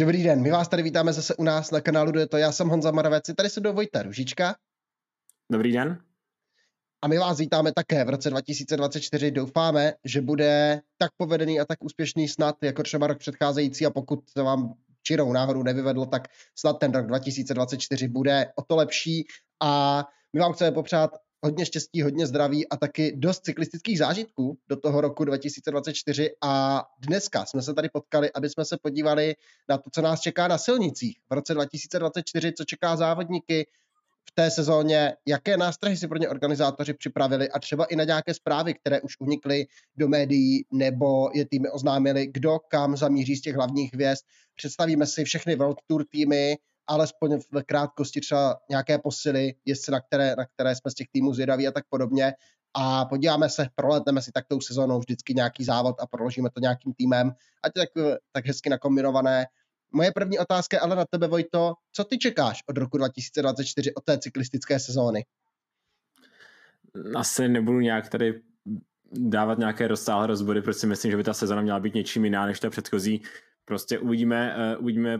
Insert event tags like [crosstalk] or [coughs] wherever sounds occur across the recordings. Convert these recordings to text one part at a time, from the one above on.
Dobrý den, my vás tady vítáme zase u nás na kanálu to. Já jsem Honza Maravec, tady se do Vojta Ružička. Dobrý den. A my vás vítáme také v roce 2024. Doufáme, že bude tak povedený a tak úspěšný snad jako třeba rok předcházející a pokud se vám čirou náhodou nevyvedlo, tak snad ten rok 2024 bude o to lepší a my vám chceme popřát hodně štěstí, hodně zdraví a taky dost cyklistických zážitků do toho roku 2024 a dneska jsme se tady potkali, aby jsme se podívali na to, co nás čeká na silnicích v roce 2024, co čeká závodníky v té sezóně, jaké nástrahy si pro ně organizátoři připravili a třeba i na nějaké zprávy, které už unikly do médií nebo je týmy oznámili, kdo kam zamíří z těch hlavních hvězd. Představíme si všechny World Tour týmy, alespoň v krátkosti třeba nějaké posily, jestli na které, na které jsme z těch týmů zvědaví a tak podobně. A podíváme se, proletneme si tak tou sezónou vždycky nějaký závod a proložíme to nějakým týmem, ať tak, tak hezky nakombinované. Moje první otázka je ale na tebe, Vojto. Co ty čekáš od roku 2024, od té cyklistické sezóny? Asi nebudu nějak tady dávat nějaké rozsáhlé rozbory, protože si myslím, že by ta sezona měla být něčím jiná než ta předchozí. Prostě uvidíme, uh, uvidíme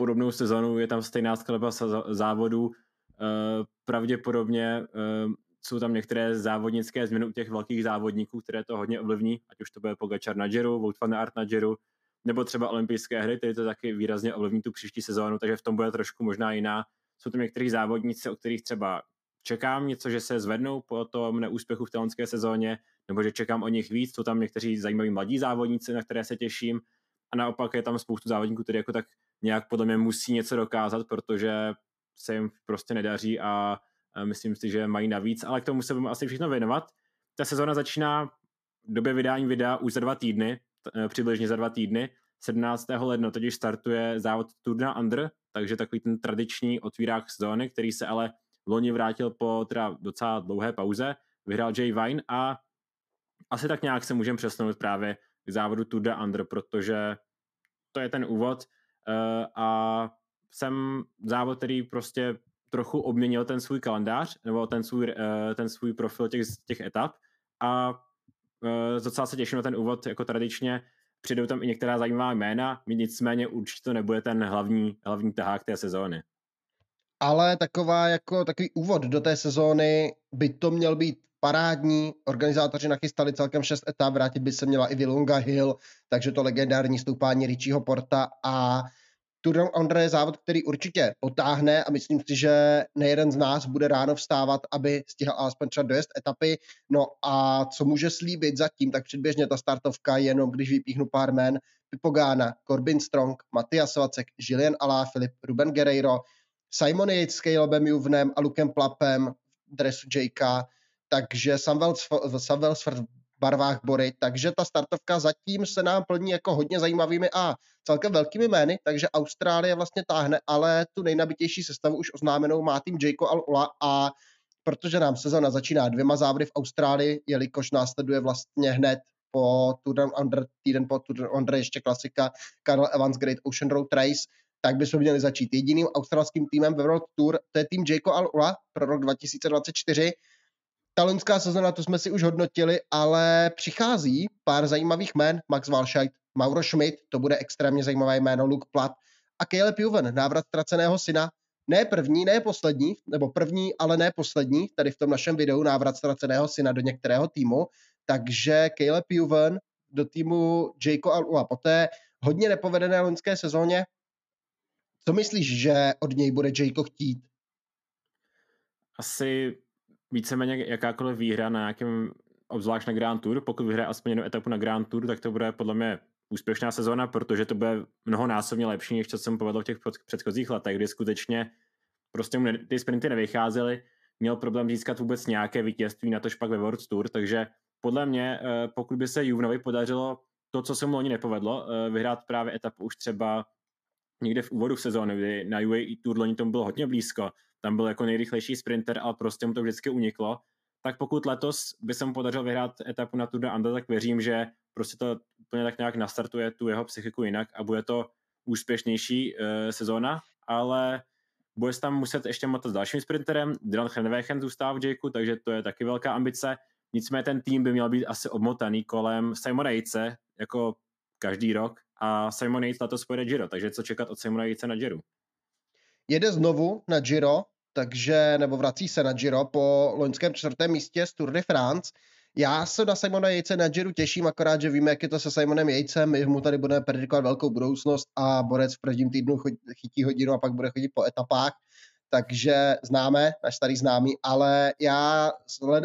podobnou sezonu, je tam stejná skladba závodů, eh, pravděpodobně eh, jsou tam některé závodnické změny u těch velkých závodníků, které to hodně ovlivní, ať už to bude Pogačar na Giro, Wout van na Giro, nebo třeba olympijské hry, které to taky výrazně ovlivní tu příští sezónu, takže v tom bude trošku možná jiná. Jsou tam některý závodníci, o kterých třeba čekám něco, že se zvednou po tom neúspěchu v telonské sezóně, nebo že čekám o nich víc. Jsou tam někteří zajímaví mladí závodníci, na které se těším. A naopak je tam spoustu závodníků, kteří jako tak nějak podle mě musí něco dokázat, protože se jim prostě nedaří a myslím si, že mají navíc, ale k tomu se budeme asi všechno věnovat. Ta sezóna začíná v době vydání videa už za dva týdny, e, přibližně za dva týdny. 17. ledna totiž startuje závod Tour de Under, takže takový ten tradiční otvírák sezóny, který se ale v loni vrátil po teda docela dlouhé pauze. Vyhrál Jay Vine a asi tak nějak se můžeme přesunout právě k závodu Tour de Under, protože to je ten úvod. Eh, a jsem závod, který prostě trochu obměnil ten svůj kalendář, nebo ten svůj, eh, ten svůj profil těch, těch etap a eh, docela se těším na ten úvod jako tradičně. Přijdou tam i některá zajímavá jména, nicméně určitě to nebude ten hlavní, hlavní tahák té sezóny. Ale taková jako takový úvod do té sezóny by to měl být parádní. Organizátoři nachystali celkem šest etap, vrátit by se měla i Vilunga Hill, takže to legendární stoupání Richieho Porta a Tour de Andre je závod, který určitě potáhne a myslím si, že nejeden z nás bude ráno vstávat, aby stihl alespoň třeba dojezd etapy. No a co může slíbit zatím, tak předběžně ta startovka, jenom když vypíchnu pár jmen, Pipogána, Corbin Strong, Matias Vacek, Julien Alaphilippe, Ruben Guerreiro, Simon Yates s Calebem Juvnem a Lukem Plapem dresu JK, takže Samuel, Samuel v barvách Bory, takže ta startovka zatím se nám plní jako hodně zajímavými a celkem velkými jmény, takže Austrálie vlastně táhne, ale tu nejnabitější sestavu už oznámenou má tým Jayko Al-Ula a protože nám sezona začíná dvěma závody v Austrálii, jelikož následuje vlastně hned po Tour Under, týden po Tour Under ještě klasika Carl Evans Great Ocean Road Race, tak bychom měli začít jediným australským týmem ve World Tour, to je tým Jayko Al-Ula pro rok 2024 ta loňská sezona, to jsme si už hodnotili, ale přichází pár zajímavých jmén. Max Walscheid, Mauro Schmidt, to bude extrémně zajímavé jméno, Luke Platt a Caleb Juven, návrat ztraceného syna. Ne první, ne poslední, nebo první, ale ne poslední, tady v tom našem videu návrat ztraceného syna do některého týmu. Takže Caleb Juven do týmu Jayko a poté hodně nepovedené loňské sezóně. Co myslíš, že od něj bude Jayko chtít? Asi víceméně jakákoliv výhra na nějakém, obzvlášť na Grand Tour, pokud vyhraje aspoň jednu etapu na Grand Tour, tak to bude podle mě úspěšná sezóna, protože to bude mnohonásobně lepší, než co jsem povedl v těch předchozích letech, kdy skutečně prostě mu ty sprinty nevycházely, měl problém získat vůbec nějaké vítězství, na tož pak ve World Tour, takže podle mě, eh, pokud by se Juvnovi podařilo to, co se mu loni nepovedlo, eh, vyhrát právě etapu už třeba někde v úvodu sezóny, kdy na UAE Tour loni tomu bylo hodně blízko, tam byl jako nejrychlejší sprinter, ale prostě mu to vždycky uniklo. Tak pokud letos by se mu podařilo vyhrát etapu na Tour de Anda, tak věřím, že prostě to úplně tak nějak nastartuje tu jeho psychiku jinak a bude to úspěšnější uh, sezóna, ale bude se tam muset ještě motat s dalším sprinterem. Dylan Hrnwegen zůstává v Jakeu, takže to je taky velká ambice. Nicméně ten tým by měl být asi obmotaný kolem Simona Jejce, jako každý rok a Simon Yates letos pojede Giro, takže co čekat od Simona Yatesa na Giro? Jede znovu na Giro, takže, nebo vrací se na Giro po loňském čtvrtém místě z Tour de France. Já se na Simona Jejce na Giro těším, akorát, že víme, jak je to se Simonem Jejcem, my mu tady budeme predikovat velkou budoucnost a borec v prvním týdnu chytí hodinu a pak bude chodit po etapách, takže známe, náš starý známý, ale já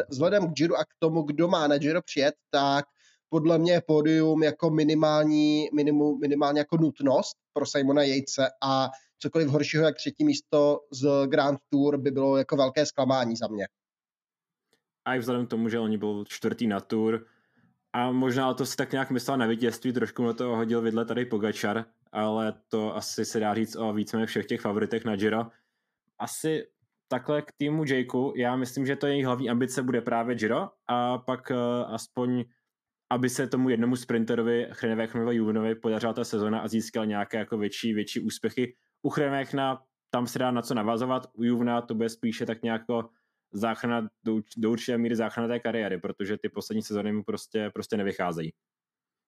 vzhledem k Giro a k tomu, kdo má na Giro přijet, tak podle mě je pódium jako minimální, minimum, minimálně jako nutnost pro Simona Jejce a cokoliv horšího jak třetí místo z Grand Tour by bylo jako velké zklamání za mě. A i vzhledem k tomu, že oni byl čtvrtý na Tour a možná to si tak nějak myslel na vítězství, trošku na to hodil vidle tady Pogačar, ale to asi se dá říct o víceméně všech těch favoritech na Giro. Asi takhle k týmu Jakeu, já myslím, že to jejich hlavní ambice bude právě Giro a pak uh, aspoň aby se tomu jednomu sprinterovi Chrenevéchnovi Juvenovi podařila ta sezona a získal nějaké jako větší, větší úspěchy. U Chrenevéchna tam se dá na co navazovat, u Juvna to bude spíše tak nějak záchrana, do, do určité míry záchrana té kariéry, protože ty poslední sezóny mu prostě, prostě nevycházejí.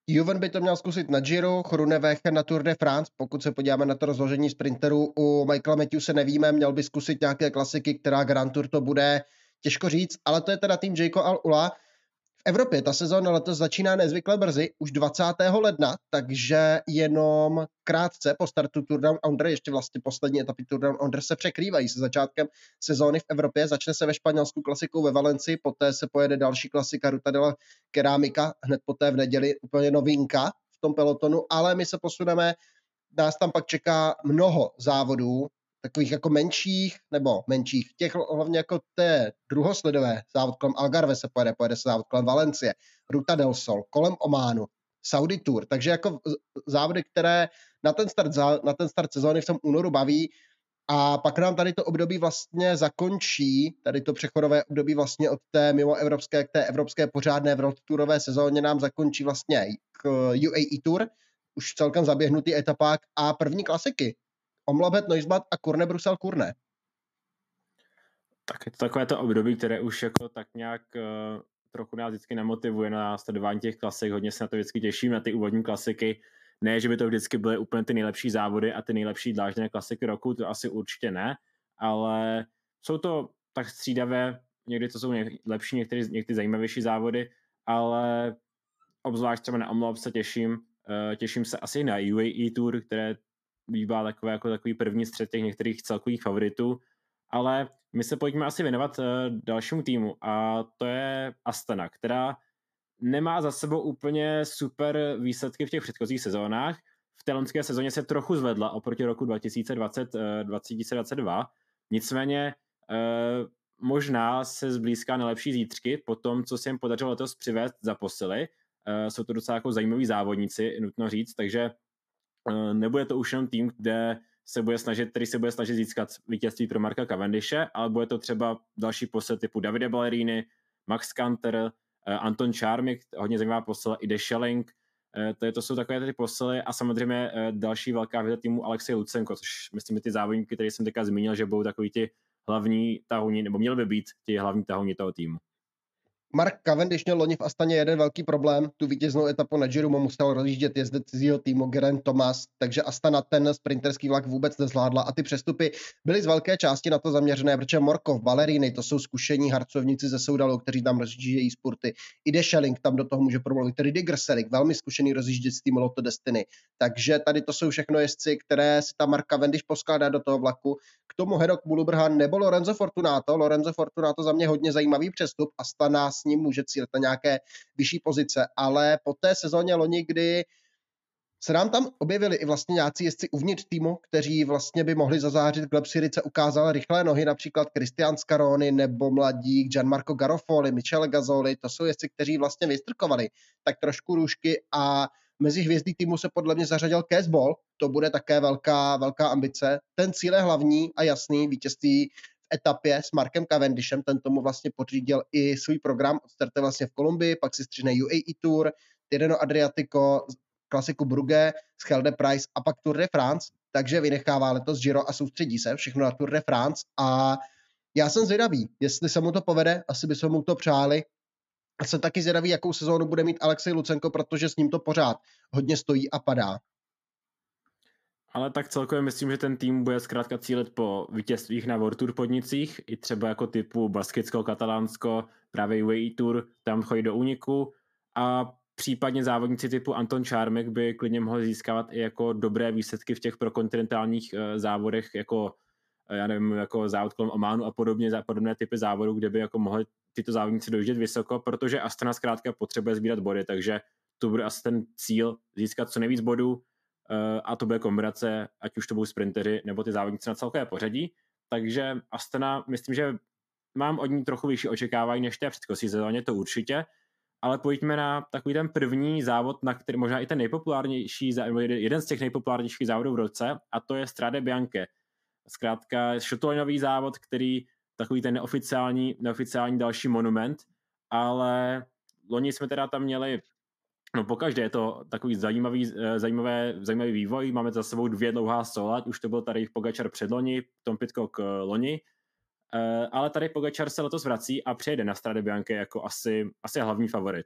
Juven by to měl zkusit na Giro, Chrunevecher na Tour de France, pokud se podíváme na to rozložení sprinterů. U Michaela Matthew se nevíme, měl by zkusit nějaké klasiky, která Grand Tour to bude, těžko říct, ale to je teda tým Jayko Al-Ula, Evropě ta sezóna letos začíná nezvykle brzy, už 20. ledna, takže jenom krátce po startu Tour Down Under, ještě vlastně poslední etapy Tour Down Under se překrývají se začátkem sezóny v Evropě. Začne se ve Španělsku klasikou ve Valencii, poté se pojede další klasika Ruta de la Keramika, hned poté v neděli úplně novinka v tom pelotonu, ale my se posuneme nás tam pak čeká mnoho závodů, takových jako menších, nebo menších, těch hlavně jako té druhosledové závod kolem Algarve se pojede, pojede se závod kolem Valencie, Ruta del Sol, kolem Ománu, Saudi Tour, takže jako závody, které na ten start, na ten start sezóny v tom únoru baví. A pak nám tady to období vlastně zakončí, tady to přechodové období vlastně od té mimo evropské k té evropské pořádné World Tourové sezóně nám zakončí vlastně k UAE Tour, už celkem zaběhnutý etapák a první klasiky Omlabet, Neusbat a Kurne Brusel Kurne. Tak je to takové to období, které už jako tak nějak uh, trochu nás vždycky nemotivuje na sledování těch klasik, hodně se na to vždycky těším, na ty úvodní klasiky. Ne, že by to vždycky byly úplně ty nejlepší závody a ty nejlepší dlážděné klasiky roku, to asi určitě ne, ale jsou to tak střídavé, někdy to jsou lepší, některé, některé zajímavější závody, ale obzvlášť třeba na Omlop se těším, uh, těším se asi na UAE Tour, které bývá takové, jako takový první střed těch některých celkových favoritů, ale my se pojďme asi věnovat uh, dalšímu týmu a to je Astana, která nemá za sebou úplně super výsledky v těch předchozích sezónách. V té loňské sezóně se trochu zvedla oproti roku 2020, uh, 2022, nicméně uh, možná se zblízká na lepší zítřky po tom, co se jim podařilo letos přivést za posily. Jsou to docela jako zajímaví závodníci, nutno říct, takže Eh, nebude to už jenom tým, kde se bude snažit, který se bude snažit získat vítězství pro Marka Cavendishe, ale bude to třeba další posel typu Davide Ballerini, Max Kanter, eh, Anton Charmik, hodně zajímavá posila, i Deschelling, eh, to, je, to jsou takové ty posily a samozřejmě další velká věda týmu Alexej Lucenko, což myslím, že ty závodníky, které jsem teďka zmínil, že budou takový ti hlavní tahuni, nebo měl by být ti hlavní tahuni toho týmu. Mark Cavendish měl loni v Astaně jeden velký problém. Tu vítěznou etapu na Giro mu musel rozjíždět jezdec cizího týmu Geraint Thomas, takže Astana ten sprinterský vlak vůbec nezvládla a ty přestupy byly z velké části na to zaměřené, protože Morkov, Baleríny, to jsou zkušení harcovníci ze Soudalu, kteří tam rozjíždějí sporty. I Deschelling tam do toho může promluvit. Tedy Diggerselik, velmi zkušený rozjížděc týmu Lotto Destiny. Takže tady to jsou všechno jezdci, které si ta Mark Cavendish poskládá do toho vlaku. K tomu Hedok Bulubrhan nebo Lorenzo Fortunato. Lorenzo Fortunato za mě hodně zajímavý přestup. Astana s ním může cílit na nějaké vyšší pozice, ale po té sezóně loni, kdy se nám tam objevili i vlastně nějací jezdci uvnitř týmu, kteří vlastně by mohli zazářit. Gleb Syrice ukázal rychlé nohy, například Christian Scaroni nebo mladík Gianmarco Garofoli, Michele Gazoli, to jsou jezdci, kteří vlastně vystrkovali tak trošku růžky a mezi hvězdy týmu se podle mě zařadil Caseball, to bude také velká, velká ambice. Ten cíl je hlavní a jasný, vítězství etapě s Markem Cavendishem, ten tomu vlastně pořídil i svůj program, startuje vlastně v Kolumbii, pak si střihne UAE Tour, Tirreno Adriatico, klasiku Brugge, Schelde Price a pak Tour de France, takže vynechává letos Giro a soustředí se všechno na Tour de France a já jsem zvědavý, jestli se mu to povede, asi by se mu to přáli. A jsem taky zvědavý, jakou sezónu bude mít Alexej Lucenko, protože s ním to pořád hodně stojí a padá. Ale tak celkově myslím, že ten tým bude zkrátka cílit po vítězstvích na World Tour podnicích, i třeba jako typu Baskicko, Katalánsko, právě UAE Tour, tam chodí do úniku. A případně závodníci typu Anton Čármek by klidně mohli získávat i jako dobré výsledky v těch prokontinentálních uh, závodech, jako já nevím, jako závod kolem Ománu a podobně, podobné typy závodů, kde by jako mohli tyto závodníci dojíždět vysoko, protože Astana zkrátka potřebuje sbírat body, takže to bude asi ten cíl získat co nejvíc bodů. eh, a to bude kombinace, ať už to budou sprinteři nebo ty závodníci na celkové pořadí. Takže Astana, myslím, že mám od ní trochu vyšší očekávání než té předchozí sezóně, to určitě, ale pojďme na takový ten první závod, na který možná i ten nejpopulárnější, jeden z těch nejpopulárnějších závodů v roce, a to je Strade Bianche. Zkrátka šotolinový závod, který takový ten neoficiální, neoficiální další monument, ale loni jsme teda tam měli No pokaždé je to takový zajímavý, eh, zajímavé, zajímavý vývoj. Máme za sebou dvě dlouhá sola, už to byl tady Pogačar loni, Tom Pitcock loni, eh, ale tady Pogačar se letos vrací a přejede na Strade Bianche jako asi, asi hlavní favorit.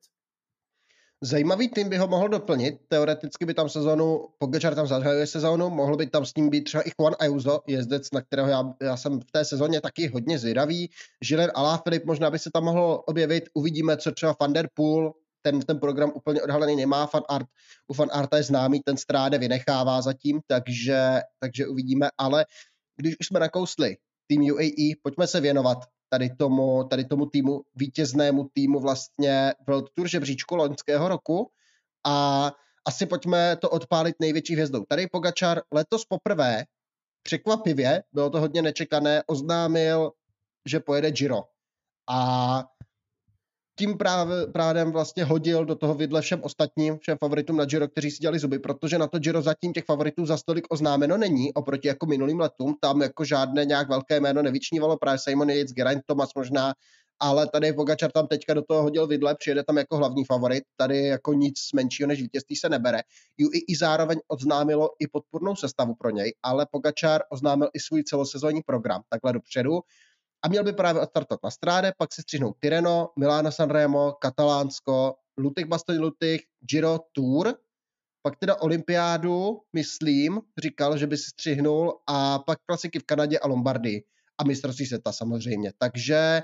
Zajímavý tým by ho mohl doplnit. Teoreticky by tam sezónu, Pogačar tam zahajuje sezónu, mohl by tam s ním být třeba i Juan Ayuso, jezdec, na kterého já, já jsem v té sezóně taky hodně zvědavý. Žiller Alaphilippe možná by se tam mohl objevit. Uvidíme, co třeba Van der Poel, ten, ten program úplně odhalený nemá, fan art, u fan arta je známý, ten stráde vynechává zatím, takže, takže uvidíme, ale když už jsme nakousli tým UAE, pojďme se věnovat tady tomu, tady tomu týmu, vítěznému týmu vlastně World Tour žebříčku loňského roku a asi pojďme to odpálit největší hvězdou. Tady Pogačar letos poprvé, překvapivě, bylo to hodně nečekané, oznámil, že pojede Giro. A tím právě, právě vlastně hodil do toho vidle všem ostatním, všem favoritům na Giro, kteří si dělali zuby, protože na to Giro zatím těch favoritů za stolik oznámeno není, oproti jako minulým letům, tam jako žádné nějak velké jméno nevyčnívalo, právě Simon Yates, Geraint Thomas možná, ale tady Pogačar tam teďka do toho hodil vidle, přijede tam jako hlavní favorit, tady jako nic menšího než vítězství se nebere. UAE i zároveň oznámilo i podpůrnou sestavu pro něj, ale Pogačar oznámil i svůj celosezónní program, takhle dopředu a měl by právě odstartovat na Stráde, pak si střihnout Tireno, Milano Sanremo, Katalánsko, Lutych Bastogne Lutych, Giro Tour, pak teda olympiádu, myslím, říkal, že by si střihnul a pak klasiky v Kanadě a Lombardii a mistrovství světa samozřejmě. Takže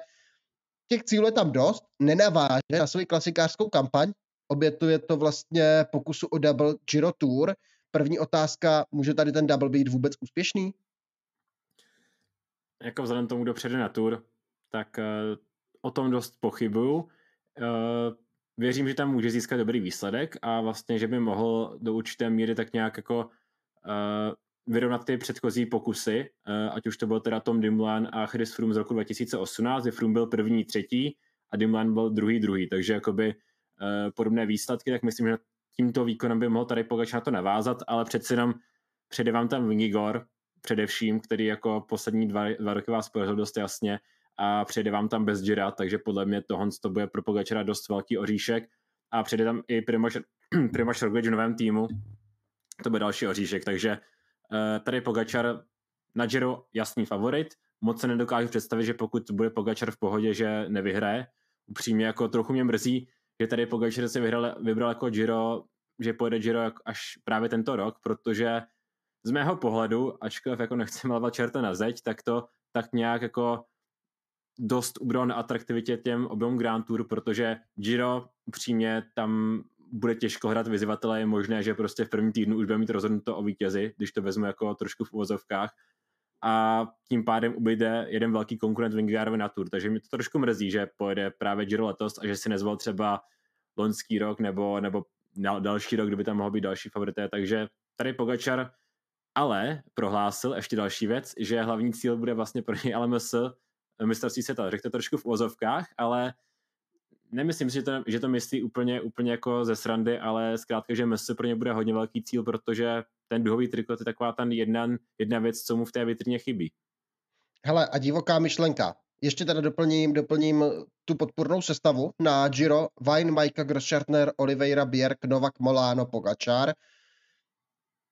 těch cílů je tam dost, nenaváže na svou klasikářskou kampaň, obětuje to vlastně pokusu o double Giro Tour. První otázka, může tady ten double být vůbec úspěšný? Jako vzhledem tomu, kdo přijde na tour, tak uh, o tom dost pochybuju. Uh, věřím, že tam může získat dobrý výsledek a vlastně, že by mohl do určité míry tak nějak jako uh, vyrovnat ty předchozí pokusy, ať už to byl teda Tom Dimlan a Chris Froome z roku 2018, kdy Froome byl první, třetí a Dimlan byl druhý, druhý, takže jakoby podobné výsledky, tak myslím, že tímto výkonem by mohl tady Pogač na to navázat, ale přeci jenom přede vám tam Vingigor, především, který jako poslední dva, dva roky vás porazil dost jasně a přijde vám tam bez Gira, takže podle mě tohle to bude pro Pogačara dost velký oříšek. A přijde tam i Primož, [clears throat] Primož Roglič v novém týmu, to bude další oříšek, takže uh, tady Pogačar na Giro jasný favorit, moc se nedokážu představit, že pokud bude Pogačar v pohodě, že nevyhraje, upřímně jako trochu mě mrzí, že tady Pogačar si vyhral, vybral jako Giro, že pojede Giro až právě tento rok, protože z mého pohledu, ačkoliv jako nechci malovat čerta na zeď, tak to tak nějak jako dost ubralo na atraktivitě těm oběm Grand Tour, protože Giro upřímně tam bude těžko hrát vyzývatele, je možné, že prostě v prvním týdnu už bude mít rozhodnuto o vítězi, když to vezmu jako trošku v uvozovkách a tím pádem ubyde jeden velký konkurent Vingegaardovi na Tour, takže mi to trošku mrzí, že pojede právě Giro letos a že si nezval třeba loňský rok nebo, nebo další rok, kdyby tam mohl být další favorité, takže tady Pogačar ale prohlásil ještě další věc, že hlavní cíl bude vlastně pro něj LMS mistrovství světa. Řekl to trošku v ozovkách, ale nemyslím si, že to, že to myslí úplně, úplně jako ze srandy, ale zkrátka, že MS pro ně bude hodně velký cíl, protože ten duhový trikot je taková ta jedna, jedna věc, co mu v té vitrině chybí. Hele, a divoká myšlenka. Ještě teda doplním, doplním tu podpůrnou sestavu na Giro. Vine, Majka, Grosschartner, Oliveira, Bjerg, Novak, Molano, Pogačar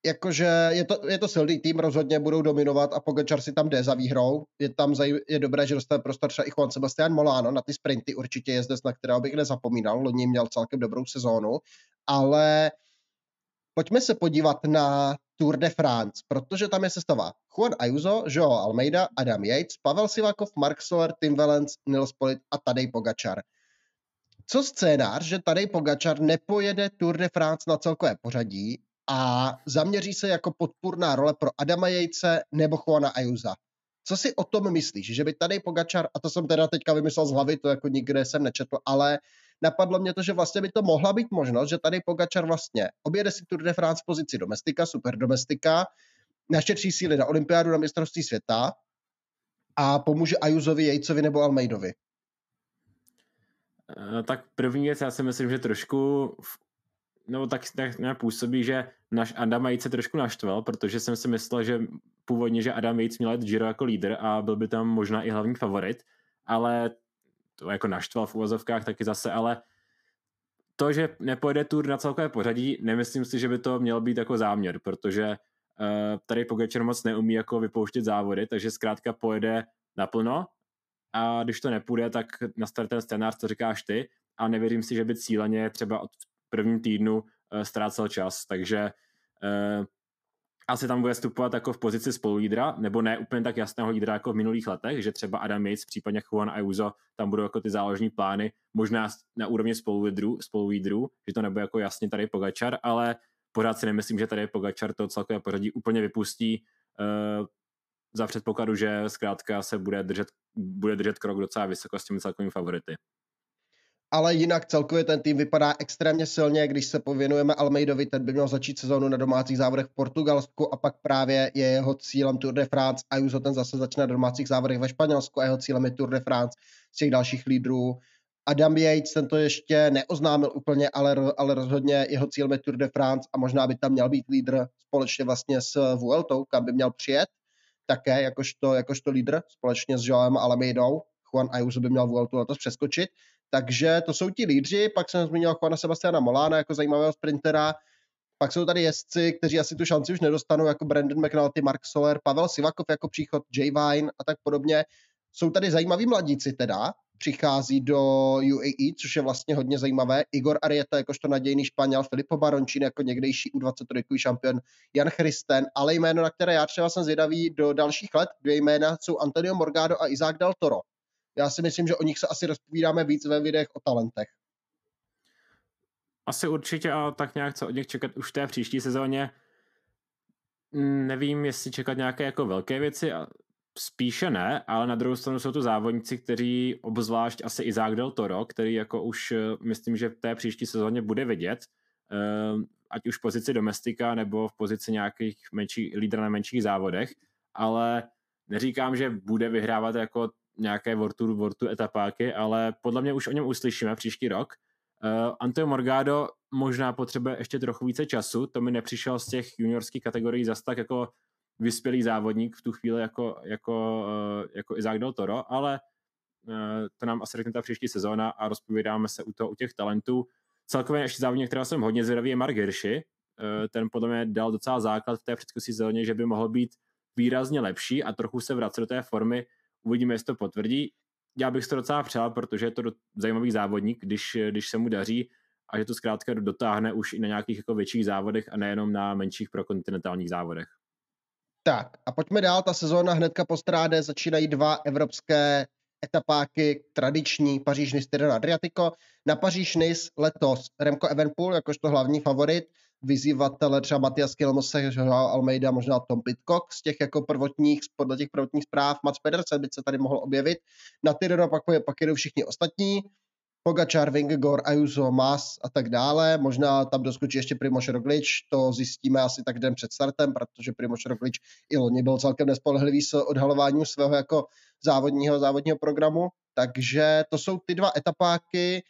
jakože je to, je to silný tým, rozhodně budou dominovat a Pogačar si tam jde za výhrou. Je tam zaj, je dobré, že dostane prostor třeba i Juan Sebastian Molano na ty sprinty, určitě je zde, na kterého bych nezapomínal, loni měl celkem dobrou sezónu, ale pojďme se podívat na Tour de France, protože tam je sestava Juan Ayuso, Joao Almeida, Adam Yates, Pavel Sivakov, Mark Soler, Tim Valens, Nils Polit a Tadej Pogačar. Co scénář, že Tadej Pogačar nepojede Tour de France na celkové pořadí a zaměří se jako podpůrná role pro Adama Jejce nebo Juana Ayusa. Co si o tom myslíš, že by tady Pogačar, a to jsem teda teďka vymyslel z hlavy, to jako nikde jsem nečetl, ale napadlo mě to, že vlastně by to mohla být možnost, že tady Pogačar vlastně objede si Tour de France v pozici domestika, super domestika, našetří síly na olympiádu na mistrovství světa a pomůže Ajuzovi, Jejcovi nebo Almeidovi. Eh, tak první věc, já si myslím, že trošku no tak, tak působí, že náš Adam Yates se trošku naštval, protože jsem si myslel, že původně, že Adam Yates měl jít Giro jako líder a byl by tam možná i hlavní favorit, ale to jako naštval v uvozovkách taky zase, ale to, že nepojede Tour na celkové pořadí, nemyslím si, že by to měl být jako záměr, protože uh, tady Pogačar moc neumí jako vypouštět závody, takže zkrátka pojede naplno a když to nepůjde, tak nastane ten scénář, co říkáš ty, a nevěřím si, že by cíleně třeba od prvním týdnu uh, ztrácel čas, takže uh, asi tam bude vstupovat jako v pozici spolulídra, nebo ne úplně tak jasného lídra jako v minulých letech, že třeba Adam Yates, případně Juan Ayuso, tam budou jako ty záložní plány, možná na úrovni spolulídrů, spolulídrů že to nebude jako jasně tady Pogačar, ale pořád si nemyslím, že tady Pogačar to celkové pořadí úplně vypustí uh, za předpokladu, že zkrátka se bude držet, bude držet krok docela vysoko s těmi celkovými favority ale jinak celkově ten tým vypadá extrémně silně, když se pověnujeme Almeidovi, ten by měl začít sezónu na domácích závodech v Portugalsku a pak právě je jeho cílem Tour de France a Juso ten zase začne na domácích závodech ve Španělsku a jeho cílem je Tour de France z těch dalších lídrů. Adam Yates, ten to ještě neoznámil úplně, ale, ale rozhodně jeho cílem je Tour de France a možná by tam měl být lídr společně vlastně s Vueltou, kam by měl přijet také jakožto, jakožto lídr společně s Joem Alameidou. Juan Ayuso by měl Vueltu letos přeskočit. Takže to jsou ti lídři, pak jsem zmínil Juana Sebastiana Molána jako zajímavého sprintera, pak jsou tady jezdci, kteří asi tu šanci už nedostanou, jako Brandon McNulty, Mark Soler, Pavel Sivakov jako příchod, Jay Vine a tak podobně. Jsou tady zajímaví mladíci teda, přichází do UAE, což je vlastně hodně zajímavé. Igor Arieta jakožto nadějný Španěl, Filippo Barončín jako někdejší U23 šampion, Jan Christen, ale jméno, na které já třeba jsem zvědavý do dalších let, dvě jména jsou Antonio Morgado a Isaac Del Toro já si myslím, že o nich se asi rozpovídáme víc ve videech o talentech. Asi určitě a tak nějak co od nich čekat už v té příští sezóně. Nevím, jestli čekat nějaké jako velké věci, spíše ne, ale na druhou stranu jsou to závodníci, kteří obzvlášť asi Izák Del Toro, který jako už myslím, že v té příští sezóně bude vidět, ehm, ať už v pozici domestika nebo v pozici nějakých menších lídra na menších závodech, ale neříkám, že bude vyhrávat jako nějaké Vortu, Vortu etapáky, ale podle mě už o něm uslyšíme příští rok. Uh, Antonio Morgado možná potřebuje ještě trochu více času, to mi nepřišel z těch juniorských kategorií zas tak jako vyspělý závodník v tu chvíli jako, jako, uh, jako Isaac Del Toro, ale uh, to nám asi řekne ta příští sezóna a rozpovídáme se u toho, u těch talentů. Celkově ještě závodník, kterého jsem hodně zvědavý, je Mark Hirschi. Uh, ten podle mě dal docela základ v té předchozí sezóně, že by mohl být výrazně lepší a trochu se vracet do té formy, Uvidíme, jestli to potvrdí. Já bych to docela přál, protože je to zajímavý závodník, když, když se mu daří a že to zkrátka dotáhne už i na nějakých jako větších závodech a nejenom na menších prokontinentálních závodech. Tak a pojďme dál, ta sezóna hnedka po stráde začínají dva evropské etapáky, tradiční paříž nice Adriatico. Na paříž nice letos Remco Evenpool jakožto hlavní favorit, vyzývatele třeba Matias Kilmose, Joao Almeida, možná Tom Pitcock z těch jako prvotních, podle těch prvotních zpráv, Mats Pedersen by se tady mohl objevit. Na Tyrrell pak, pak jedou všichni ostatní, Pogačar, Vingegaard, Ayuso, Mas a tak dále. Možná tam doskočí ještě Primoš Roglič, to zjistíme asi tak den před startem, protože Primoš Roglič i loni byl celkem nespolehlivý s odhalováním svého jako závodního, závodního programu. Takže to jsou ty dva etapáky,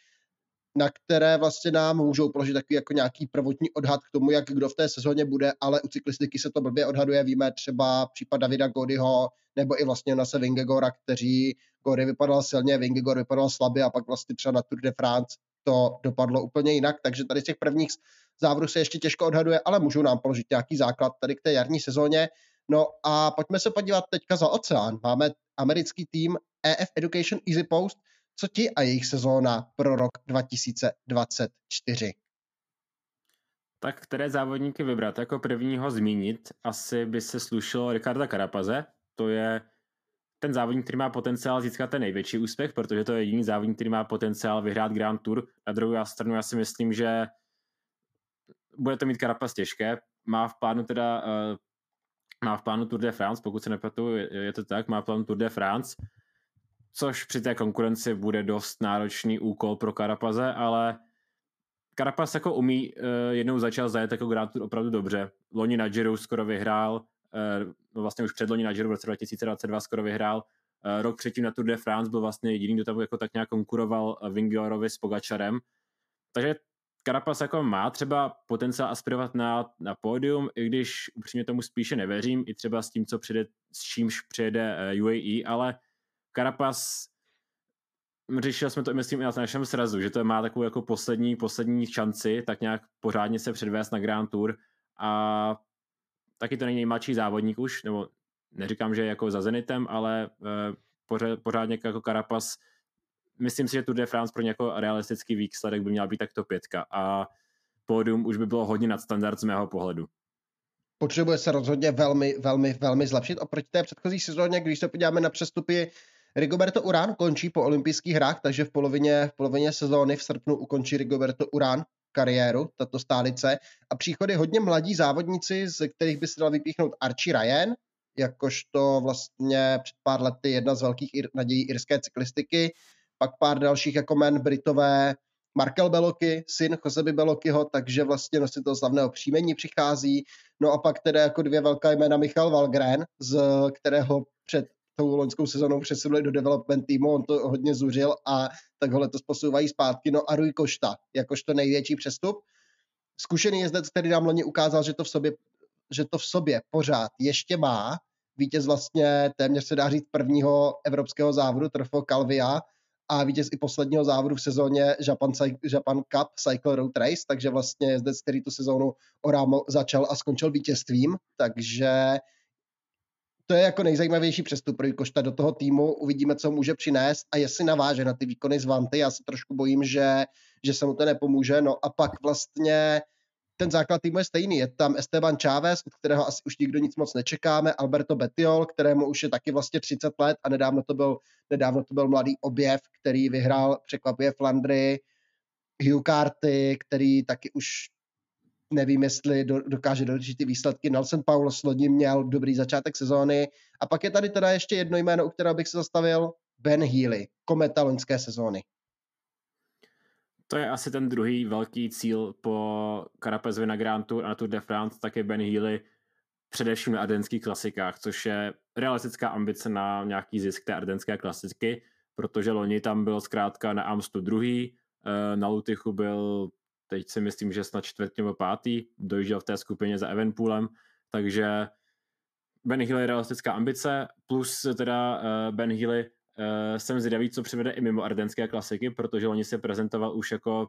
na které vlastně nám můžou položit takový jako nějaký prvotní odhad k tomu, jak kdo v té sezóně bude, ale u cyklistiky se to blbě odhaduje. Víme třeba případ Davida Godyho nebo i vlastně se Vingegora, kteří Gody vypadal silně, Vingegor vypadal slabě a pak vlastně třeba na Tour de France to dopadlo úplně jinak, takže tady z těch prvních závodů se ještě těžko odhaduje, ale můžou nám položit nějaký základ tady k té jarní sezóně. No a pojďme se podívat teďka za oceán. Máme americký tým EF Education Easy Post, co ti a jejich sezóna pro rok 2024? Tak které závodníky vybrat? Jako prvního zmínit asi by se slušilo Ricarda Carapaze. To je ten závodník, který má potenciál získat ten největší úspěch, protože to je jediný závodník, který má potenciál vyhrát Grand Tour. Na druhou stranu já si myslím, že bude to mít Carapaz těžké. Má v plánu teda uh, má v plánu Tour de France, pokud se nepletu, je, to tak, má plán Tour de France, což při té konkurenci bude dost náročný úkol pro Karapaze, ale Karapaz jako umí, uh, jednou začal zajet jako Grand Tour opravdu dobře. Loni na Giro skoro vyhrál, uh, vlastně už před loni na Giro v roce 2022 skoro vyhrál. Uh, rok předtím na Tour de France byl vlastně jediný, kdo tam jako tak nějak konkuroval Vingegaardovi s Pogačarem. Takže Karapas jako má třeba potenciál aspirovat na, na pódium, i když upřímně tomu spíše nevěřím, i třeba s tím, co přijde, s čímž přijede UAE, ale Karapas řešili jsme to, myslím, i na našem srazu, že to má takovou jako poslední, poslední šanci, tak nějak pořádně se předvést na Grand Tour a taky to není nejmladší závodník už, nebo neříkám, že je jako za Zenitem, ale uh, pořádně jako Karapas myslím si, že Tour de France pro nějaký realistický výsledek by měla být takto pětka a pódium už by bylo hodně nad standard z mého pohledu. Potřebuje se rozhodně velmi, velmi, velmi zlepšit oproti té předchozí sezóně, když se podíváme na přestupy Rigoberto Urán končí po olympijských hrách, takže v polovině, v polovině sezóny v srpnu ukončí Rigoberto Urán kariéru, tato stálice. A příchody hodně mladí závodníci, z kterých by se dal vypíchnout Archie Ryan, jakožto vlastně před pár lety jedna z velkých nadějí irské cyklistiky pak pár dalších jako men Britové, Markel Beloky, syn Joseby Belokyho, takže vlastně nositel slavného příjmení přichází. No a pak teda jako dvě velká jména Michal Valgren, z kterého před tou loňskou sezonou přesunuli do development týmu, on to hodně zuřil a tak ho letos posouvají zpátky. No a Rui Košta, jakožto největší přestup. Zkušený jezdec, který nám loni ukázal, že to v sobě, že to v sobě pořád ještě má. Vítěz vlastně téměř se dá říct prvního evropského závodu Trofeo Calvia, a vítěz i posledního závodu v sezóně Japan, Japan Cup Cycle Road Race, takže vlastně jezdec, který tu sezónu Oramo začal a skončil vítězstvím, takže to je jako nejzajímavější přestup pro Košta do toho týmu. Uvidíme, co může přinést a jestli naváže na ty výkony z Vanty. Já se trošku bojím, že, že se mu to nepomůže. No a pak vlastně ten základ týmu je stejný. Je tam Esteban Chávez, od kterého asi už nikdo nic moc nečekáme, Alberto Betiol, kterému už je taky vlastně 30 let a nedávno to byl, nedávno to byl mladý objev, který vyhrál překvapuje Flandry, Hugh Carty, který taky už nevím, jestli do, dokáže doručit ty výsledky. Nelson Paulos loni měl dobrý začátek sezóny. A pak je tady teda ještě jedno jméno, u kterého bych se zastavil, Ben Healy, kometa loňské sezóny to je asi ten druhý velký cíl po Carapazovi na Grand Tour a na Tour de France, tak je Ben Healy především na ardenských klasikách, což je realistická ambice na nějaký zisk té ardenské klasiky, protože loni tam byl zkrátka na Amstu druhý, eh, na Lutychu byl teď si myslím, že snad čtvrtý nebo pátý, dojížděl v té skupině za Evenpoolem, takže Ben Healy je realistická ambice, plus teda eh, Ben Healy uh, jsem zvědavý, co přivede i mimo ardenské klasiky, protože oni se prezentoval už jako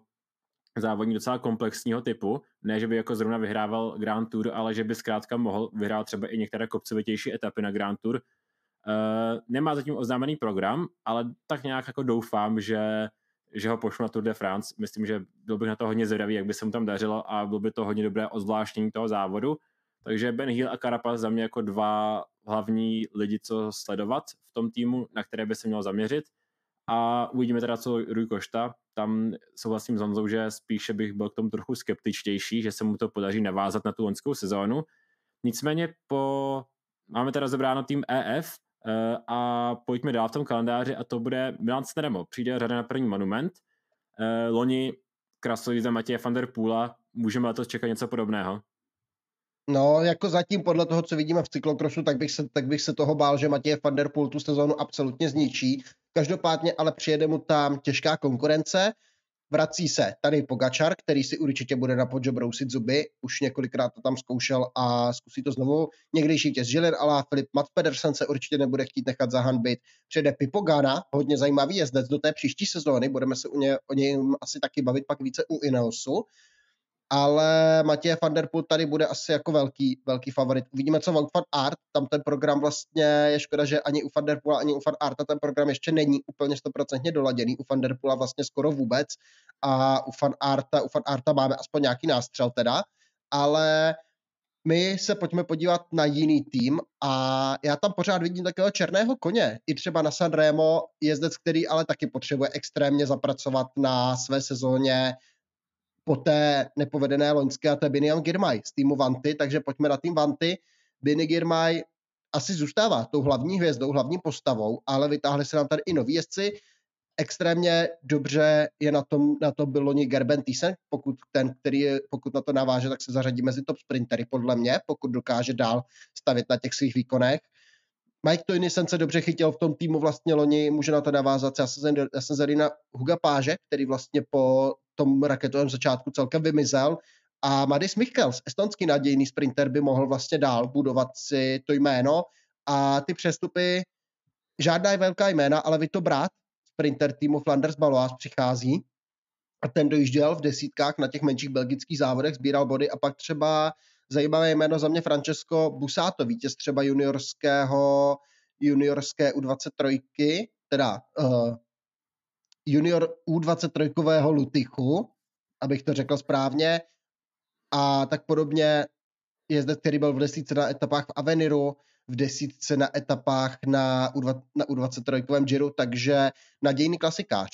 závodník docela komplexního typu. Ne, že by jako zrovna vyhrával Grand Tour, ale že by zkrátka mohl vyhrát třeba i některé kopcovitější etapy na Grand Tour. Uh, nemá zatím oznámený program, ale tak nějak jako doufám, že, že ho pošlu na Tour de France. Myslím, že byl bych na to hodně zvědavý, jak by se mu tam dařilo a bylo by to hodně dobré ozvláštění toho závodu. Takže Ben Hill a Carapaz za mě jako dva hlavní lidi, co sledovat v tom týmu, na které by se mělo zaměřit. A uvidíme teda, co Rui Košta. Tam souhlasím s Honzou, že spíše bych byl k tomu trochu skeptičtější, že se mu to podaří navázat na tu loňskou sezónu. Nicméně po... máme teda zebráno tým EF eh, a pojďme dál v tom kalendáři a to bude Milan Snedemo. Přijde řada na první monument. Eh, loni krasový za Matěje van der Poola. Můžeme letos čekat něco podobného? No, jako zatím podle toho, co vidíme v cyklokrosu, tak bych se, tak bych se toho bál, že Matěj van der Poel tu sezónu absolutně zničí. Každopádně ale přijede mu tam těžká konkurence. Vrací se tady Pogačar, který si určitě bude na podžo brousit zuby. Už několikrát to tam zkoušel a zkusí to znovu. Někdejší těz Žiller, ale Filip Matt Pedersen se určitě nebude chtít nechat zahanbit. Přijede Pipogana, hodně zajímavý jezdec do té příští sezóny. Budeme se u ně, o něm asi taky bavit pak více u Ineosu ale Matěj van der Poel tady bude asi jako velký, velký favorit. Uvidíme, co Wout van Art, tam ten program vlastně je škoda, že ani u van der Poola, ani u van Arta ten program ještě není úplně stoprocentně doladěný, u van der Poola vlastně skoro vůbec a u van Arta, u van Arta máme aspoň nějaký nástřel teda, ale my se pojďme podívat na jiný tým a já tam pořád vidím takového černého koně. I třeba na Sanremo jezdec, který ale taky potřebuje extrémně zapracovat na své sezóně po té nepovedené loňské a to je Biniam Girmay z týmu Vanty, takže pojďme na tým Vanty. Bini Girmay asi zůstává tou hlavní hvězdou, hlavní postavou, ale vytáhli se nám tady i noví jezdci. Extrémně dobře je na tom, na to byl loni Gerben Thyssen, pokud ten, který pokud na to naváže, tak se zařadí mezi top sprintery, podle mě, pokud dokáže dál stavět na těch svých výkonech. Mike Toynison se dobře chytil v tom týmu vlastně loni, může na to navázat. Já jsem, já jsem zvedl na Huga Páže, který vlastně po tom raketovém začátku celkem vymizel. A Madis Michels, estonský nadějný sprinter, by mohl vlastně dál budovat si to jméno. A ty přestupy, žádná je velká jména, ale vy to brát, sprinter týmu Flanders Balois přichází a ten dojížděl v desítkách na těch menších belgických závodech, sbíral body a pak třeba zajímavé jméno za mě Francesco Busato, vítěz třeba juniorského, juniorské U23, teda uh, junior U23 Lutychu, abych to řekl správně, a tak podobně zde, který byl v desítce na etapách v Aveniru, v desítce na etapách na, U20, na U23 Giro, takže nadějný klasikář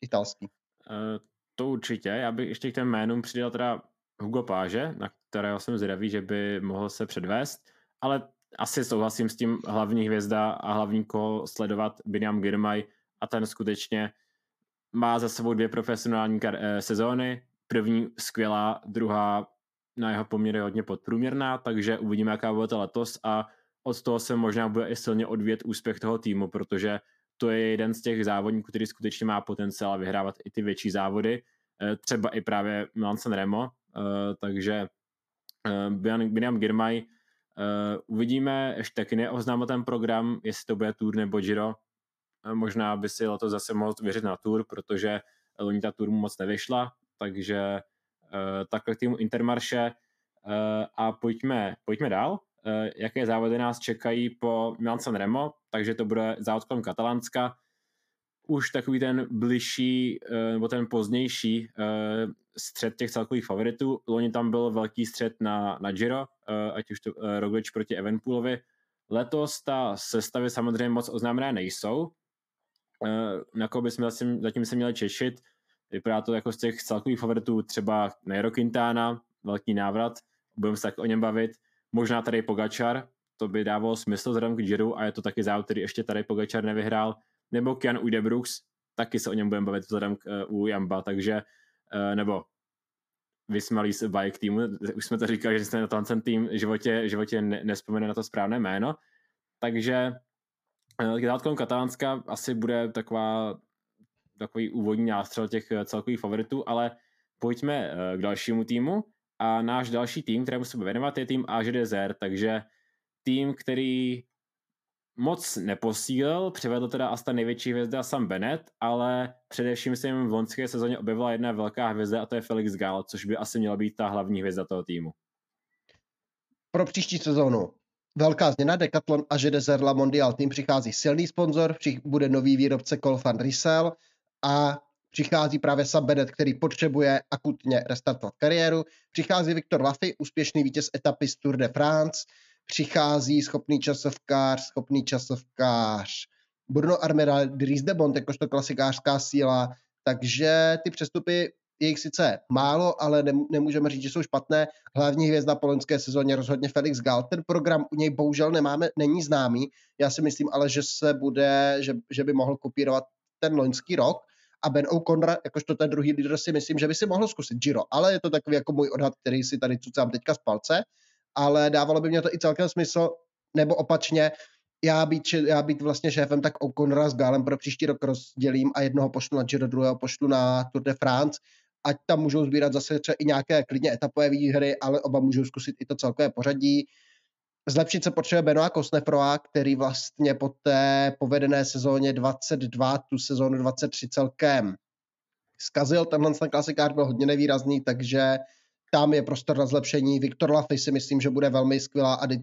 italský. Uh, to určitě. Já bych ještě k těm jménům přidal teda Hugo Páže, na kterého jsem zvědavý, že by mohl se předvést, ale asi souhlasím s tím hlavní hvězda a hlavní koho sledovat Biniam Girmay a ten skutečně má za sebou dvě profesionální kar- eh, sezóny, první skvělá, druhá na jeho poměry hodně podprůměrná, takže uvidíme, jaká bude to letos a od toho se možná bude i silně odvět úspěch toho týmu, protože to je jeden z těch závodníků, který skutečně má potenciál vyhrávat i ty větší závody, eh, třeba i právě Milan Remo, eh, takže Biniam Girmay uvidíme, ještě taky neoznámil ten program, jestli to bude Tour nebo Giro, možná by si letos zase mohl věřit na Tour, protože loni ta Tour mu moc nevyšla, takže uh, takhle k týmu Intermarše uh, a pojďme, pojďme dál. Uh, jaké závody nás čekají po Milan San Remo, takže to bude závod kolem Katalánska. Už takový ten bližší, nebo ten pozdější střed těch celkových favoritů. Loni tam byl velký střed na, na Giro, ať už to Roglič proti Evenpoolovi. Letos ta sestavy samozřejmě moc oznámené nejsou, na koho bychom zatím, zatím se měli češit. Vypadá to jako z těch celkových favoritů třeba Nairo Quintana, velký návrat, budeme se tak o něm bavit. Možná tady Pogačar, to by dávalo smysl vzhledem k Giro a je to taky závod, který ještě tady Pogačar nevyhrál. Nebo Kian Udebrooks, taky se o něm budeme bavit vzhledem k uh, u Jamba, takže uh, nebo vysmalý se bike týmu, už jsme to říkali, že jsme na ten tým životě, životě ne, nespomene na to správné jméno, takže Zátkom Katalánska asi bude taková, takový úvodní nástřel těch eh, celkových favoritů, ale pojďme eh, k dalšímu týmu a náš další tým, kterému se věnovat, je tým Desert, takže tým, který moc neposílil, přivedl teda asi ta největší hvězda Sam Bennett, ale především se jim v loňské sezóně objevila jedna velká hvězda a to je Felix Gal, což by asi měla být ta hlavní hvězda toho týmu. Pro příští sezónu Velká změna, Decathlon a Zerla Mondial tým přichází silný sponzor, bude nový výrobce Colfan Rysel a přichází právě Sam Bennett, který potřebuje akutně restartovat kariéru. Přichází Viktor Lafy, úspěšný vítěz etapy z Tour de France. Přichází schopný časovkář, schopný časovkář Bruno Armera Dries de Bont, jakožto klasikářská síla. Takže ty přestupy je jich sice málo, ale nemůžeme říct, že jsou špatné. Hlavní hvězda po loňské sezóně rozhodně Felix Gal. Ten program u něj bohužel nemáme, není známý. Já si myslím ale, že se bude, že, že by mohl kopírovat ten loňský rok. A Ben O'Connor, jakožto ten druhý lídr, si myslím, že by si mohl zkusit Giro. Ale je to takový jako můj odhad, který si tady cucám teďka z palce. Ale dávalo by mě to i celkem smysl, nebo opačně, já být, já být vlastně šéfem, tak O'Connora s Gálem pro příští rok rozdělím a jednoho pošlu na Giro, druhého pošlu na Tour de France ať tam můžou sbírat zase třeba i nějaké klidně etapové výhry, ale oba můžou zkusit i to celkové pořadí. Zlepšit se potřebuje Benoit Kosnefroa, který vlastně po té povedené sezóně 22, tu sezónu 23 celkem zkazil. Tenhle ten klasikár byl hodně nevýrazný, takže tam je prostor na zlepšení. Viktor Lafay si myslím, že bude velmi, skvělá, uh,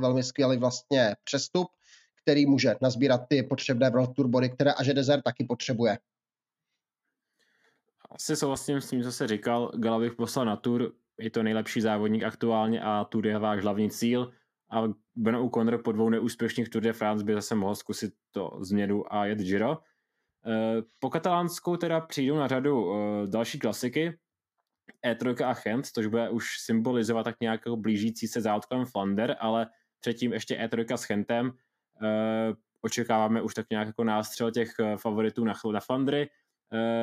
velmi skvělý vlastně přestup, který může nazbírat ty potřebné World Tour body, které Aže Desert taky potřebuje asi souhlasím s tím, co se říkal. Gala bych poslal na tour. je to nejlepší závodník aktuálně a Tour je váš hlavní cíl a Ben O'Connor po dvou neúspěšných Tour de France by zase mohl zkusit to změnu a jet Giro. Eh, po katalánskou teda přijdou na řadu eh, další klasiky, E3 a Chent, což bude už symbolizovat tak nějak jako blížící se závod Flander, ale předtím ještě E3 s Chentem. Očekáváme už tak nějak jako nástřel těch favoritů na, na Flandry.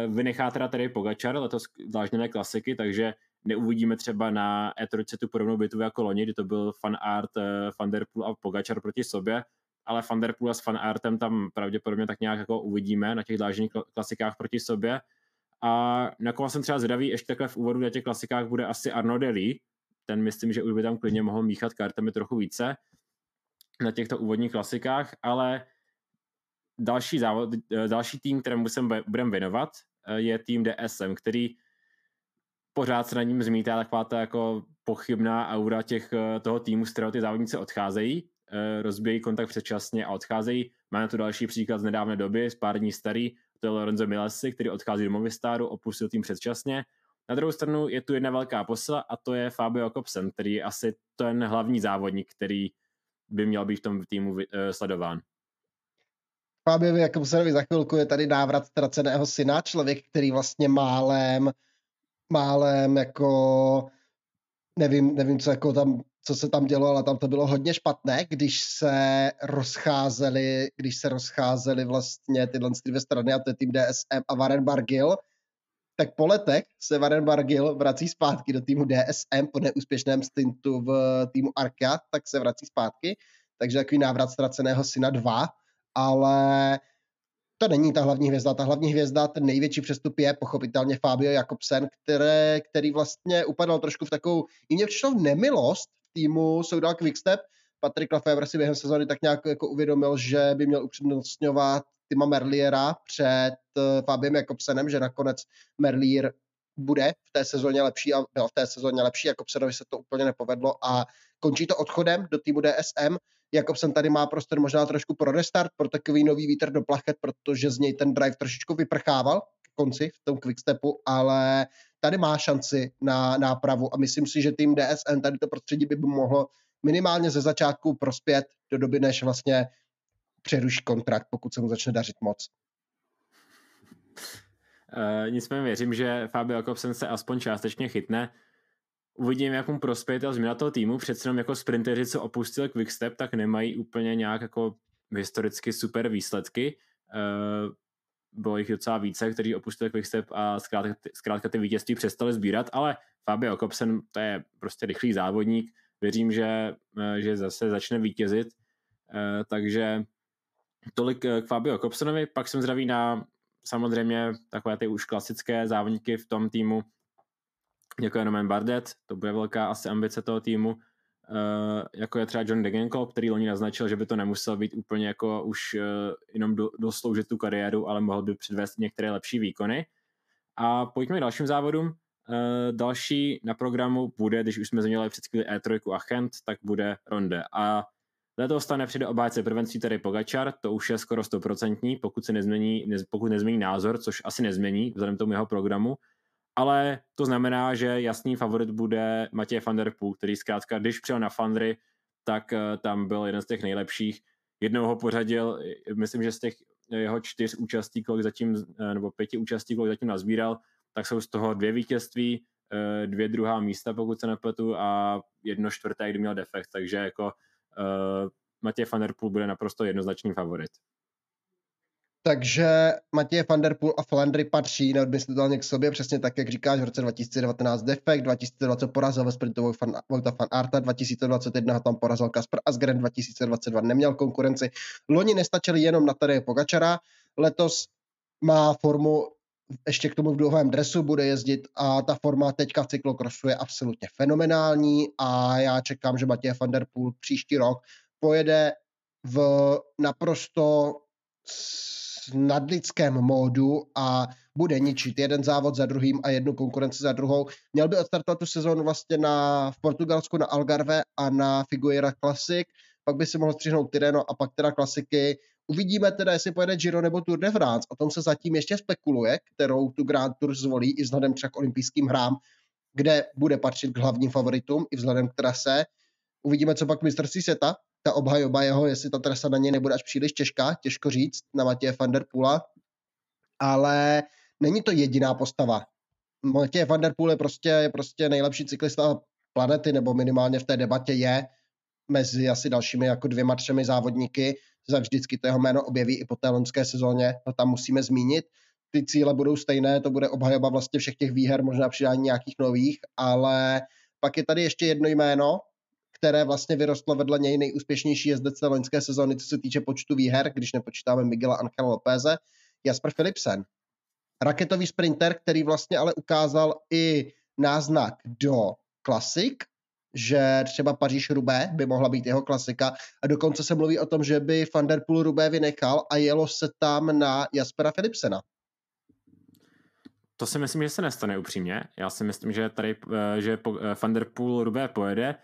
Vynechá teda tady Pogačar, letos dlážděné klasiky, takže neuvidíme třeba na E3 tu podobnou bitvu jako loni, kdy to byl fan art Van Der Poel a Pogačar proti sobě, ale Van Der Poel s fan artem tam pravděpodobně tak nějak jako uvidíme na těch dlážděných klasikách proti sobě. A na koho jsem třeba zvědavý, ještě takhle v úvodu na těch klasikách bude asi Arno Deli, ten myslím, že už by tam klidně mohl míchat kartami trochu více na těchto úvodních klasikách, ale další, závod, další tým, kterému se budeme věnovat, je tým DSM, který pořád se na ním zmítá taková ta jako pochybná aura těch, toho týmu, z kterého ty závodníci odcházejí, rozbíjí kontakt předčasně a odcházejí. Máme tu další příklad z nedávné doby, z pár dní starý, to je Lorenzo Milesi, který odchází do Movistaru, opustil tým předčasně. Na druhou stranu je tu jedna velká posila a to je Fabio Jakobsen, který je asi ten hlavní závodník, který by měl být v tom týmu sledován. Fabio Jakobsenovi za chvilku je tady návrat ztraceného syna, člověk, který vlastně málem, málem jako nevím, nevím, co jako tam co se tam dělo, ale tam to bylo hodně špatné, když se rozcházeli, když se rozcházeli vlastně tyhle dvě strany a to je tým DSM a Warren Bargill, tak po letech se Warren Bargill vrací zpátky do týmu DSM po neúspěšném stintu v týmu Arca, tak se vrací zpátky, takže takový návrat ztraceného syna 2, ale to není ta hlavní hvězda. Ta hlavní hvězda, ten největší přestup je pochopitelně Fabio Jakobsen, které, který vlastně upadal trošku v takovou, i mě přišlo nemilost týmu Soudal Quickstep. Patrik Lefebvre si během sezóny tak nějak jako uvědomil, že by měl upřednostňovat Tima Merliera před uh, Fabiem Jakobsenem, že nakonec Merlier bude v té sezóně lepší a byl v té sezóně lepší, Jakobsenovi se to úplně nepovedlo a končí to odchodem do týmu DSM. Jakobsen tady má prostor možná trošku pro restart, pro takový nový vítr do plachet, protože z něj ten drive trošičku vyprchával k konci v tom quickstepu, ale tady má šanci na nápravu a myslím si, že tým DSN tady to prostředí by mohlo minimálně ze začátku prospět do doby, než vlastně přeruší kontrakt, pokud se mu začne dařit moc. Uh, nicméně věřím, že Fabio Jakobsen se aspoň částečně chytne. Uvidím, jak mu prospěje ta změna toho týmu. Přece jenom jako sprinteři, co opustil Quickstep, tak nemají úplně nějak jako historicky super výsledky. Uh, bylo jich docela více, kteří opustili Quickstep a zkrátka, zkrátka ty vítězství přestali sbírat, ale Fabio Kopsen, to je prostě rychlý závodník, věřím, že, eh, že zase začne vítězit, eh, takže tolik k Fabio Kopsenovi, pak jsem zdraví na samozřejmě takové ty už klasické závodníky v tom týmu, jako je Roman Bardet, to bude velká asi ambice toho týmu, Uh, jako je třeba John Degenkolb, který loni naznačil, že by to nemusel být úplně jako už uh, jenom do, dosloužit tu kariéru, ale mohl by předvést některé lepší výkony. A pojďme k dalším závodům. Uh, další na programu bude, když už jsme změnili před chvíli E3 a Chent, tak bude Ronde. A letos stane přijde obájce prvenství tady Pogačar, to už je skoro stoprocentní, pokud se nezmění, ne, pokud nezmění názor, což asi nezmění vzhledem tomu jeho programu ale to znamená, že jasný favorit bude Matěj van der Poel, který zkrátka, když přijel na Fandry, tak eh, tam byl jeden z těch nejlepších. Jednou ho pořadil, myslím, že z těch jeho čtyř účastí, kolik zatím, eh, nebo pěti účastí, kolik zatím nazbíral, tak jsou z toho dvě vítězství, eh, dvě druhá místa, pokud se nepletu, a jedno čtvrté, kdy měl defekt, takže jako uh, Matěj van der Poel bude naprosto jednoznačný favorit. Takže Matěj van der Poel a Flandry patří neodmyslitelně k sobě, přesně tak, jak říkáš, v roce 2019 defekt, 2020 porazil ve sprintovou fan, fan Arta, 2021 tam porazil Kasper Asgren, 2022 neměl konkurenci. Loni nestačili jenom na tady Pogačara, letos má formu ještě k tomu v dlouhém dresu bude jezdit a ta forma teďka v cyklokrosu je absolutně fenomenální a já čekám, že Matěj van der Poel příští rok pojede v naprosto nadlidském módu a bude ničit jeden závod za druhým a jednu konkurenci za druhou. Měl by odstartovat tu sezónu vlastně na, v Portugalsku na Algarve a na Figueira Classic, pak by si mohl střihnout Tireno a pak teda klasiky. Uvidíme teda, jestli pojede Giro nebo Tour de France. O tom se zatím ještě spekuluje, kterou tu Grand Tour zvolí i vzhledem třeba k olympijským hrám, kde bude patřit k hlavním favoritům i vzhledem k trase. Uvidíme, co pak mistrovství světa, ta obhajoba jeho, jestli ta trasa na ně nebude až příliš těžká, těžko říct, na Matěje van der Poola, ale není to jediná postava. Matěj van der Poel je prostě, je prostě nejlepší cyklista planety, nebo minimálně v té debatě je mezi asi dalšími jako dvěma, třemi závodníky. Za vždycky to jeho jméno objeví i po té loňské sezóně, to tam musíme zmínit. Ty cíle budou stejné, to bude obhajoba vlastně všech těch výher, možná přidání nějakých nových, ale pak je tady ještě jedno jméno, které vlastně vyrostlo vedle něj nejúspěšnější jezdec loňské sezóny, co se týče počtu výher, když nepočítáme Miguela Angela Lopeze, Jasper Philipsen. Raketový sprinter, který vlastně ale ukázal i náznak do klasik, že třeba Paříž Rubé by mohla být jeho klasika a dokonce se mluví o tom, že by Van der Poel Rubé vynechal a jelo se tam na Jaspera Philipsena. To si myslím, že se nestane upřímně. Já si myslím, že tady, eh, že eh, Van der Poel Rubé pojede,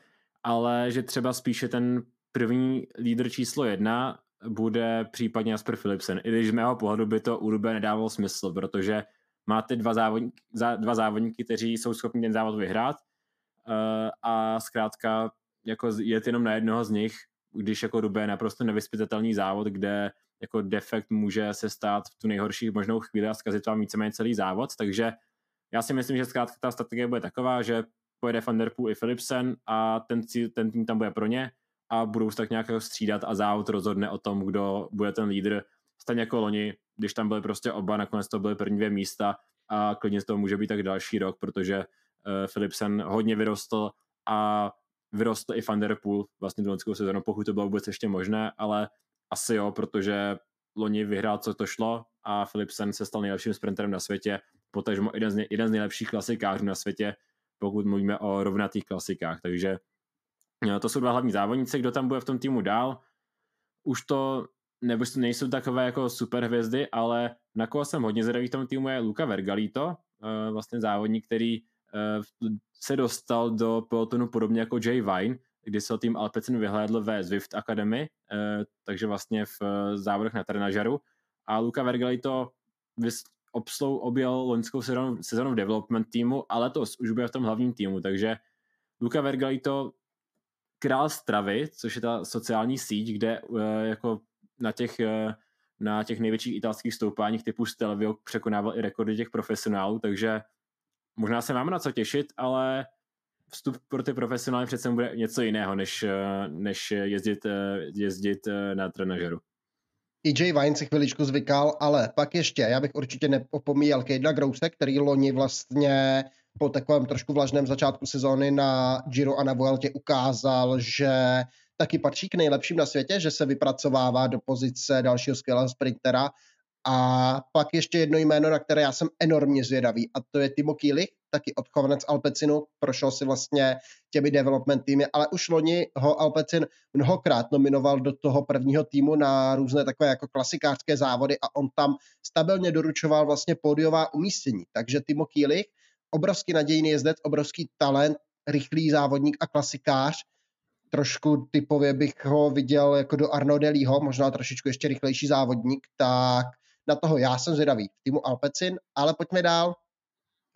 ale že třeba spíše ten první lídr číslo jedna bude případně Jasper Philipsen. I když z mého pohledu by to u Rubé nedávalo smysl, protože máte dva závodníky, dva závodníky, kteří jsou schopni ten závod vyhrát uh, a zkrátka jako jet jenom na jednoho z nich, když jako Rubé je naprosto nevyspytatelný závod, kde jako defekt může se stát v tu nejhorší možnou chvíli a zkazit vám víceméně celý závod, takže já si myslím, že zkrátka ta strategie bude taková, že pojede Van Der Poel i Philipsen a ten, ten tým tam bude pro ně a budou se tak nějak jako střídat a závod rozhodne o tom, kdo bude ten lídr. Stejně jako loni, když tam byly prostě oba, nakonec to byly první dvě místa a klidně to může být tak další rok, protože uh, Philipsen hodně vyrostl a vyrostl i Van Der Poel vlastně do loňskou sezónu, pokud to bylo vůbec ještě možné, ale asi jo, protože loni vyhrál, co to šlo a Philipsen se stal nejlepším sprinterem na světě, potažmo jeden z, nej, jeden z nejlepších klasikářů na světě, pokud mluvíme o rovnatých klasikách, takže no, to jsou dva hlavní závodníci, kdo tam bude v tom týmu dál. Už to nebo nejsou takové jako super hvězdy, ale na koho jsem hodně zvědavý v tom týmu je Luca Vergalito, eh, vlastně závodník, který eh, se dostal do pelotonu podobně jako Jay Vine, kdy se tým Alpecin vyhlédl ve Zwift Academy, eh, takže vlastně v závodech na trenažeru. A Luca Vergalito obslou objel loňskou sezónu, sezónu v development týmu, ale to už bude v tom hlavním týmu, takže Luca Vergalito král stravy, což je ta sociální síť, kde uh, jako na těch, uh, na těch největších italských stoupáních typu Stelvio překonával i rekordy těch profesionálů, takže možná se máme na co těšit, ale vstup pro ty profesionály přece bude něco jiného, než, uh, než jezdit, jezdit na trenažeru. EJ Vine si chviličku zvykal, ale pak ještě, já bych určitě neopomíjel Kejdla Grouse, který loni vlastně po takovém trošku vlažném začátku sezóny na Giro a na Vueltě ukázal, že taky patří k nejlepším na světě, že se vypracovává do pozice dalšího skvělého sprintera. A pak ještě jedno jméno, na které já jsem enormně zvědavý, a to je Timo Kýlich, taky odchovanec Alpecinu, prošel si vlastně těmi development týmy, ale už loni ho Alpecin mnohokrát nominoval do toho prvního týmu na různé takové jako klasikářské závody a on tam stabilně doručoval vlastně pódiová umístění. Takže Timo Kýlich obrovský nadějný jezdec, obrovský talent, rychlý závodník a klasikář. Trošku typově bych ho viděl jako do Arno Delího, možná trošičku ještě rychlejší závodník, tak na toho já jsem zvědavý v týmu Alpecin, ale pojďme dál.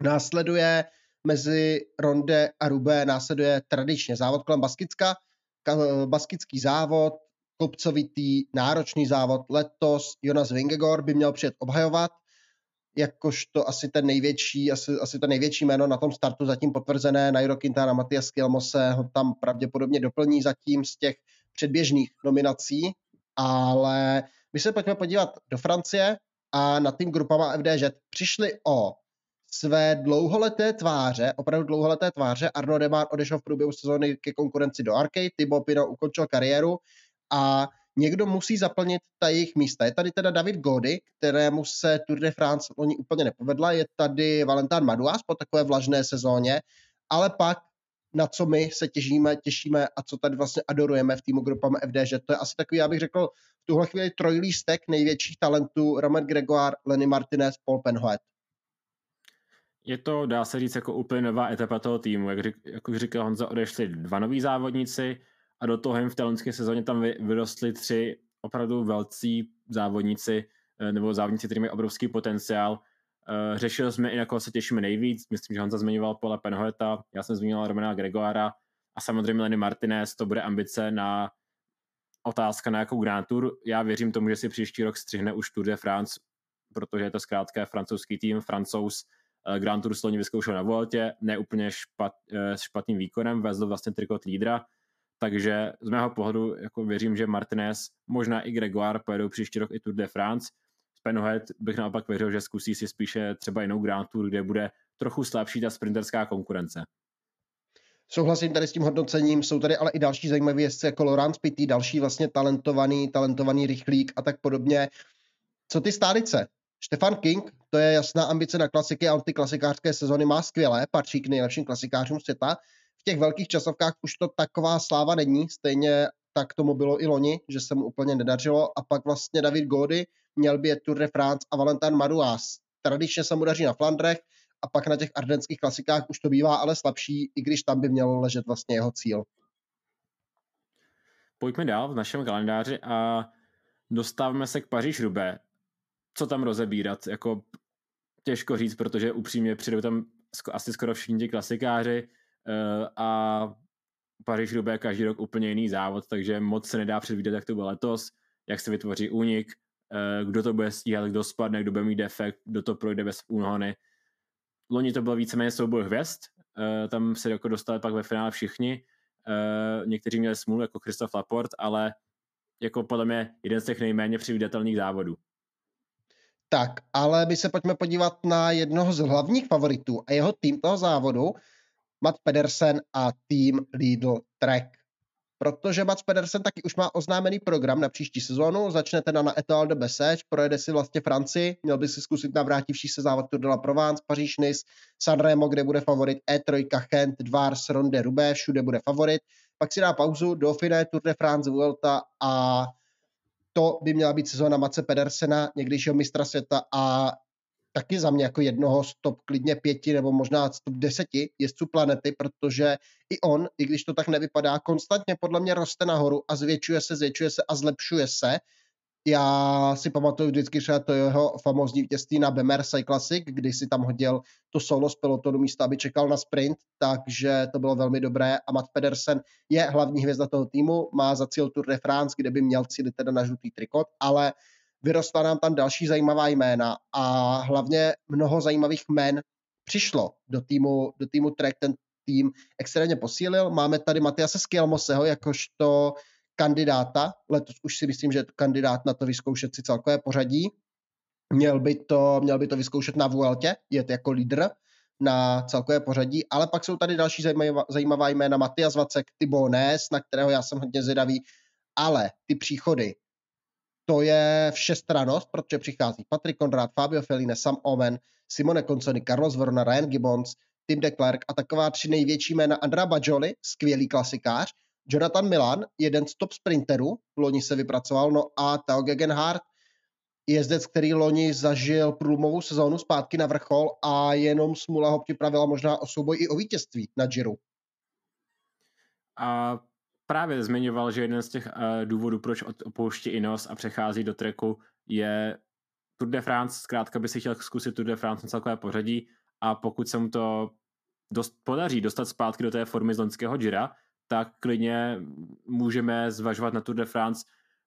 Následuje mezi Ronde a Rubé následuje tradičně závod kolem Baskicka, baskický závod, kopcovitý, náročný závod. Letos Jonas Vingegor by měl přijet obhajovat jakožto asi ten největší, asi, asi ten největší jméno na tom startu zatím potvrzené. Nairo Quintana, Matias Kilmose ho tam pravděpodobně doplní zatím z těch předběžných nominací, ale my se pojďme podívat do Francie a na tým grupama FDŽ přišli o své dlouholeté tváře, opravdu dlouholeté tváře. Arno Demar odešel v průběhu sezóny ke konkurenci do Arcade, Thibaut Pino ukončil kariéru a někdo musí zaplnit ta jejich místa. Je tady teda David Gody, kterému se Tour de France loni úplně nepovedla, je tady Valentin Madouas po takové vlažné sezóně, ale pak na co my se těžíme, těšíme a co tady vlastně adorujeme v týmu grupama FD, že to je asi takový, já bych řekl, v tuhle chvíli trojlístek největších talentů Roman Gregoire, Lenny Martinez, Paul Penhoet. Je to, dá se říct, jako úplně nová etapa toho týmu. Jak, jak už říkal Honza, odešli dva noví závodníci, a do toho jim v té loňské sezóně tam vyrostli tři opravdu velcí závodníci, eh, nebo závodníci, kteří mají obrovský potenciál. Uh, řešili jsme i na koho se těšíme nejvíc. Myslím, že Honza zmiňoval Pola Penhoeta, já jsem zmiňoval Romana Gregoara a samozřejmě Lenny Martinez, to bude ambice na otázka na jakou Grand Tour. Já věřím tomu, že si příští rok střihne už Tour de France, protože je to zkrátka francouzský tým, francouz uh, Grand Tour sloní vyzkoušel na Vueltě, ne úplně špat, uh, špatným výkonem, vezl vlastně trikot lídra, takže z mého pohledu jako věřím, že Martinez, možná i Gregoire pojedou příští rok i Tour de France, Penhead bych naopak věřil, že zkusí si spíše třeba jinou Grand Tour, kde bude trochu slabší ta sprinterská konkurence. Souhlasím tady s tím hodnocením, jsou tady ale i další zajímavé jezdce jako Laurence Pitty, další vlastně talentovaný, talentovaný rychlík a tak podobně. Co ty stálice? Stefan King, to je jasná ambice na klasiky a ty klasikářské sezony má skvělé, patří k nejlepším klasikářům světa. V těch velkých časovkách už to taková sláva není, stejně tak tomu bylo i loni, že se mu úplně nedařilo. A pak vlastně David Gody, měl by Tour de France a Valentin Madouas. Tradičně se mu daří na Flandrech a pak na těch ardenských klasikách už to bývá ale slabší, i když tam by měl ležet vlastně jeho cíl. Pojďme dál v našem kalendáři a dostáváme se k Paříž Rubé. Co tam rozebírat? Jako těžko říct, protože upřímně přijdou tam asi skoro všichni ti klasikáři eh, a Paříž Rubé každý rok úplně jiný závod, takže moc se nedá předvídat, jak to bylo letos, jak se vytvoří únik, Eh, kdo to bude stíhat, kdo spadne, kdo bude mít defekt, kdo to projde bez úhony. Loni to bylo víceméně souboj hvězd, eh, tam se jako dostali pak ve finále všichni, eh, někteří měli smůlu jako Christoph Laport, ale jako podle mě jeden z těch nejméně přivídatelných závodů. Tak, ale my se pojďme podívat na jednoho z hlavních favoritů a jeho tým toho závodu, Matt Pedersen a tým Lidl Trek. Protože Mats Pedersen taky už má oznámený program na příští sezónu, začne teda na Etoile de Bessège, projede si vlastně Francii, měl by si zkusit navrátivší se závod Tour de la Provence, Paříž, Nice, Sanremo, kde bude favorit E3, Chent, Dvars, Ronde, Rubé, všude bude favorit, pak si dá pauzu, Dauphiné, Tour de France, Vuelta a to by měla být sezóna Mace Pedersena, někdejšího mistra světa a taky za mě jako jednoho z top klidně pěti nebo možná top deseti jezdců planety, protože i on, i když to tak nevypadá, konstantně podle mě roste nahoru a zvětšuje se, zvětšuje se a zlepšuje se. Já si pamatuju vždycky třeba to jeho famózní vítězství na Bemer Cyclassic, kdy si tam hodil to solo z pelotonu místo, aby čekal na sprint, takže to bylo velmi dobré a Matt Pedersen je hlavní hvězda toho týmu, má za cíl Tour de France, kde by měl cílit teda na žlutý trikot, ale vyrostla nám tam další zajímavá jména a hlavně mnoho zajímavých jmén přišlo do týmu, do týmu Trek, ten tým extrémně posílil. Máme tady Matiase Skielmoseho jakožto kandidáta, letos už si myslím, že je to kandidát na to vyzkoušet si celkové pořadí. Měl by to, měl by to vyzkoušet na Vueltě, je to jako lídr na celkové pořadí, ale pak jsou tady další zajímavá, zajímavá jména. Matias Vacek, Tybo Nes, na kterého já jsem hodně zvědavý, ale ty příchody, to je všestranost, protože přichází Patrick Conrad, Fabio Feline, Sam Owen, Simone Conconi, Carlos Verona, Ryan Gibbons, Tim de Klerk a taková tři největší jména Andra Bajoli, skvělý klasikář, Jonathan Milan, jeden z top sprinterů, loni se vypracoval, no a Theo Gegenhardt, jezdec, který loni zažil průlomovou sezónu zpátky na vrchol a jenom smula ho připravila možná o souboj i o vítězství na Giro. A právě zmiňoval, že jeden z těch uh, důvodů, proč opouští Inos a přechází do treku, je Tour de France. Zkrátka by si chtěl zkusit Tour de France na celkové pořadí a pokud se mu to dost podaří dostat zpátky do té formy z loňského Gira, tak klidně můžeme zvažovat na Tour de France.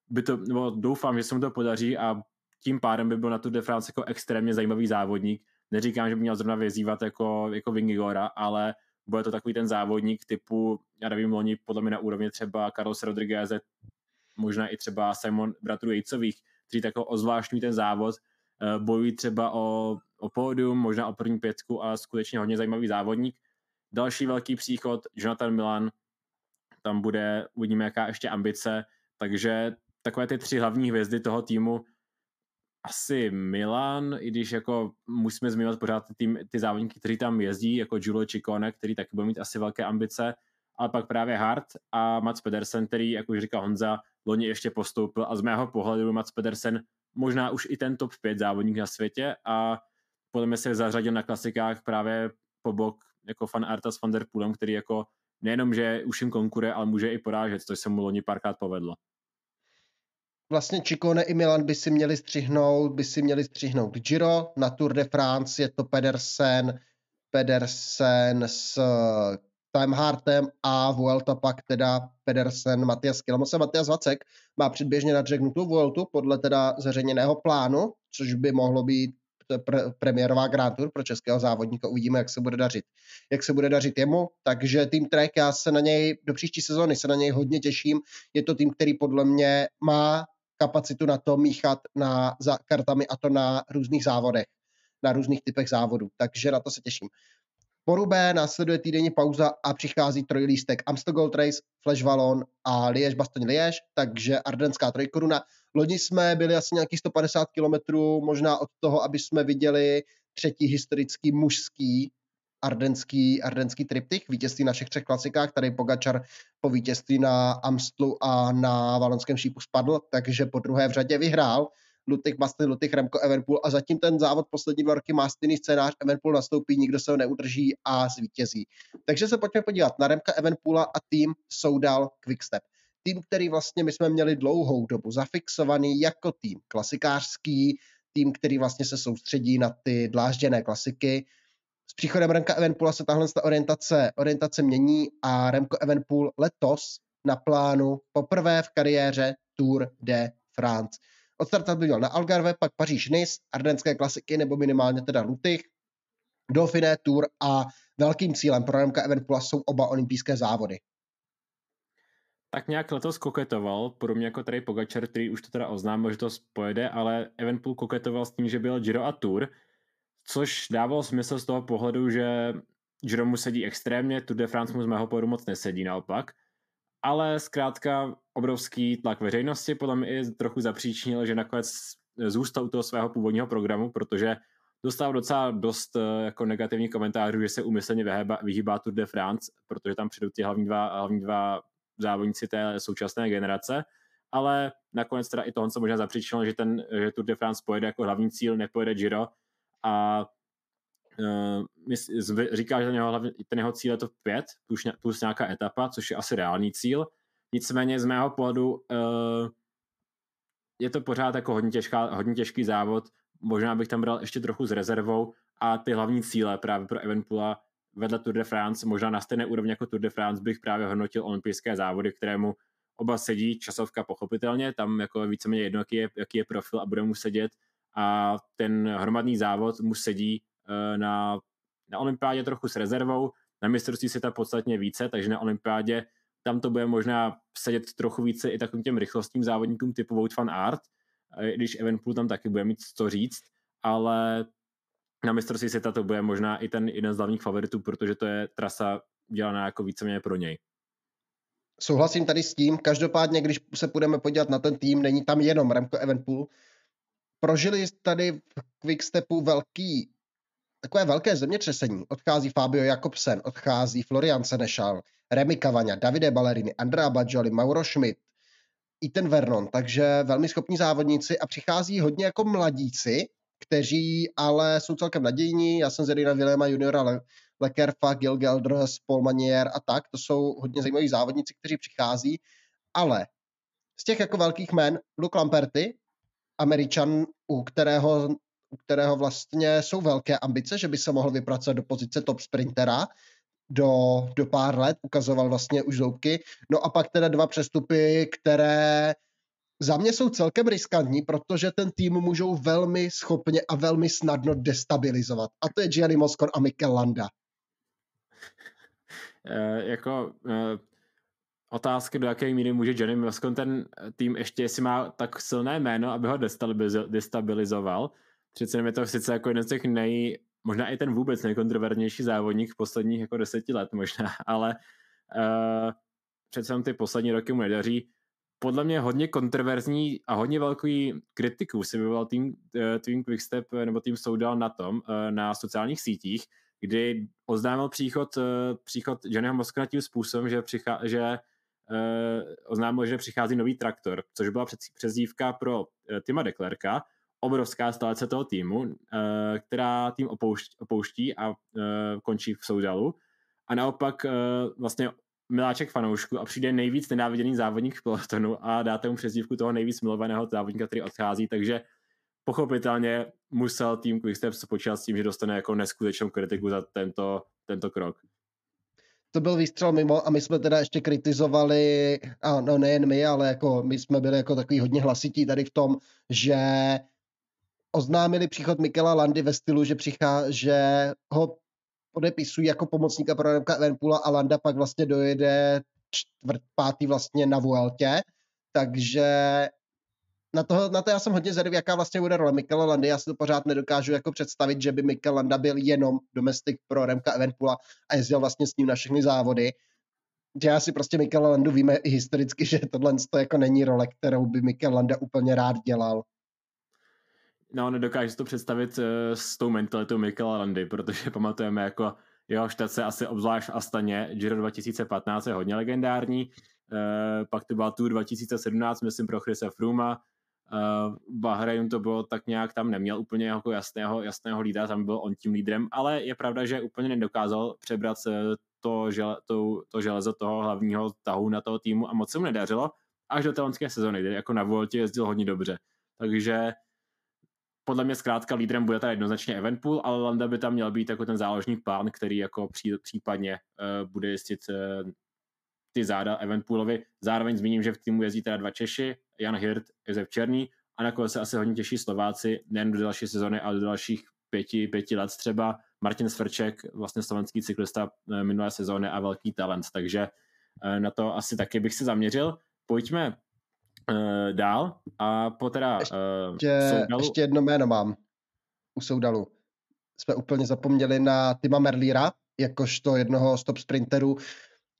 By to, nebo doufám, že se mu to podaří a tím pádem by byl na Tour de France jako extrémně zajímavý závodník. Neříkám, že by měl zrovna vyzývat jako, jako Vingigora, ale bude to takový ten závodník typu, já nevím, loni podle mě na úrovni třeba Carlos Rodriguez, možná i třeba Simon bratrů Jejcových, kteří takový ozvláštňují ten závod, eh, bojují třeba o, o pódium, možná o první pětku a skutečně hodně zajímavý závodník. Další velký příchod, Jonathan Milan, tam bude, uvidíme, jaká ještě ambice, takže takové ty tři hlavní hvězdy toho týmu asi Milan, i když jako musíme zmiňovat pořád ty, ty závodníky, kteří tam jezdí, jako Giulio Ciccone, který taky bude mít asi velké ambice, ale pak právě Hart a Mats Pedersen, který, jak už říká Honza, loni ještě postoupil a z mého pohledu Mats Pedersen možná už i ten top 5 závodník na světě a podle mě se zařadil na klasikách právě po bok jako fan Artas van der Poolem, který jako nejenom, že už jim konkuruje, ale může i porážet, což se mu loni párkrát povedlo. Vlastně Čikone i Milan by si měli střihnout, by si měli střihnout Giro, na Tour de France je to Pedersen, Pedersen s Timehartem a Vuelta pak teda Pedersen, Matias Kilmose. Matias Vacek má předběžně nadřeknutou Vueltu podle teda zveřejněného plánu, což by mohlo být pre- premiérová Grand Tour pro českého závodníka. Uvidíme, jak se bude dařit. Jak se bude dařit jemu. Takže tým Trek, já se na něj do příští sezóny se na něj hodně těším. Je to tým, který podle mě má kapacitu na to míchat na, za kartami a to na různých závodech, na různých typech závodů. Takže na to se těším. Po Rubé následuje týdenní pauza a přichází trojlístek Amstel Gold Race, Flash Wallon a Liège Bastogne Liège, takže Ardenská trojkoruna. Loni jsme byli asi nějakých 150 km možná od toho, aby jsme viděli třetí historický mužský ardenský, ardenský triptych, vítězství na všech třech klasikách, tady Pogačar po vítězství na Amstlu a na Valonském šípu spadl, takže po druhé v řadě vyhrál. Lutik Mastin, Lutik Remko Evenpool a zatím ten závod poslední dva roky má stejný scénář, Evenpool nastoupí, nikdo se ho neudrží a zvítězí. Takže se pojďme podívat na Remka Evenpoola a tým Soudal Quickstep. Tým, který vlastně my jsme měli dlouhou dobu zafixovaný jako tým klasikářský, tým, který vlastně se soustředí na ty dlážděné klasiky. S příchodem Remka Evenpoola se tahle orientace, orientace mění a Remko Evenpool letos na plánu poprvé v kariéře Tour de France. Odstartovat by měl na Algarve, pak Paříž Nice, ardenské klasiky nebo minimálně teda Lutych, Dauphiné Tour a velkým cílem pro Remka Evenpoola jsou oba olympijské závody. Tak nějak letos koketoval, podobně jako tady Pogačar, který už to teda oznámil, že to pojede, ale Evenpool koketoval s tím, že byl Giro a Tour, což dávalo smysl z toho pohledu, že Giro mu sedí extrémně, Tour de France mu z mého pohledu moc nesedí naopak. Ale zkrátka obrovský tlak veřejnosti podle mě i trochu zapříčinil, že nakonec zůstal u toho svého původního programu, protože dostal docela dost eh, jako negativních komentářů, že se umyslně vyhýbá, Tour de France, protože tam přijdou ty hlavní dva, hlavní dva závodníci té současné generace, ale nakonec teda i toho, co možná zapříčinilo, že ten že Tour de France pojede jako hlavní cíl, nepojede Giro a Uh, říká, že ten jeho, ten cíl je to pět plus, plus nějaká etapa, což je asi reálný cíl. Nicméně z mého pohledu uh, je to pořád jako hodně, těžká, hodně těžký závod. Možná bych tam bral ještě trochu s rezervou a ty hlavní cíle právě pro Evenpula vedle Tour de France, možná na stejné úrovni jako Tour de France bych právě hodnotil olympijské závody, kterému oba sedí, časovka pochopitelně, tam jako víceméně jedno, jaký je, jaký je profil a bude mu sedět a ten hromadný závod mu sedí Eh, na, na olympiádě trochu s rezervou, na mistrovství světa podstatně více, takže na olympiádě tam to bude možná sedět trochu více i takovým těm rychlostním závodníkům typu Wout van Art, když Evenpool tam taky bude mít co říct, ale na mistrovství světa to bude možná i ten jeden z hlavních favoritů, protože to je trasa dělaná jako víceméně pro něj. Souhlasím tady s tím. Každopádně, když se budeme podívat na ten tým, není tam jenom Remco Evenpool. Prožili tady v Quickstepu velký takové velké zemětřesení. Odchází Fabio Jakobsen, odchází Florian Senešal, Remy Cavagna, Davide Ballerini, Andrea Bajoli, Mauro Schmidt, i ten Vernon, takže velmi schopní závodníci a přichází hodně jako mladíci, kteří ale jsou celkem nadějní. Já jsem z Edina Vilema juniora Le- Lekerfa, Gil Gelders, Paul Manier a tak. To jsou hodně zajímaví závodníci, kteří přichází, ale z těch jako velkých men Luke Lamperty, Američan, u kterého u kterého vlastně jsou velké ambice, že by se mohl vypracovat do pozice top sprintera do, do pár let, ukazoval vlastně už zoubky. No a pak teda dva přestupy, které za mě jsou celkem riskantní, protože ten tým můžou velmi schopně a velmi snadno destabilizovat. A to je Gianni Moscon a Mikel Landa. E, jako e, otázky, do jaké míry může Johnny Moscon ten tým ještě, jestli má tak silné jméno, aby ho destabilizoval, přece je to sice jako jeden z těch nej, možná i ten vůbec nejkontroverznější závodník posledních jako deseti let možná, [laughs] ale uh, přece ty poslední roky mu nedaří. Podle mě hodně kontroverzní a hodně velký kritiků si vyvolal tým, uh, tým Quickstep nebo tým Soudal na tom, uh, na sociálních sítích, kdy oznámil příchod, uh, příchod Johnnyho Moskva tím způsobem, že, přichá, že oznámil, že přichází nový traktor, což byla přezdívka pro uh, Tima Deklerka, obrovská stálece toho týmu, eh, která tým opouští, a eh, končí v Soudalu. A naopak eh, vlastně miláček fanoušku a přijde nejvíc nenáviděný závodník v pelotonu a dáte mu přezdívku toho nejvíc milovaného závodníka, který odchází, takže pochopitelně musel tým Quickstep počítat s tím, že dostane jako neskutečnou kritiku za tento, tento krok. To byl výstřel mimo a my jsme teda ještě kritizovali, a no nejen my, ale jako my jsme byli jako takový hodně hlasití tady v tom, že oznámili příchod Mikela Landy ve stylu, že přichá, že ho podepisují jako pomocníka pro Remka Evenpoola a Landa pak vlastně dojede čtvrt, pátý vlastně na Vueltě, takže na to, na to já jsem hodně zvědavý, jaká vlastně bude role Mikela Landy. Já si to pořád nedokážu jako představit, že by Mikel Landa byl jenom domestik pro Remka Evenpoola a jezdil vlastně s ním na všechny závody. Já si prostě Mikel Landu víme i historicky, [laughs] že tohle to jako není role, kterou by Mikel Landa úplně rád dělal. No, nedokážu si to představit uh, s tou mentalitou Mikela Landy, protože pamatujeme jako jeho štace asi obzvlášť v Astaně. Giro 2015 je hodně legendární, uh, pak to byla Tour 2017, myslím, pro Chrise Frooma, Uh, Bahrain to bylo tak nějak, tam neměl úplně jako jasného, jasného lídra, tam byl on tím lídrem, ale je pravda, že úplně nedokázal přebrat to, žele, to, to železo toho hlavního tahu na toho týmu a moc se mu nedařilo, až do talentské sezony, kdy jako na Voltě jezdil hodně dobře. Takže podle mě zkrátka lídrem bude tady jednoznačně Evenpool, ale Landa by tam měl být jako ten záložní pán, který jako pří, případně uh, bude jezdit uh, ty záda Evenpoolovi. Zároveň zmíním, že v týmu jezdí teda dva Češi, Jan Hirt, Josef Černý a nakonec se asi hodně těší Slováci, nejen do další sezony, ale do dalších pěti, pěti let třeba. Martin Svrček, vlastně slovenský cyklista eh, minulé sezóny a velký talent, takže na to asi taky bych se zaměřil. Pojďme uh, dál a po teda ještě, uh, ještě jedno jméno mám u Soudalu. Jsme úplně zapomněli na Tima Merlíra, jakožto jednoho stop sprinterů.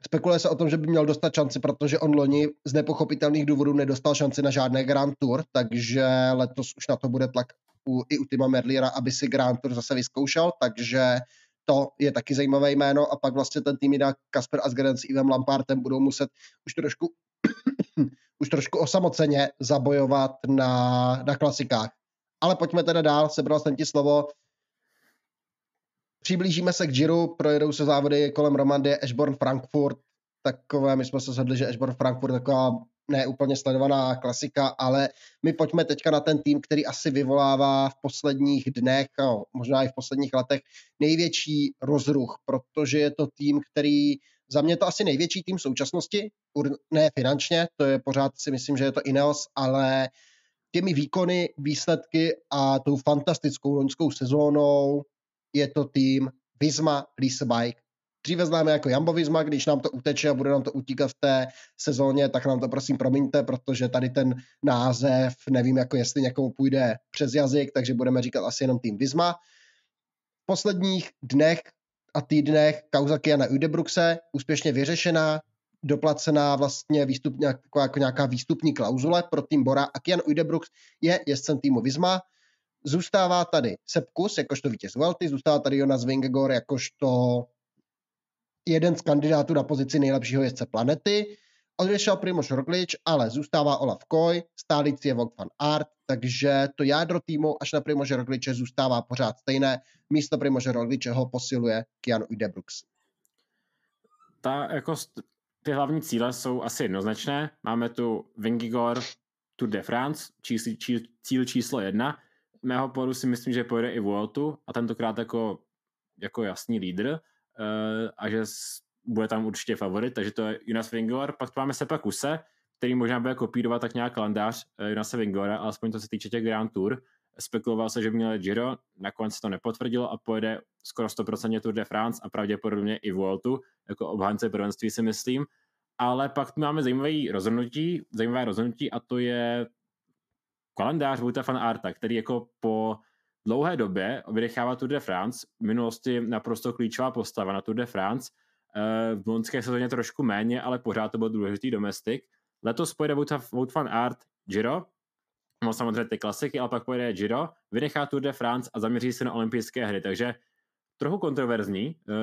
Spekuluje se o tom, že by měl dostat šanci, protože on loni z nepochopitelných důvodů nedostal šanci na žádné Grand Tour, takže letos už na to bude tlak u, i u Tima Merlíra, aby si Grand Tour zase vyzkoušel, takže to je taky zajímavé jméno a pak vlastně ten tým jde Kasper Asgren s Ivem Lampartem budou muset už trošku [coughs] už trošku osamoceně zabojovat na, na klasikách. Ale pojďme teda dál, sebral jsem ti slovo. Přiblížíme se k Giro, projedou se závody kolem Romandie, Ashborn, Frankfurt, takové, my jsme se shodli, že Ashborn, Frankfurt taková ne úplně sledovaná klasika, ale my pojďme teďka na ten tým, který asi vyvolává v posledních dnech, no, možná i v posledních letech, největší rozruch, protože je to tým, který za mě to asi největší tým v současnosti, ne finančně, to je pořád si myslím, že je to Ineos, ale těmi výkony, výsledky a tou fantastickou loňskou sezónou je to tým Visma Lise Bike. Dříve známe jako Jambo Visma, když nám to uteče a bude nám to utíkat v té sezóně, tak nám to prosím promiňte, protože tady ten název, nevím, jako jestli někomu půjde přes jazyk, takže budeme říkat asi jenom tým Visma. V posledních dnech a týdnech kauza Kiana Udebruxe úspěšně vyřešená, doplacená vlastně výstup, jako, jako nějaká výstupní klauzule pro tým Bora a Kian Udebrux je jezdcem týmu Vizma. Zůstává tady Sepkus jakožto vítěz Welty, zůstává tady Jonas Vingegor jakožto jeden z kandidátů na pozici nejlepšího jezdce planety. Odešel Primož Roglič, ale zůstává Olaf Koy, stálící je Vogt van Art, takže to jádro týmu až na Primože Rogliče zůstává pořád stejné. Místo Primože Rogliče ho posiluje Kian Udebrooks. Ta, jako ty hlavní cíle jsou asi jednoznačné. Máme tu Vingigor Tour de France, čísl, či, cíl číslo jedna. Mého poru si myslím, že pojede i Vueltu a tentokrát jako, jako jasný lídr uh, a že bude tam určitě favorit, takže to je Jonas Vingor. Pak tu máme Sepa Kuse, který možná bude kopírovat tak nějak kalendář uh, Jonasa Vingora, alespoň to se týče těch Grand Tour. Spekuloval se, že by měl Giro, nakonec to nepotvrdilo a pojede skoro 100% Tour de France a pravděpodobně i Vueltu, jako obhánce prvenství si myslím. Ale pak tu máme zajímavé rozhodnutí, zajímavé rozhodnutí a to je kalendář Vouta van Arta, který jako po dlouhé době vydechává Tour de France, v minulosti naprosto klíčová postava na Tour de France, eh, v loňské sezóně trošku méně, ale pořád to byl důležitý domestik. Letos pojede Wout van Art Giro, no samozřejmě ty klasiky, ale pak pojede Giro, vynechá Tour de France a zaměří se na olympijské hry, takže trochu kontroverzní uh,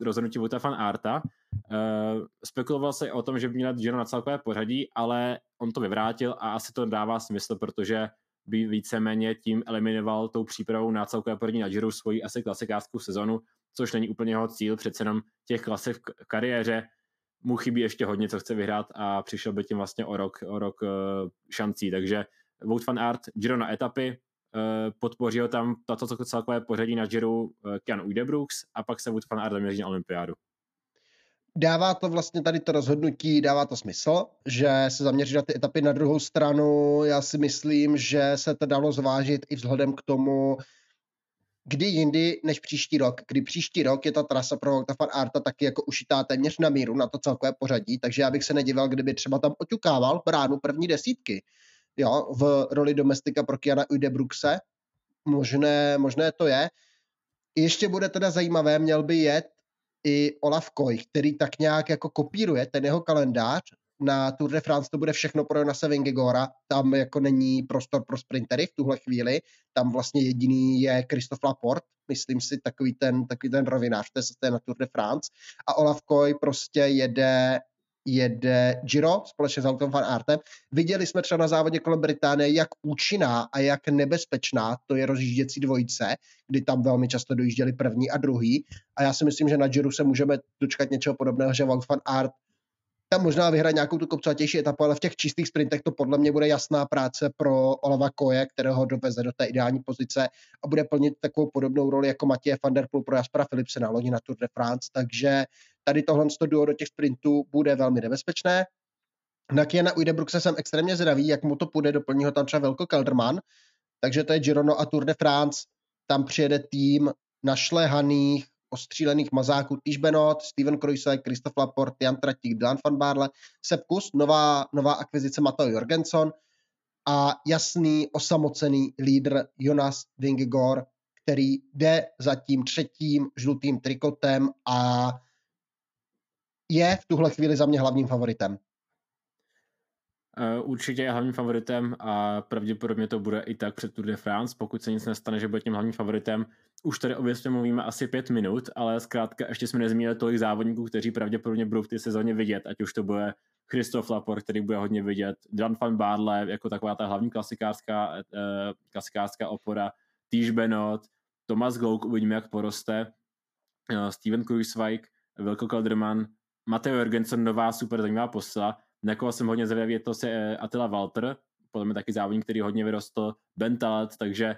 rozhodnutí Vouta van Arta. Uh, spekuloval se o tom, že by měl Giro na celkové pořadí, ale on to vyvrátil a asi to dává smysl, protože by víceméně tím eliminoval tou přípravou na celkové pořadí na Giro svoji asi klasikářskou sezonu, což není úplně jeho cíl, přece jenom těch klasik v kariéře mu chybí ještě hodně, co chce vyhrát a přišel by tím vlastně o rok, o rok uh, šancí, takže Wout van Aert, Giro na etapy, uh, podpoří ho tam tato celkové pořadí na Giro Kian Udebrooks a pak se Wout van Aert zaměří na olympiádu. Dává to vlastně tady to rozhodnutí, dává to smysl, že se zaměří na ty etapy na druhou stranu. Já si myslím, že se to dalo zvážit i vzhledem k tomu, kdy jindy než příští rok, kdy příští rok je ta trasa pro Vouta van Arta taky jako ušitá téměř na míru na to celkové pořadí, takže já bych se nedivil, kdyby třeba tam oťukával bránu první desítky, jo, v roli domestika pro Kiana Udebrukse, možné, možné to je. Ještě bude teda zajímavé, měl by jet i Olaf Koj, který tak nějak jako kopíruje ten jeho kalendář, na Tour de France to bude všechno pro Jonasa Vingegora, tam jako není prostor pro sprintery v tuhle chvíli, tam vlastně jediný je Christophe Laporte, myslím si takový ten, takový ten rovinář, to je na Tour de France. A Olaf Koy prostě jede jede Giro společně s Autom Van Artem. Viděli jsme třeba na závodě kolem Británie, jak účinná a jak nebezpečná to je rozjížděcí dvojice, kdy tam velmi často dojížděli první a druhý. A já si myslím, že na Giro se můžeme dočkat něčeho podobného, že Wout van Art tam možná vyhrát nějakou tu kopcovatější etapu, ale v těch čistých sprintech to podle mě bude jasná práce pro Olava Koje, kterého doveze do té ideální pozice a bude plnit takovou podobnou roli jako Matěje van der Poel pro Jaspera Philipse na loni na Tour de France, takže tady tohle duo do těch sprintů bude velmi nebezpečné. Na Kiana Ujdebruxe jsem extrémně zvědavý, jak mu to půjde, doplní ho tam třeba Velko Kelderman, takže to je Girono a Tour de France, tam přijede tým našlehaných, ostřílených mazáků Tiš Benot, Steven Krujsek, Christoph Laporte, Jan Tratík, Dylan van Barle, Sepkus, nová, nová akvizice Mateo Jorgenson a jasný osamocený lídr Jonas Vingegaard, který jde za tím třetím žlutým trikotem a je v tuhle chvíli za mě hlavním favoritem. Eh, určitě je hlavním favoritem a pravděpodobně to bude i tak před Tour de France, pokud se nic nestane, že bude tím hlavním favoritem. Už tady obecně mluvíme asi pět minut, ale zkrátka ještě jsme nezmínili tolik závodníků, kteří pravděpodobně budou v té sezóně vidět, ať už to bude Christoph Lapor, který bude hodně vidět, Dan van Barle jako taková ta hlavní klasikářská, eh, klasikářská opora, Týž Benot, Thomas Glouk, uvidíme, jak poroste, eh, Steven Kruiswijk, Velko Kalderman, Mateo Jorgensen, nová super zajímavá posila, na koho jsem hodně zvědavý, je to se eh, Attila Walter, podle mě taky závodník, který hodně vyrostl, Ben Talet, takže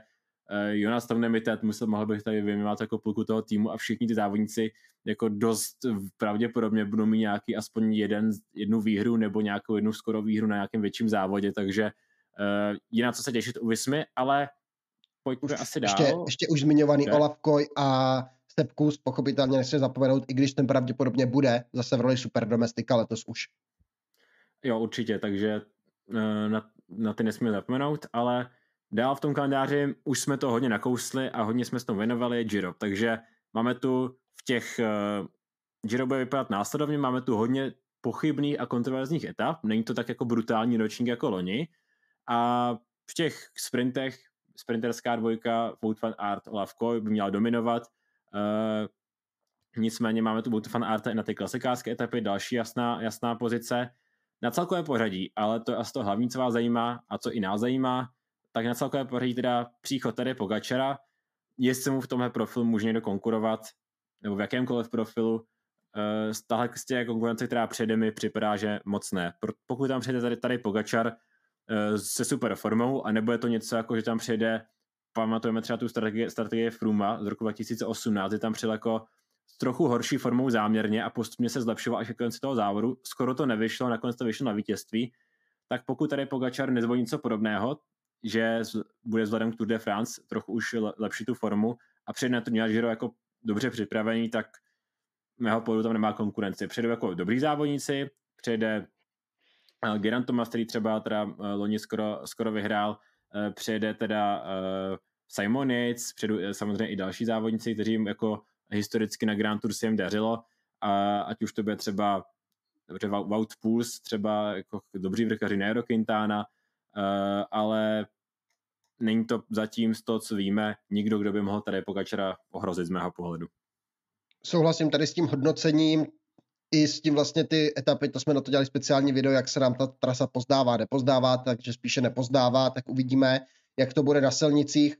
uh, Jonas tam nemitet, musel, mohl bych tady vyjmenovat jako půlku toho týmu a všichni ty závodníci jako dost pravděpodobně budou mít nějaký aspoň jeden, jednu výhru nebo nějakou jednu skoro výhru na nějakém větším závodě, takže uh, je na co se těšit u Vismy, ale pojďme asi dál. Ještě, ještě už zmiňovaný okay. Olaf Koj a Stepkus, pochopitelně nechci zapomenout, i když ten pravděpodobně bude zase v roli super domestika letos už. Jo, určitě, takže eh, na, na ty nesmíme zapomenout, ale dál v tom kalendáři už jsme to hodně nakousli a hodně jsme s tom věnovali Giro, takže máme tu v těch uh, Giro bude vypadat následovně, máme tu hodně pochybných a kontroverzních etap, není to tak jako brutální ročník jako loni. A v těch sprintech sprinterská dvojka Wout van Aert, Olaf Koy by měla dominovat, nicméně máme tu van Aert na ty klasikářské etapy, další jasná, jasná pozice, na celkové pořadí, ale to je asi to hlavní, co vás zajímá a co i nás zajímá, tak na celkové pořadí teda příchod tady Pogačera, jestli mu v tomhle profilu může někdo konkurovat, nebo v jakémkoliv profilu, uh, tahle prostě konkurence, která přijde mi, připadá, že moc ne. Pokud tam přijde tady, tady Pogačar uh, se super formou, a nebo je to něco jako, že tam přijde, pamatujeme třeba tu strategii, strategii Fruma z roku 2018, kdy tam přijel jako s trochu horší formou záměrně a postupně se zlepšoval až ke konci toho závodu. Skoro to nevyšlo, nakonec to vyšlo na vítězství. Tak pokud tady Pogačar nezvolí něco podobného, že bude vzhledem k Tour de France trochu už lepší tu formu a přijde na to Giro jako dobře připravený, tak mého pohledu tam nemá konkurenci. Přijde jako dobrý závodníci, přijde uh, Geran Thomas, který třeba teda uh, loni skoro, skoro vyhrál, uh, přijde teda uh, Simon Yates, přijdu uh, samozřejmě i další závodníci, kteří jako historicky na Grand Tour se jim dařilo, a ať už to bude třeba dobře, Wout Pools, třeba jako dobří vrchaři Nairo Quintana, ale není to zatím z toho, co víme, nikdo, kdo by mohl tady Pogačara ohrozit z mého pohledu. Souhlasím tady s tím hodnocením, i s tím vlastně ty etapy, to jsme na to dělali speciální video, jak se nám ta trasa pozdává, nepozdává, takže spíše nepozdává, tak uvidíme, jak to bude na silnicích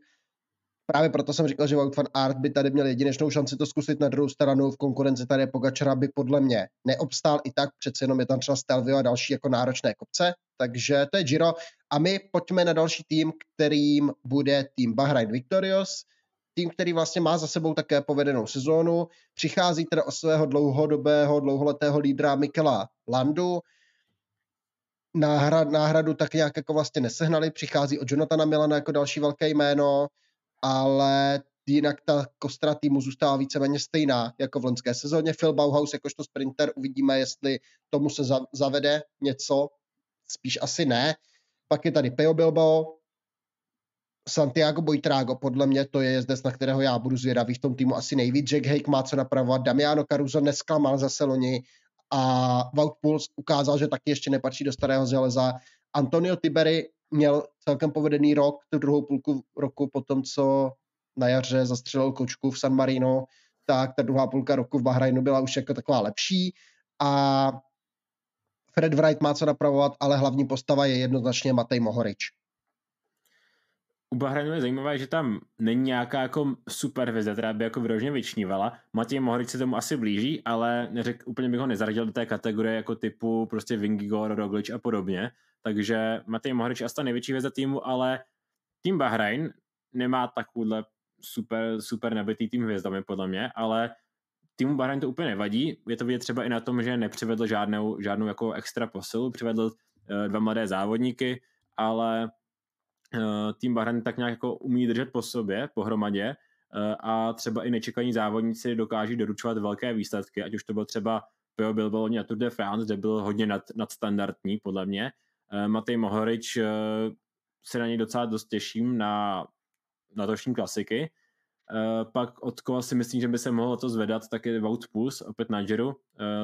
právě proto jsem říkal, že Wout van Art by tady měl jedinečnou šanci to zkusit na druhou stranu. V konkurenci tady Pogačara by podle mě neobstál i tak, přece jenom je tam třeba Stelvio a další jako náročné kopce. Takže to je Giro. A my pojďme na další tým, kterým bude tým Bahrain Victorious. Tým, který vlastně má za sebou také povedenou sezónu. Přichází teda o svého dlouhodobého, dlouholetého lídra Mikela Landu. Náhrad, náhradu tak nějak jako vlastně nesehnali. Přichází od Jonathana Milana jako další velké jméno ale jinak ta kostra týmu zůstává víceméně stejná jako v loňské sezóně. Phil Bauhaus jakožto sprinter, uvidíme, jestli tomu se zavede něco, spíš asi ne. Pak je tady Peo Bilbao, Santiago Boitrago, podle mě to je jezdec, na kterého já budu zvědavý v tom týmu asi nejvíc. Jack Hake má co napravovat, Damiano Caruso nesklamal zase loni a Wout Puls ukázal, že taky ještě nepatří do starého železa. Antonio Tiberi měl celkem povedený rok, tu druhou půlku roku po tom, co na jaře zastřelil kočku v San Marino, tak ta druhá půlka roku v Bahrajnu byla už jako taková lepší a Fred Wright má co napravovat, ale hlavní postava je jednoznačně Matej Mohorič. U Bahrajnu je zajímavé, že tam není nějaká jako super hvězda, která by jako vyrožně vyčnívala. Matěj Mohorič se tomu asi blíží, ale neřek, úplně bych ho nezaradil do té kategorie jako typu prostě Vingigor, Roglič a podobně. Takže Matej Mohrič je asi ta největší hvězda týmu, ale tým Bahrain nemá takovýhle super, super nabitý tým hvězdami podle mě, ale týmu Bahrain to úplně nevadí. Je to vidět třeba i na tom, že nepřivedl žádnou, žádnou jako extra posilu, přivedl uh, dva mladé závodníky, ale tým Bahrain tak nějak jako umí držet po sobě, pohromadě uh, a třeba i nečekaní závodníci dokáží doručovat velké výsledky, ať už to byl třeba Pio Bilbao na Tour de France, kde byl hodně nad, nadstandardní podle mě, Eh, Matej Mohorič eh, se na něj docela dost těším na letošní klasiky. Pak od koho si myslím, že by se mohlo to zvedat, tak je Wout Puls, opět na. Uh,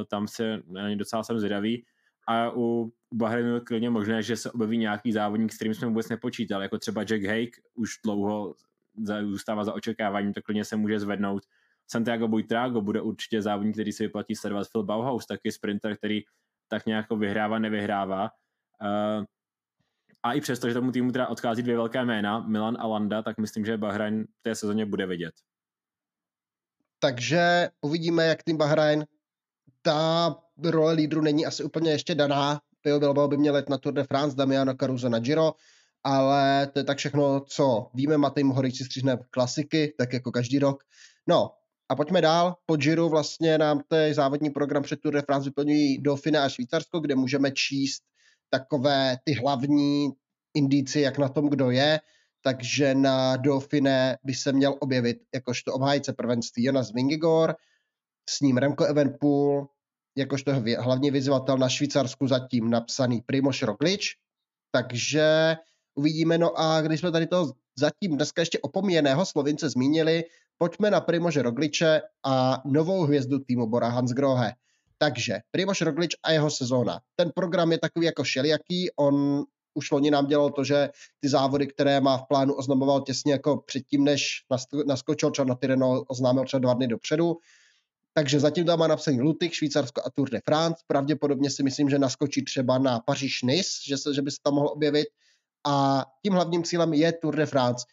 tam se na něj docela jsem zvědavý. A u Bahrainu je klidně možné, že se objeví nějaký závodník, s kterým jsme vůbec nepočítali, jako třeba Jack Hake, už dlouho zůstává za očekáváním, tak klidně se může zvednout. Santiago Buitrago bude určitě závodník, který se vyplatí sledovat. Phil Bauhaus, taky sprinter, který tak nějak vyhrává, nevyhrává. Uh, a i přesto, že tomu týmu teda odchází dvě velké jména, Milan a Landa, tak myslím, že Bahrain v té sezóně bude vidět. Takže uvidíme, jak tým Bahrain, ta role lídru není asi úplně ještě daná. Pio Bilbao by měl let na Tour de France, Damiano Caruso na Giro, ale to je tak všechno, co víme. Matej Mohorič si stříhne klasiky, tak jako každý rok. No, a pojďme dál. Po Giro vlastně nám ten závodní program před Tour de France vyplňují Dauphine a Švýcarsko, kde můžeme číst takové ty hlavní indici, jak na tom kdo je, takže na Dauphine by se měl objevit jakožto obhájce prvenství Jonas Vingigor, s ním Remco Evenpool, jakožto hlavní vyzvatel na Švýcarsku zatím napsaný Primoš Roglič, takže uvidíme. No a když jsme tady to zatím dneska ještě opomíjeného Slovince zmínili, pojďme na Primože Rogliče a novou hvězdu týmu Bora Hansgrohe. Takže Primoš Roglič a jeho sezóna. Ten program je takový jako šelijaký, on už loni nám dělal to, že ty závody, které má v plánu, oznamoval těsně jako předtím, než naskočil třeba na Tyreno, oznámil třeba dva dny dopředu. Takže zatím tam má napsaný Lutych, Švýcarsko a Tour de France. Pravděpodobně si myslím, že naskočí třeba na Paříž Nice, že, se, že by se tam mohl objevit. A tím hlavním cílem je Tour de France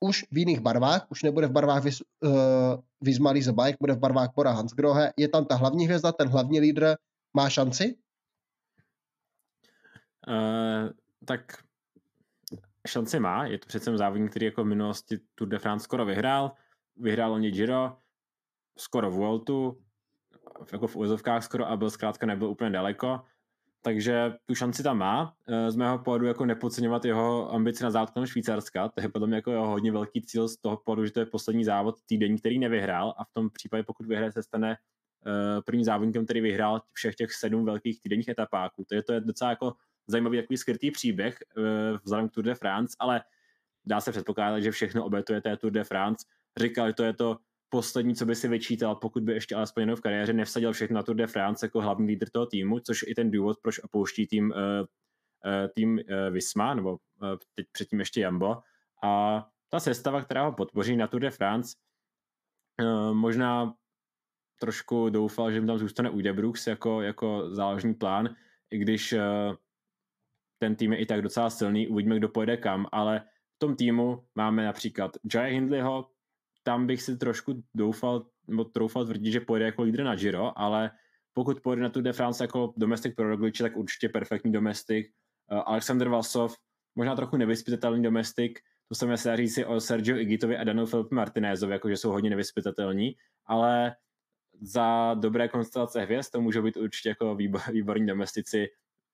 už v jiných barvách, už nebude v barvách Viz, uh, Vizmali Bike, bude v barvách Bora Hansgrohe. Je tam ta hlavní hvězda, ten hlavní lídr, má šanci? Uh, tak šanci má, je to přece závodník, který jako v minulosti Tour de France skoro vyhrál, vyhrál oni Giro, skoro Vueltu, jako v úzovkách skoro a byl zkrátka nebyl úplně daleko takže tu šanci tam má. Eh, z mého pohledu jako nepodceňovat jeho ambici na závod Švýcarska, to je podle mě jako jeho hodně velký cíl z toho pohledu, že to je poslední závod týden, který nevyhrál a v tom případě, pokud vyhraje, se stane eh, prvním závodníkem, který vyhrál všech těch sedm velkých týdenních etapáků. To je, to je docela jako zajímavý takový skrytý příběh eh, vzhledem k Tour de France, ale dá se předpokládat, že všechno obětuje té Tour de France. Říkal, že to je to poslední, co by si vyčítal, pokud by ještě alespoň jenom v kariéře nevsadil všechno na Tour de France jako hlavní lídr toho týmu, což i ten důvod, proč opouští tým, uh, uh, tým uh, Visma, nebo teď předtím ještě Jambo. A ta sestava, která ho podpoří na Tour de France, možná trošku doufal, že mu tam zůstane Ude Brooks jako, jako záložní plán, i když ten tým je i tak docela silný, uvidíme, kdo pojede kam, ale tom týmu máme například Jaya Hindleyho, tam bych si trošku doufal, nebo troufal tvrdit, že pojede jako lídr na Giro, ale pokud pojede na Tour de France jako domestik pro Rogliče, tak určitě perfektní domestik. Uh, Alexander Valsov, možná trochu nevyspytatelný domestik, to samé se dá říct si o Sergio Igitovi a Daniel Filipe Martinézovi, jakože jsou hodně nevyspytatelní, ale za dobré konstelace hvězd to můžou být určitě jako [laughs] výborní domestici,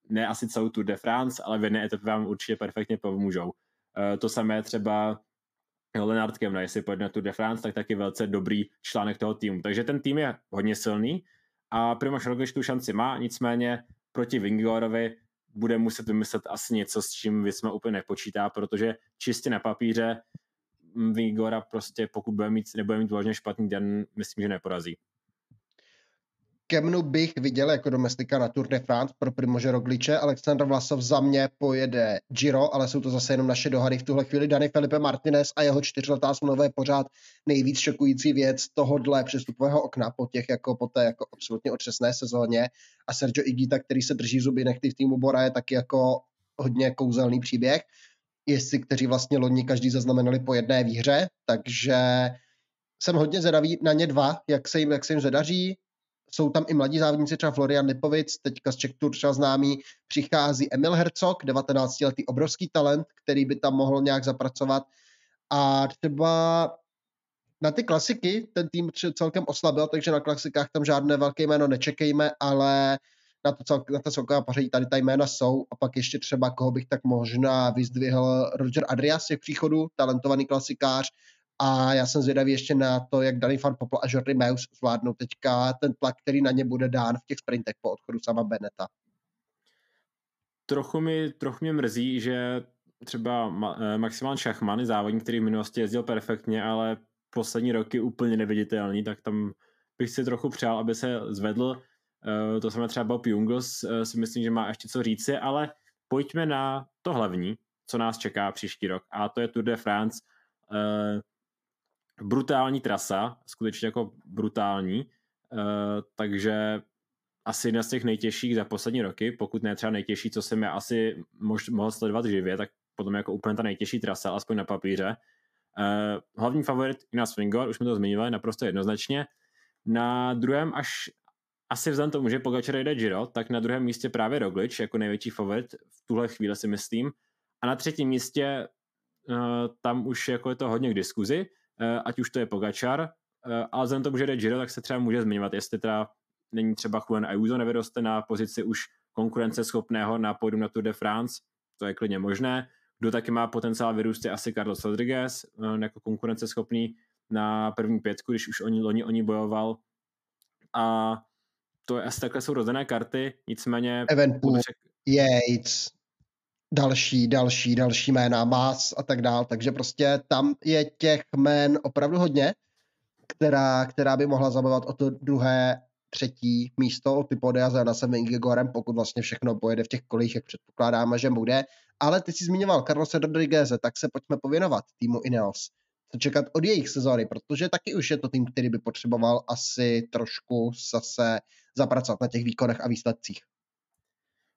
ne asi celou Tour de France, ale v jedné etapě vám určitě perfektně pomůžou. Uh, to samé třeba Lenard Kemna, jestli pojede na de France, tak taky velice dobrý článek toho týmu. Takže ten tým je hodně silný a Primož Roglič tu šanci má, nicméně proti Vingorovi bude muset vymyslet asi něco, s čím jsme úplně nepočítá, protože čistě na papíře Vingora prostě pokud bude mít, nebude mít vážně špatný den, myslím, že neporazí. Kemnu bych viděl jako domestika na Tour de France pro Primože Rogliče. Aleksandr Vlasov za mě pojede Giro, ale jsou to zase jenom naše dohady. V tuhle chvíli Dani Felipe Martinez a jeho čtyřletá smlouva je pořád nejvíc šokující věc tohohle přestupového okna po těch jako po té jako absolutně otřesné sezóně. A Sergio Igita, který se drží zuby nechty v týmu Bora, je taky jako hodně kouzelný příběh. Jestli, kteří vlastně loni každý zaznamenali po jedné výhře, takže jsem hodně zvědavý na ně dva, jak se jim, jak se jim zadaří jsou tam i mladí závodníci, třeba Florian Lipovic, teďka z Czech Tour třeba známý, přichází Emil Hercog, 19-letý obrovský talent, který by tam mohl nějak zapracovat. A třeba na ty klasiky ten tým celkem oslabil, takže na klasikách tam žádné velké jméno nečekejme, ale na, to cel, na to celková pořadí tady ta jména jsou a pak ještě třeba, koho bych tak možná vyzdvihl, Roger Adrias je příchodu, talentovaný klasikář, a já jsem zvědavý ještě na to, jak Danny Van Poppel a Jordi Meus zvládnou teďka ten tlak, který na ně bude dán v těch sprintech po odchodu sama Beneta. Trochu mi, trochu mě mrzí, že třeba eh, Maximán Šachman, závodník, který v minulosti jezdil perfektně, ale poslední roky úplně neviditelný, tak tam bych si trochu přál, aby se zvedl. Eh, to samé třeba Bob Jungels eh, si myslím, že má ještě co říci, ale pojďme na to hlavní, co nás čeká příští rok, a to je Tour de France brutální trasa, skutečně jako brutální, uh, takže asi jedna z těch nejtěžších za poslední roky, pokud ne třeba nejtěžší, co jsem já asi mohl sledovat živě, tak potom jako úplně ta nejtěžší trasa, aspoň na papíře. Uh, hlavní favorit Inas Vingor, už jsme to zmiňovali naprosto jednoznačně. Na druhém až asi vzhledem tomu, že Pogačar jde Giro, tak na druhém místě právě Roglič jako největší favorit v tuhle chvíli si myslím. A na třetím místě uh, tam už jako je to hodně k diskuzi, Eh, ať už to je Pogačar, eh, ale vzhledem tomu, že jde Giro, tak se třeba může zmiňovat, jestli teda není třeba Juan Ayuso nevyroste na pozici už konkurenceschopného na pódu na Tour de France, to je klidně možné. Kdo taky má potenciál vyrůst je asi Carlos Rodriguez eh, jako konkurenceschopný na první pětku, když už oni loni oni bojoval. A to je asi takhle jsou rozené karty, nicméně... Evenpool, Yates, další, další, další jména, Mas a tak dál, takže prostě tam je těch jmén opravdu hodně, která, která by mohla zabavovat o to druhé, třetí místo, o ty podia za Nasem Ingegorem, pokud vlastně všechno pojede v těch kolích, jak předpokládáme, že bude. Ale ty jsi zmiňoval Carlos Rodriguez, tak se pojďme pověnovat týmu Ineos. Co čekat od jejich sezóny, protože taky už je to tým, který by potřeboval asi trošku zase zapracovat na těch výkonech a výsledcích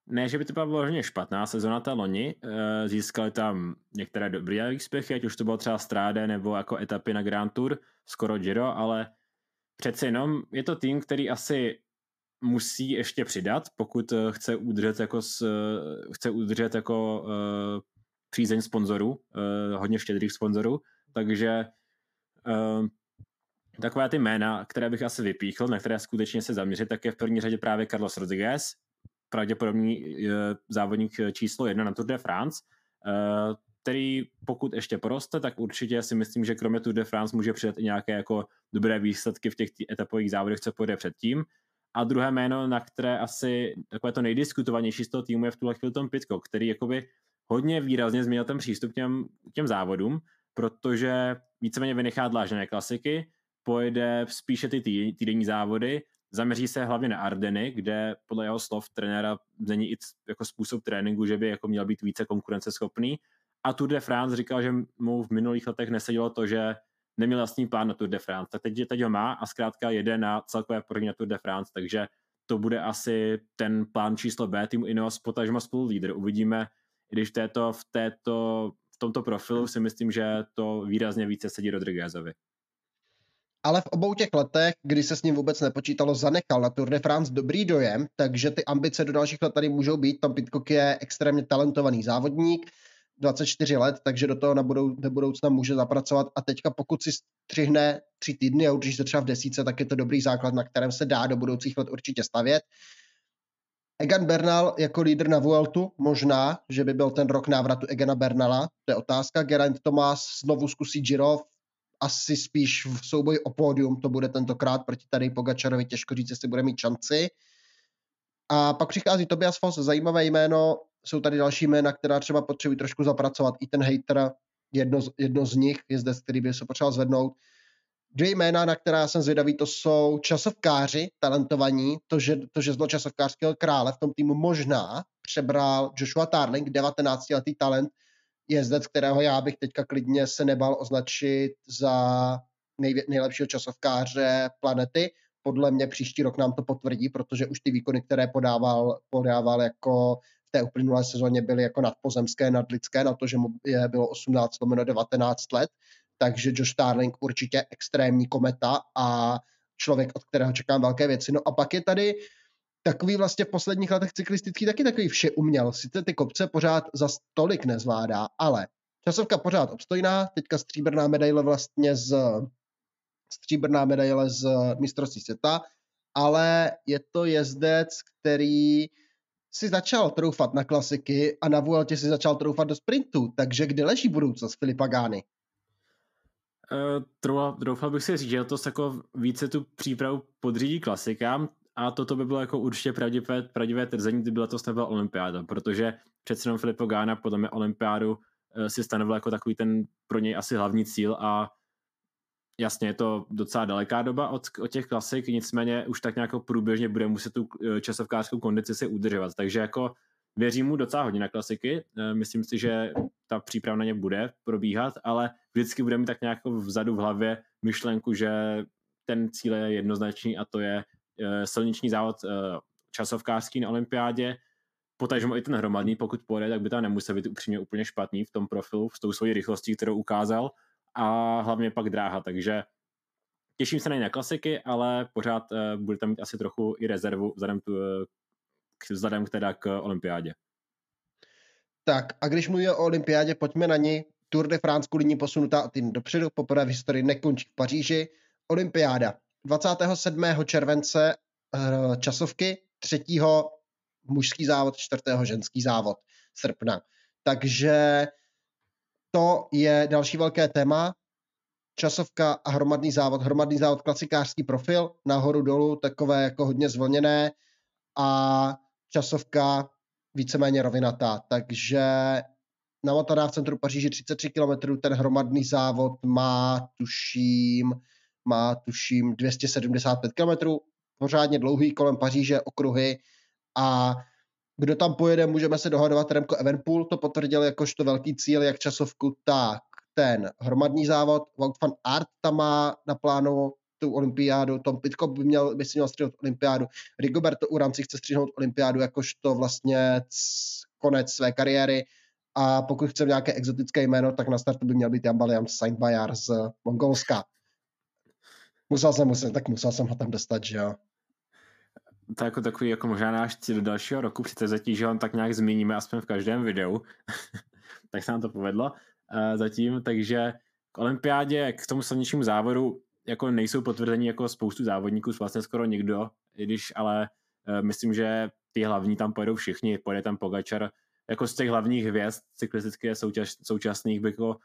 ne, že by to byla vloženě špatná sezona ta loni, eh, získali tam některé dobré úspěchy, ať už to bylo třeba Stráde nebo jako etapy na Grand Tour, skoro Giro, ale přece jenom je to tým, který asi musí ještě přidat, pokud eh, chce udržet jako, s, eh, chce udržet jako uh, přízeň sponzorů, uh, hodně štědrých sponzorů, takže uh, takové ty jména, které bych asi vypíchl, na které skutečně se zaměřit, tak je v první řadě právě Carlos Rodriguez, pravděpodobný závodník číslo jedna na Tour de France, eh, který pokud ještě poroste, tak určitě si myslím, že kromě Tour de France může přidat i nějaké jako dobré výsledky v těch etapových závodech, co pojede předtím. A druhé jméno, na které asi takové to nejdiskutovanější z toho týmu je v tuhle chvíli Tom Pitko, který jakoby hodně výrazně změnil ten přístup k těm, těm závodům, protože víceméně vynechá dlážděné klasiky, pojede spíše ty týdenní závody zaměří se hlavně na Ardeny, kde podle jeho slov trenéra není i jako způsob tréninku, že by jako měl být více konkurenceschopný. A Tour de France říkal, že mu v minulých letech nesedělo to, že neměl jasný plán na Tour de France. Tak teď, teď ho má a zkrátka jede na celkové první na Tour de France, takže to bude asi ten plán číslo B týmu Ineos, potažmo spolu lídr. Uvidíme, když této, v této v tomto profilu si myslím, že to výrazně více sedí Rodriguezovi. Ale v obou těch letech, kdy se s ním vůbec nepočítalo, zanechal na Tour de France dobrý dojem, takže ty ambice do dalších let tady můžou být. Tom Pitcock je extrémně talentovaný závodník, 24 let, takže do toho na budou, do budoucna může zapracovat a teďka pokud si střihne tři týdny a určitě se třeba v desíce, tak je to dobrý základ, na kterém se dá do budoucích let určitě stavět. Egan Bernal jako lídr na Vueltu, možná, že by byl ten rok návratu Egana Bernala, to je otázka. Geraint Thomas znovu zkusí Giro, asi spíš v souboji o pódium, to bude tentokrát proti tady Pogačarovi, těžko říct, jestli bude mít šanci. A pak přichází Tobias Foss, zajímavé jméno, jsou tady další jména, která třeba potřebují trošku zapracovat. I ten hater, jedno, jedno z nich je zde, který by se potřeboval zvednout. Dvě jména, na která jsem zvědavý, to jsou časovkáři, talentovaní, to, že, to, že zlo časovkářského krále v tom týmu možná přebral Joshua Tarling, 19-letý talent, jezdec, kterého já bych teďka klidně se nebal označit za nej, nejlepšího časovkáře planety. Podle mě příští rok nám to potvrdí, protože už ty výkony, které podával, podával jako v té uplynulé sezóně byly jako nadpozemské, nadlidské, na to, že mu je bylo 18 lomeno 19 let, takže Josh Starling určitě extrémní kometa a člověk, od kterého čekám velké věci. No a pak je tady takový vlastně v posledních letech cyklistický taky takový vše uměl. Sice ty kopce pořád za tolik nezvládá, ale časovka pořád obstojná, teďka stříbrná medaile vlastně z stříbrná medaile z mistrovství světa, ale je to jezdec, který si začal troufat na klasiky a na Vueltě si začal troufat do sprintu, takže kde leží budoucnost Filipa Gány? Uh, troufal bych si říct, že to jako více tu přípravu podřídí klasikám a toto by bylo jako určitě pravdivé, pravdivé tvrzení, kdyby letos nebyla olympiáda, protože přece jenom Filipo Gána podle mě olympiádu uh, si stanovil jako takový ten pro něj asi hlavní cíl a jasně je to docela daleká doba od, od těch klasik, nicméně už tak nějak průběžně bude muset tu uh, časovkářskou kondici si udržovat, takže jako věřím mu docela hodně na klasiky, uh, myslím si, že ta příprava na ně bude probíhat, ale vždycky bude mít tak nějak vzadu v hlavě myšlenku, že ten cíl je jednoznačný a to je Eh, silniční závod eh, časovkářský na olympiádě, potažmo i ten hromadný, pokud pojede, tak by tam nemusel být upřímně úplně špatný v tom profilu, s tou svojí rychlostí, kterou ukázal a hlavně pak dráha, takže těším se na na klasiky, ale pořád uh, tam mít asi trochu i rezervu vzhledem, tu, k, vzhledem teda k olympiádě. Tak a když mluvíme o olympiádě, pojďme na ní. Tour de France kvůli posunutá o týden dopředu, poprvé v historii nekončí v Paříži. Olympiáda 27. července eh, časovky, 3. mužský závod, 4. ženský závod srpna. Takže to je další velké téma. Časovka a hromadný závod. Hromadný závod, klasikářský profil, nahoru dolů, takové jako hodně zvlněné a časovka víceméně rovinatá. Takže na Motorá v centru Paříži 33 km, ten hromadný závod má, tuším, má tuším 275 km, pořádně dlouhý kolem Paříže okruhy a kdo tam pojede, můžeme se dohadovat. Remko Evenpool to potvrdil jakožto velký cíl, jak časovku, tak ten hromadný závod. Wout van Art tam má na plánu tu olympiádu, Tom Pitko by, měl, by si měl střihnout olympiádu, Rigoberto Uran si chce střihnout olympiádu jakožto vlastně konec své kariéry a pokud chce nějaké exotické jméno, tak na startu by měl být Jan Balian Saint Bayard z Mongolska. Musel jsem, musel, tak musel jsem ho tam dostat, že jo. To jako takový jako možná náš do dalšího roku zatím, že on tak nějak zmíníme aspoň v každém videu. [laughs] tak se nám to povedlo uh, zatím, takže k olympiádě, k tomu silničnímu závodu jako nejsou potvrzení jako spoustu závodníků, vlastně skoro nikdo, i když ale uh, myslím, že ty hlavní tam pojedou všichni, pojede tam Pogačar, jako z těch hlavních hvězd cyklistických součas, současných bych ho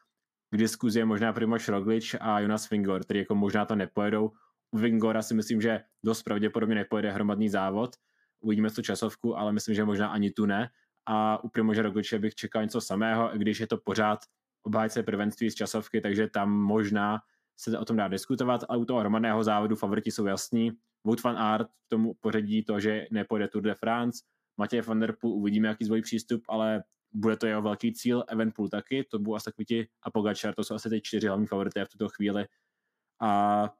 k diskuzi je možná Primoš Roglič a Jonas Vingor, který jako možná to nepojedou. U Vingora si myslím, že dost pravděpodobně nepojede hromadný závod. Uvidíme tu časovku, ale myslím, že možná ani tu ne. A u Primože Rogliče bych čekal něco samého, když je to pořád obhájce prvenství z časovky, takže tam možná se o tom dá diskutovat, ale u toho hromadného závodu favoriti jsou jasní. Wout van Aert tomu pořadí to, že nepojede Tour de France, Matěj van der Poel uvidíme, jaký zvojí přístup, ale bude to jeho velký cíl, Evenpool taky, to budou asi takový ti a Pogačar, to jsou asi ty čtyři hlavní favorité v tuto chvíli. A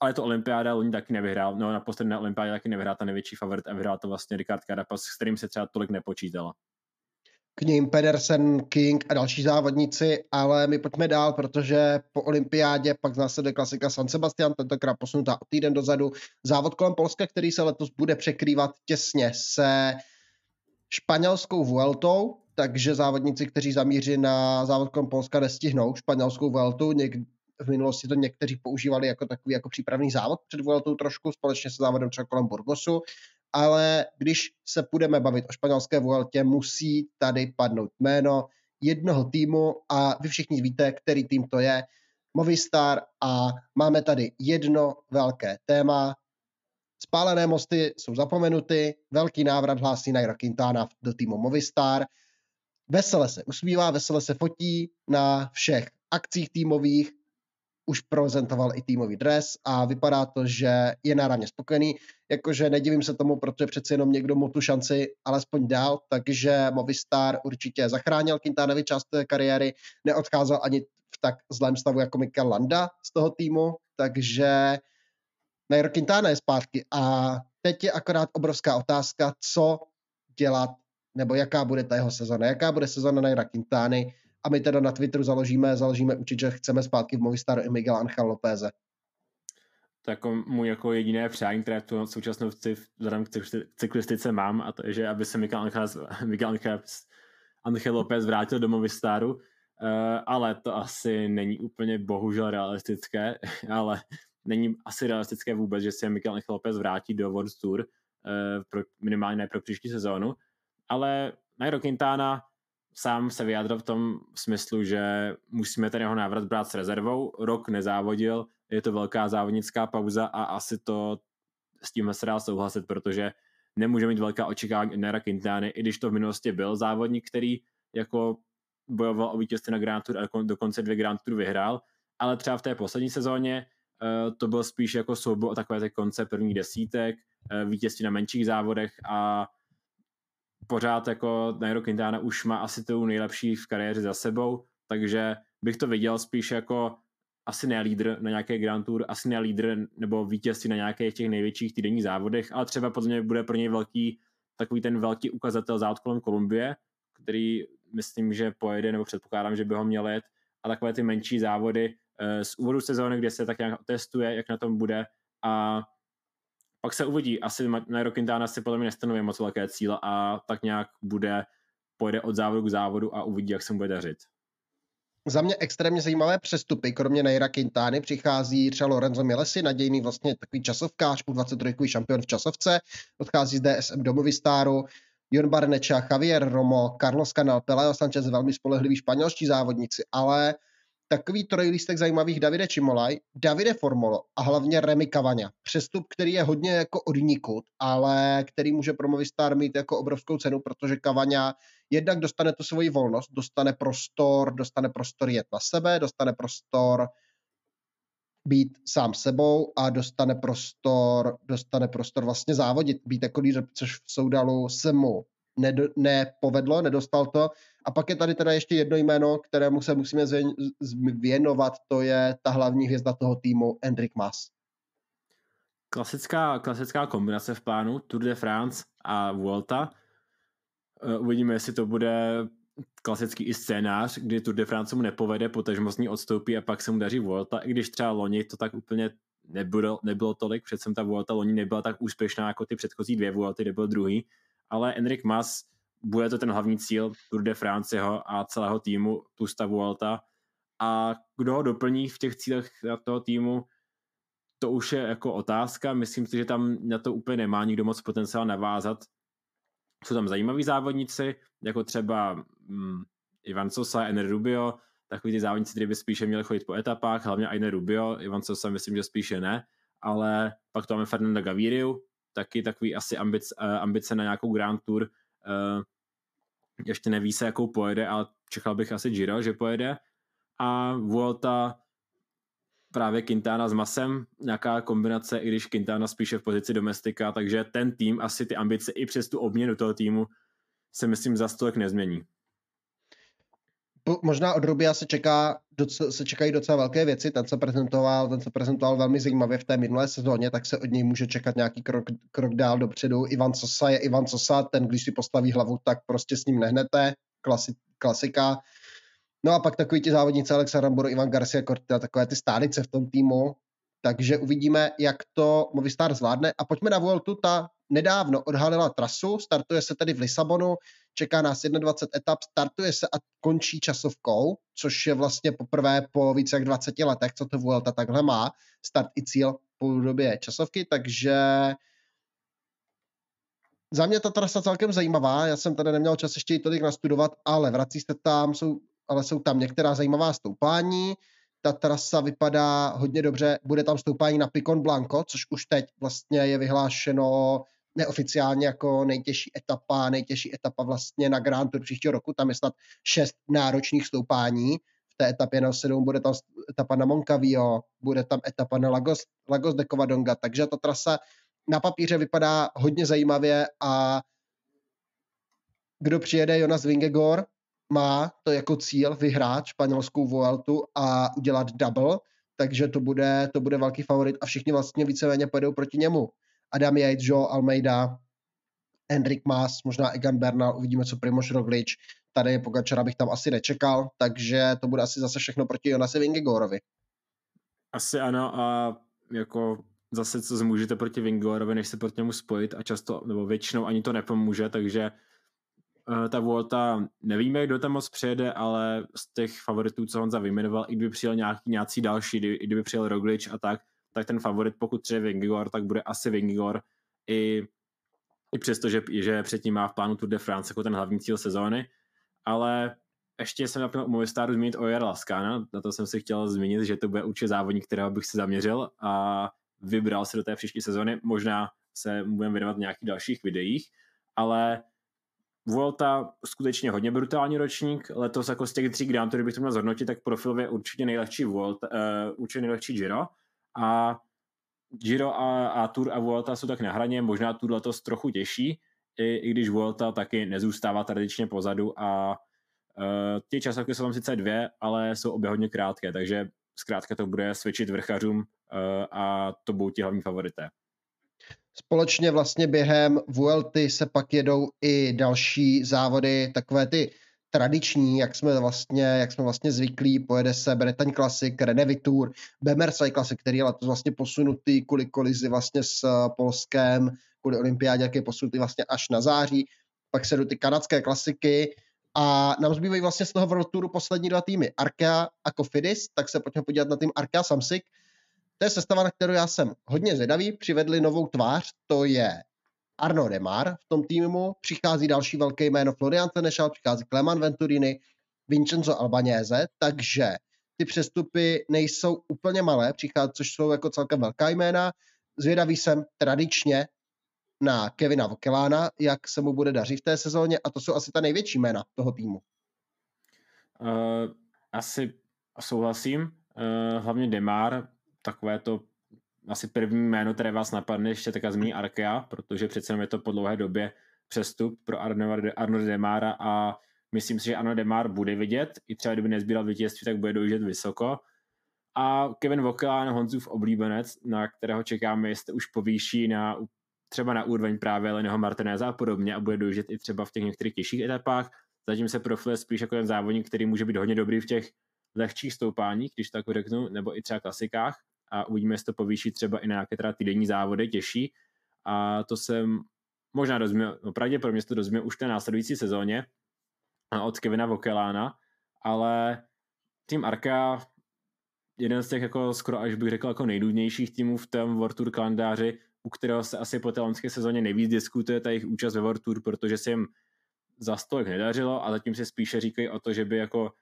ale to olympiáda loni taky nevyhrál, no naposledy na olympiádě taky nevyhrál ta největší favorit a vyhrál to vlastně Ricard Carapaz, s kterým se třeba tolik nepočítalo. k ním Pedersen, King a další závodníci, ale my pojďme dál, protože po olympiádě pak následuje klasika San Sebastian, tentokrát posunutá o týden dozadu. Závod kolem Polska, který se letos bude překrývat těsně se španělskou Vueltou, takže závodníci, kteří zamíří na závod kolem Polska, nestihnou španělskou Vueltu. Něk- v minulosti to někteří používali jako takový jako přípravný závod před Vueltou trošku, společně se závodem třeba kolem Burgosu ale když se budeme bavit o španělské Vueltě, musí tady padnout jméno jednoho týmu a vy všichni víte, který tým to je, Movistar a máme tady jedno velké téma. Spálené mosty jsou zapomenuty, velký návrat hlásí Nairo Quintana do týmu Movistar. Vesele se usmívá, vesele se fotí na všech akcích týmových, už prezentoval i týmový dres a vypadá to, že je náramně spokojený. Jakože nedivím se tomu, protože přeci jenom někdo mu tu šanci alespoň dal, takže Movistar určitě zachránil Quintanovi část té kariéry, neodcházel ani v tak zlém stavu jako Mikel Landa z toho týmu, takže Nairo Quintana je zpátky. A teď je akorát obrovská otázka, co dělat, nebo jaká bude ta jeho sezona, jaká bude sezona Naira Quintany, a my teda na Twitteru založíme, založíme účet, že chceme zpátky v Movistaru i Miguel Angel Lópeze. To jako můj jako jediné přání, které v současnosti vzhledem k cyklistice mám, a to je, že aby se Miguel Angel, [laughs] Miguel Angel, Angel López vrátil do Movistaru, uh, ale to asi není úplně bohužel realistické, [laughs] ale není asi realistické vůbec, že se Miguel Angel López vrátí do World Tour, uh, pro, minimálně ne pro příští sezónu, ale Nairo Quintana sám se vyjádřil v tom smyslu, že musíme ten jeho návrat brát s rezervou. Rok nezávodil, je to velká závodnická pauza a asi to s tím se dá souhlasit, protože nemůže mít velká očekávání Nera Quintany, i když to v minulosti byl závodník, který jako bojoval o vítězství na Grand Tour a dokonce dvě Grand Tour vyhrál, ale třeba v té poslední sezóně to byl spíš jako souboj o takové ty konce prvních desítek, uh, vítězství na menších závodech a pořád jako Nairo Quintana už má asi tu nejlepší v kariéře za sebou, takže bych to viděl spíš jako asi ne lídr na nějaké Grand Tour, asi ne lídr nebo vítězství na nějakých těch největších týdenních závodech, ale třeba podle mě bude pro něj velký takový ten velký ukazatel závod kolem Kolumbie, který myslím, že pojede, nebo předpokládám, že by ho měl jet, a takové ty menší závody eh, z úvodu sezóny, kde se tak nějak testuje, jak na tom bude a pak se uvidí. Asi Nairo Quintana si podle mě nestanovuje moc velké cíle a tak nějak bude, pojede od závodu k závodu a uvidí, jak se mu bude dařit. Za mě extrémně zajímavé přestupy, kromě Naira Quintány přichází třeba Lorenzo Milesi, nadějný vlastně takový časovkář, u 23 šampion v časovce, odchází z DSM do Movistaru, Jon Barneča, Javier Romo, Carlos Canal, Peleo Sanchez, velmi spolehliví španělští závodníci, ale takový trojlistek zajímavých Davide Čimolaj, Davide Formolo a hlavně Remy Cavania. Přestup, který je hodně jako odnikud, ale který může pro Movistar mít jako obrovskou cenu, protože Cavania jednak dostane tu svoji volnost, dostane prostor, dostane prostor jet na sebe, dostane prostor být sám sebou a dostane prostor, dostane prostor vlastně závodit, být jako lídr, což v Soudalu se mu nepovedlo, nedostal to. A pak je tady teda ještě jedno jméno, kterému se musíme věnovat, to je ta hlavní hvězda toho týmu, Hendrik Mas. Klasická, klasická kombinace v plánu Tour de France a Vuelta. Eh, uvidíme, jestli to bude klasický i scénář, kdy Tour de France mu nepovede, potažmo z ní odstoupí a pak se mu daří Vuelta, i když třeba loni to tak úplně nebylo, nebylo tolik, přece ta Vuelta loni nebyla tak úspěšná jako ty předchozí dvě Vuelty, kde byl druhý, ale Enric Mas bude to ten hlavní cíl Tour de France jeho a celého týmu plus ta Vuelta a kdo ho doplní v těch cílech toho týmu, to už je jako otázka. Myslím si, že tam na to úplně nemá nikdo moc potenciál navázat. Jsou tam zajímaví závodníci, jako třeba um, Ivan Sosa, Ener Rubio, takový ty závodníci, kteří by spíše měli chodit po etapách, hlavně Aine Rubio, Ivan Sosa myslím, že spíše ne, ale pak to máme Fernanda Gaviriu, taky takový asi ambice, ambice na nějakou Grand Tour, uh, ještě neví se, jakou pojede, ale čekal bych asi Giro, že pojede. A Vuelta právě Quintana s Masem, nějaká kombinace, i když Quintana spíše v pozici domestika, takže ten tým asi ty ambice i přes tu obměnu toho týmu se myslím za stolek nezmění možná od Rubia se, čeká, se čekají docela velké věci. Ten se prezentoval, ten se prezentoval velmi zajímavě v té minulé sezóně, tak se od něj může čekat nějaký krok, krok dál dopředu. Ivan Sosa je Ivan Sosa, ten, když si postaví hlavu, tak prostě s ním nehnete. klasi, klasika. No a pak takový ti závodníci Alexa Ramboro, Ivan Garcia Cortina, takové ty stálice v tom týmu. Takže uvidíme, jak to Movistar zvládne. A pojďme na Vueltu, ta nedávno odhalila trasu, startuje se tady v Lisabonu, čeká nás 21 etap, startuje se a končí časovkou, což je vlastně poprvé po více jak 20 letech, co to Vuelta takhle má, start i cíl po době časovky, takže za mě ta trasa celkem zajímavá, já jsem tady neměl čas ještě ji tolik nastudovat, ale vrací se tam, jsou, ale jsou tam některá zajímavá stoupání, ta trasa vypadá hodně dobře, bude tam stoupání na Picon Blanco, což už teď vlastně je vyhlášeno neoficiálně jako nejtěžší etapa, nejtěžší etapa vlastně na Grand Tour příštího roku, tam je snad šest náročných stoupání, v té etapě na 7 bude tam etapa na Moncavio, bude tam etapa na Lagos, Lagos de Covadonga, takže ta trasa na papíře vypadá hodně zajímavě a kdo přijede, Jonas Vingegor, má to jako cíl vyhrát španělskou Vueltu a udělat double, takže to bude, to bude velký favorit a všichni vlastně víceméně pojedou proti němu. Adam Yates, Joe Almeida, Enric Mas, možná Egan Bernal, uvidíme, co Primož Roglič, tady Pogačara bych tam asi nečekal, takže to bude asi zase všechno proti Jonasi Vingegorovi. Asi ano a jako zase co zmůžete proti Vingegorovi, než se proti němu spojit a často, nebo většinou ani to nepomůže, takže ta Volta, nevíme, kdo tam moc přijede, ale z těch favoritů, co Honza vyjmenoval, i kdyby přijel nějaký nějací další, i kdyby přijel Roglič a tak, tak ten favorit, pokud přijde Vingegor, tak bude asi Vingegor. I, i přesto, že, že předtím má v plánu Tour de France jako ten hlavní cíl sezóny, ale ještě jsem například u Movistaru zmínit o Laskana, na to jsem si chtěl zmínit, že to bude určitě závodník, kterého bych se zaměřil a vybral se do té příští sezóny, možná se budeme věnovat v nějakých dalších videích, ale Vuelta skutečně hodně brutální ročník, letos jako z těch tří Grand Tour, bych to měl zhodnotit, tak profilově určitě nejlehčí Vuelta, uh, určitě nejlehčí Giro a Giro a, a Tour a Vuelta jsou tak na hraně, možná Tour letos trochu těžší, i, i když Vuelta taky nezůstává tradičně pozadu a uh, ty časovky jsou tam sice dvě, ale jsou obě hodně krátké, takže zkrátka to bude svědčit vrchařům uh, a to budou ti hlavní favorité. Společně vlastně během Vuelty se pak jedou i další závody, takové ty tradiční, jak jsme vlastně, jak jsme vlastně zvyklí, pojede se Bretagne Classic, Renevy Tour, Bemersay Classic, který je letos vlastně posunutý kvůli kolizi vlastně s Polskem, kvůli olympiádě, jak je posunutý vlastně až na září, pak se jdou ty kanadské klasiky a nám zbývají vlastně z toho World Touru poslední dva týmy, Arkea a Kofidis, tak se pojďme podívat na tým Arkea Samsic, to je sestava, na kterou já jsem hodně zvědavý. Přivedli novou tvář, to je Arno Demar v tom týmu. Přichází další velké jméno Florian Tenešal, přichází Cleman Venturini, Vincenzo Albanese, takže ty přestupy nejsou úplně malé, přichází, což jsou jako celkem velká jména. Zvědavý jsem tradičně na Kevina Vokelána, jak se mu bude dařit v té sezóně a to jsou asi ta největší jména toho týmu. Uh, asi souhlasím. Uh, hlavně Demar takové to asi první jméno, které vás napadne, ještě taká zmíní Arkea, protože přece je to po dlouhé době přestup pro Arno Demara a myslím si, že Arno Demar bude vidět, i třeba kdyby nezbíral vítězství, tak bude dojíždět vysoko. A Kevin Vokelán, Honzův oblíbenec, na kterého čekáme, jestli už povýší na třeba na úroveň právě Leného Martineza a podobně a bude dojíždět i třeba v těch některých těžších etapách. Zatím se profiluje spíš jako ten závodník, který může být hodně dobrý v těch lehčích stoupáních, když tak řeknu, nebo i třeba klasikách a uvidíme, jestli to povýší třeba i na nějaké teda týdenní závody těžší. A to se možná dozvíme, no pravděpodobně se to dozvíme už v té následující sezóně od Kevina Vokelána, ale tým Arka jeden z těch jako skoro až bych řekl jako nejdůdnějších týmů v tom World Tour kalendáři, u kterého se asi po té loňské sezóně nejvíc diskutuje ta jejich účast ve World Tour, protože se jim za stolik nedařilo a zatím se spíše říkají o to, že by jako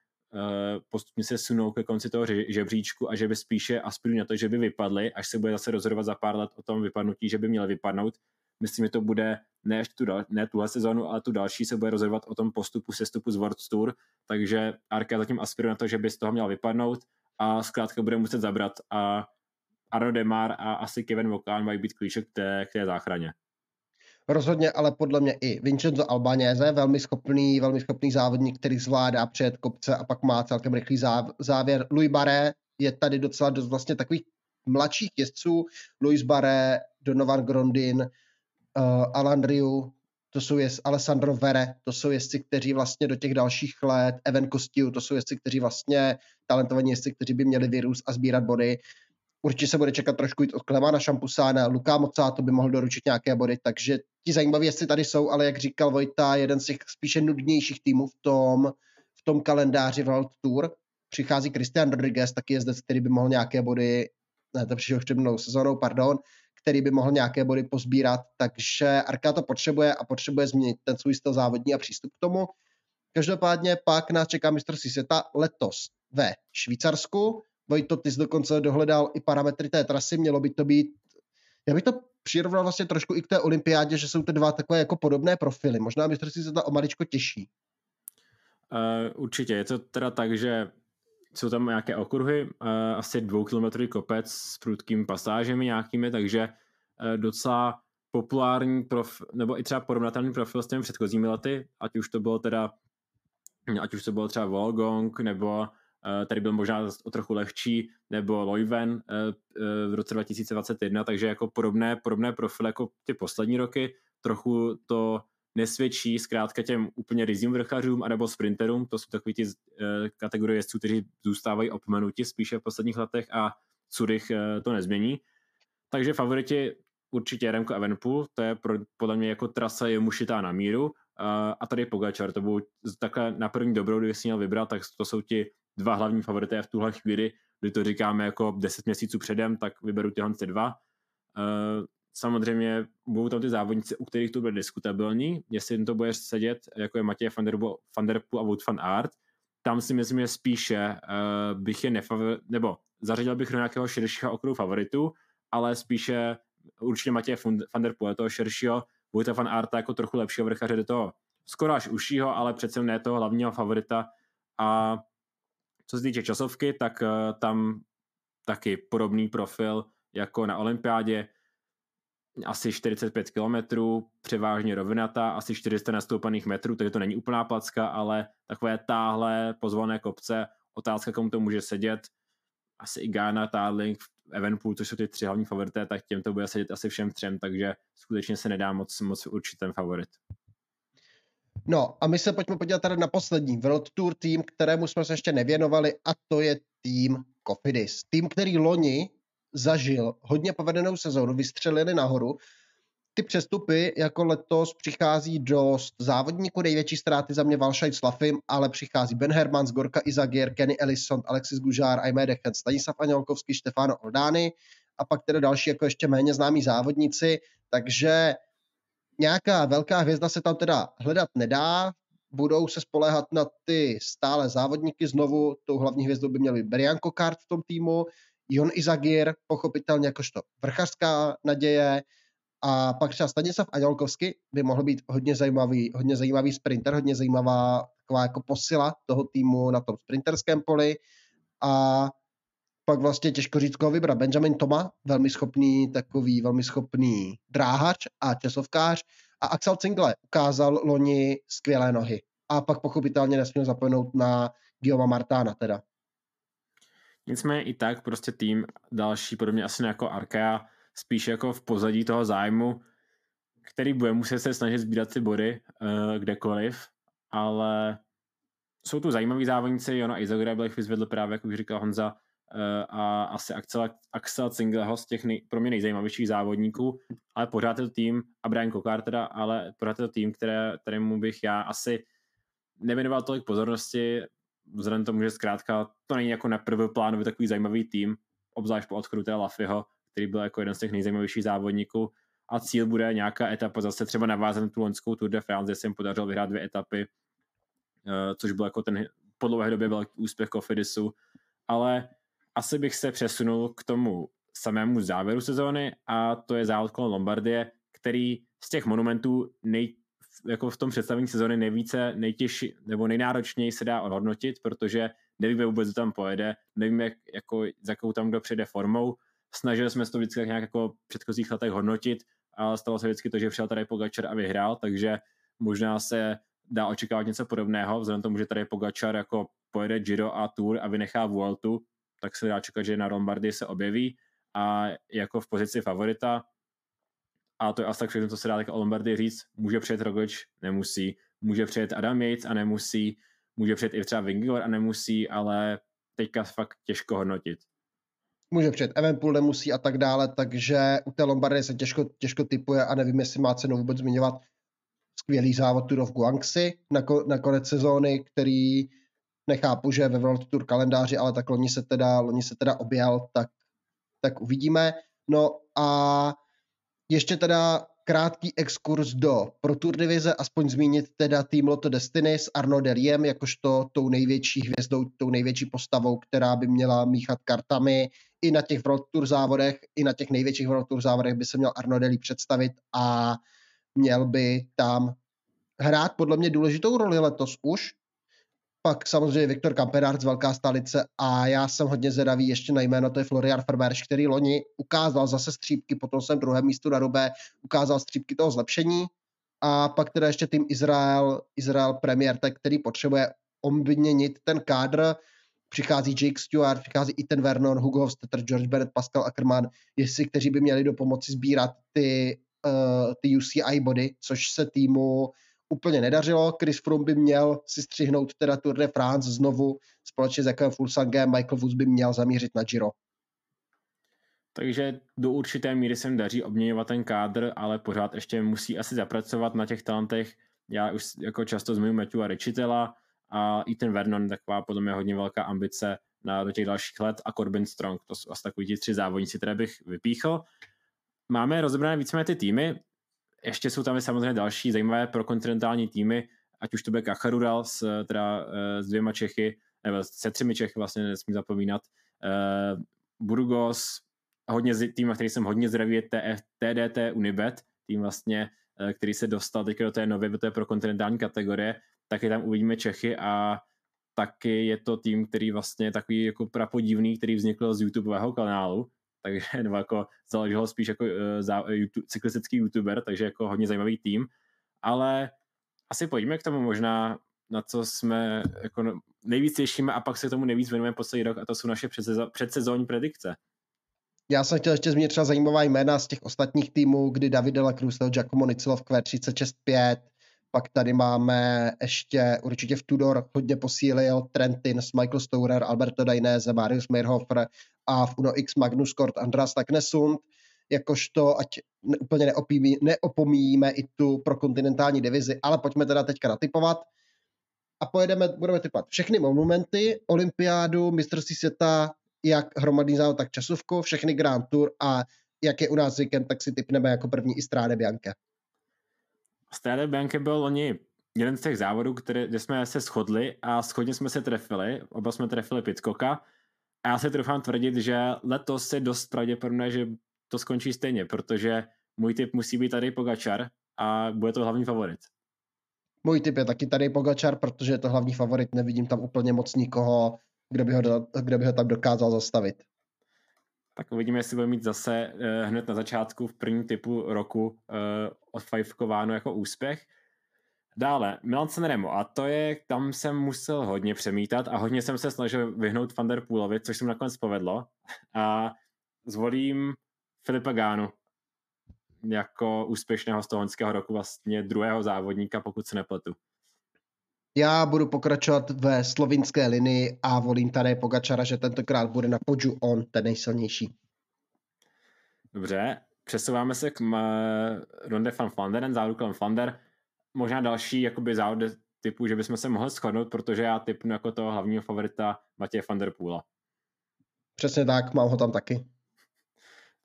postupně se sunou ke konci toho žebříčku a že by spíše aspirují na to, že by vypadly, až se bude zase rozhodovat za pár let o tom vypadnutí, že by měl vypadnout. Myslím, že to bude ne, tu, ne tuhle sezónu, ale tu další se bude rozhodovat o tom postupu sestupu z World Tour, takže Arka zatím aspiruje na to, že by z toho měl vypadnout a zkrátka bude muset zabrat a Arno Demar a asi Kevin Vokán mají být klíček k té, k té záchraně. Rozhodně, ale podle mě i Vincenzo Albanese, velmi schopný, velmi schopný závodník, který zvládá před kopce a pak má celkem rychlý závěr. Louis Barré je tady docela dost vlastně takových mladších jezdců. Louis Barré, Donovan Grondin, uh, Alan Riu, to jsou jest Alessandro Vere, to jsou jezdci, kteří vlastně do těch dalších let, Evan Kostiu, to jsou jezdci, kteří vlastně talentovaní jezdci, kteří by měli vyrůst a sbírat body. Určitě se bude čekat trošku jít od Klemana Šampusána, Luka Moca, to by mohl doručit nějaké body, takže ti zajímaví jezdci tady jsou, ale jak říkal Vojta, jeden z těch spíše nudnějších týmů v tom, v tom kalendáři World Tour. Přichází Christian Rodriguez, taky jezdec, který by mohl nějaké body, ne, to přišel před sezónou, pardon, který by mohl nějaké body pozbírat, takže Arka to potřebuje a potřebuje změnit ten svůj styl závodní a přístup k tomu. Každopádně pak nás čeká mistrovství světa letos ve Švýcarsku. Vojto, ty jsi dokonce dohledal i parametry té trasy, mělo by to být, já bych to přirovnal vlastně trošku i k té olympiádě, že jsou to dva takové jako podobné profily. Možná mistrovství světa o maličko těžší. Uh, určitě, je to teda tak, že jsou tam nějaké okruhy, uh, asi dvoukilometrový kopec s prudkými pasážemi nějakými, takže uh, docela populární prof, nebo i třeba porovnatelný profil s těmi předchozími lety, ať už to bylo teda, ať už to bylo třeba Volgong, nebo tady byl možná o trochu lehčí, nebo Loiven uh, uh, v roce 2021, takže jako podobné, podobné profily jako ty poslední roky, trochu to nesvědčí zkrátka těm úplně rizím vrchařům anebo sprinterům, to jsou takový ty kategorie jezdců, kteří zůstávají opomenuti spíše v posledních letech a Zurich uh, to nezmění. Takže favoriti určitě Remco Evenpool, to je pro, podle mě jako trasa je mušitá na míru. A tady Pogačar, to byl takhle na první dobrou, kdyby si měl vybrat, tak to jsou ti dva hlavní favorité v tuhle chvíli, kdy to říkáme jako 10 měsíců předem, tak vyberu tyhle dva. Uh, Samozřejmě budou tam ty závodníci, u kterých to bude diskutabilní, jestli jim to bude sedět, jako je Matěj van der, Poel a Wout van Aert. Tam si myslím, že spíše uh, bych je nefavor, nebo zařadil bych do nějakého širšího okruhu favoritů, ale spíše určitě Matěj van der Poel toho širšího, Wout van Aert jako trochu lepšího vrchaře do toho skoro až užšího, ale přece ne toho hlavního favorita. A co se týče časovky, tak uh, tam taky podobný profil jako na olympiádě. Asi 45 km, převážně rovinatá, asi 400 nastoupaných metrů, takže to není úplná placka, ale takové táhle pozvolné kopce, otázka, komu to může sedět, asi i Ghana, Tarling, Evenpool, což jsou ty tři hlavní favorité, tak těm to bude sedět asi všem třem, takže skutečně se nedá moc, moc určit ten favorit. No a my se pojďme podívat tady na poslední World Tour tým, kterému jsme se ještě nevěnovali a to je tým Cofidis. Tým, který loni zažil hodně povedenou sezónu, vystřelili nahoru. Ty přestupy jako letos přichází dost závodníků, největší ztráty za mě Valšajt Slafim, ale přichází Ben Hermans, Gorka Izagier, Kenny Ellison, Alexis Gužár, Aimé Dechen, Stanislav Anělkovský, Stefano Oldány a pak tedy další jako ještě méně známí závodníci, takže nějaká velká hvězda se tam teda hledat nedá, budou se spoléhat na ty stále závodníky znovu, tou hlavní hvězdou by měl být Berian Kokart v tom týmu, Jon Izagir, pochopitelně jakožto vrchařská naděje, a pak třeba Stanislav Aňolkovsky by mohl být hodně zajímavý, hodně zajímavý sprinter, hodně zajímavá taková jako posila toho týmu na tom sprinterském poli. A pak vlastně těžko říct, koho vybrat. Benjamin Toma, velmi schopný, takový velmi schopný dráhač a časovkář. A Axel Cingle ukázal loni skvělé nohy. A pak pochopitelně nesměl zapomenout na Guillaume Martána teda. Nicméně i tak prostě tým další, podobně asi jako Arkea, spíš jako v pozadí toho zájmu, který bude muset se snažit sbírat ty body uh, kdekoliv, ale jsou tu zajímaví závodníci, Jona Izagora bych vyzvedl právě, jak už říkal Honza, a asi Axel, Axel Cingleho z těch nej, pro mě nejzajímavějších závodníků, ale pořád je to tým, a Brian Kokár teda, ale pořád je to tým, které, kterému bych já asi nevěnoval tolik pozornosti, vzhledem tomu, že zkrátka to není jako na první plánový takový zajímavý tým, obzvlášť po odchodu teda Lafryho, který byl jako jeden z těch nejzajímavějších závodníků. A cíl bude nějaká etapa zase třeba navázat na tu loňskou Tour de France, kde se jim podařilo vyhrát dvě etapy, eh, což byl jako ten po dlouhé době velký úspěch Kofidisu, ale asi bych se přesunul k tomu samému závěru sezóny a to je závod kolem Lombardie, který z těch monumentů nej, jako v tom představení sezóny nejvíce, nejtěžší nebo nejnáročněji se dá odhodnotit, protože nevíme vůbec, kdo tam pojede, nevíme, jak, jako, za jakou tam kdo přijde formou. Snažili jsme se to vždycky nějak jako v předchozích letech hodnotit, ale stalo se vždycky to, že přijel tady Pogačar a vyhrál, takže možná se dá očekávat něco podobného, vzhledem tomu, že tady Pogačar jako pojede Giro a Tour a vynechá Vueltu, tak se dá čekat, že na Lombardii se objeví a jako v pozici favorita a to je asi tak všechno, co se dá tak o Lombardy říct. Může přijet Roglič, nemusí. Může přijet Adam Yates a nemusí. Může přijet i třeba Vingor a nemusí, ale teďka fakt těžko hodnotit. Může přijet Evenpool, nemusí a tak dále, takže u té Lombardy se těžko, těžko typuje a nevím, jestli má cenu vůbec zmiňovat skvělý závod Tour of Guangxi na, ko, na konec sezóny, který nechápu, že ve World Tour kalendáři, ale tak loni se teda, loni se teda objel, tak, tak uvidíme. No a ještě teda krátký exkurs do Pro Tour divize, aspoň zmínit teda tým Lotto Destiny s Arno Deliem, jakožto tou největší hvězdou, tou největší postavou, která by měla míchat kartami. I na těch World Tour závodech, i na těch největších World Tour závodech by se měl Arno Deli představit a měl by tam hrát podle mě důležitou roli letos už, pak samozřejmě Viktor Kamperard z Velká stolice a já jsem hodně zvědavý ještě na jméno, to je Florian Ferberš, který loni ukázal zase střípky, potom jsem druhé místo na Rubé, ukázal střípky toho zlepšení. A pak teda ještě tým Izrael, Izrael Premier, tak který potřebuje obměnit ten kádr, přichází Jake Stewart, přichází i ten Vernon, Hugo Hofstetter, George Bennett, Pascal Ackermann, jestli kteří by měli do pomoci sbírat ty, uh, ty UCI body, což se týmu úplně nedařilo. Chris Froome by měl si střihnout teda Tour de France znovu společně s Jakobem Fulsangem. Michael Woods by měl zamířit na Giro. Takže do určité míry se daří obměňovat ten kádr, ale pořád ještě musí asi zapracovat na těch talentech. Já už jako často zmiňuji Matthew a Richitela a i ten Vernon, taková podle mě hodně velká ambice na, do těch dalších let a Corbin Strong, to jsou asi takový ti tři závodníci, které bych vypíchl. Máme rozebrané víceméně ty týmy, ještě jsou tam samozřejmě další zajímavé pro kontinentální týmy, ať už to bude Kacharural s, teda, eh, s dvěma Čechy, nebo se třemi Čechy vlastně nesmím zapomínat, uh, Burgos, hodně tým, který jsem hodně zdravý, je TDT Unibet, tým vlastně, který se dostal teď do té nové, do té pro kontinentální kategorie, taky tam uvidíme Čechy a taky je to tým, který vlastně je takový jako prapodivný, který vznikl z YouTubeového kanálu, takže [laughs] nebo jako založil ho spíš jako uh, za, YouTube, cyklistický youtuber, takže jako hodně zajímavý tým, ale asi pojďme k tomu možná, na co jsme jako nejvíc těšíme a pak se tomu nejvíc věnujeme poslední rok a to jsou naše předsezónní predikce. Já jsem chtěl ještě zmínit třeba zajímavá jména z těch ostatních týmů, kdy David Cruz, Giacomo Nicolo v Q365, pak tady máme ještě určitě v Tudor hodně posílil Trentin s Michael Stourer, Alberto Dainese, Marius Meirhofer a v Uno X Magnus Kort Andras Taknesund, jakožto, ať úplně neopímí, neopomíjíme i tu pro kontinentální divizi, ale pojďme teda teďka natypovat a pojedeme, budeme typovat všechny monumenty, olympiádu, mistrovství světa, jak hromadný závod, tak časovku, všechny Grand Tour a jak je u nás zvykem, tak si typneme jako první i Stráde Bianche. Stade Bianche byl loni jeden z těch závodů, které, kde jsme se shodli a schodně jsme se trefili, oba jsme trefili Pitcocka a já se troufám tvrdit, že letos je dost pravděpodobné, že to skončí stejně, protože můj typ musí být tady Pogačar a bude to hlavní favorit. Můj typ je taky tady Pogačar, protože je to hlavní favorit, nevidím tam úplně moc nikoho, kdo by ho, kdo by ho tam dokázal zastavit. Tak uvidíme, jestli bude mít zase uh, hned na začátku v prvním typu roku uh, odfajfkováno jako úspěch. Dále, Milan Sanremo, a to je, tam jsem musel hodně přemítat a hodně jsem se snažil vyhnout Van der Poolovi, což se mi nakonec povedlo. A zvolím Filipa Gánu jako úspěšného z toho roku, vlastně druhého závodníka, pokud se nepletu. Já budu pokračovat ve slovinské linii a volím tady Pogačara, že tentokrát bude na podžu on ten nejsilnější. Dobře, přesouváme se k Ronde van Flanderen, závodu kolem Flander. Možná další jakoby závody typu, že bychom se mohli shodnout, protože já typnu jako toho hlavního favorita Matěje van der Poola. Přesně tak, mám ho tam taky.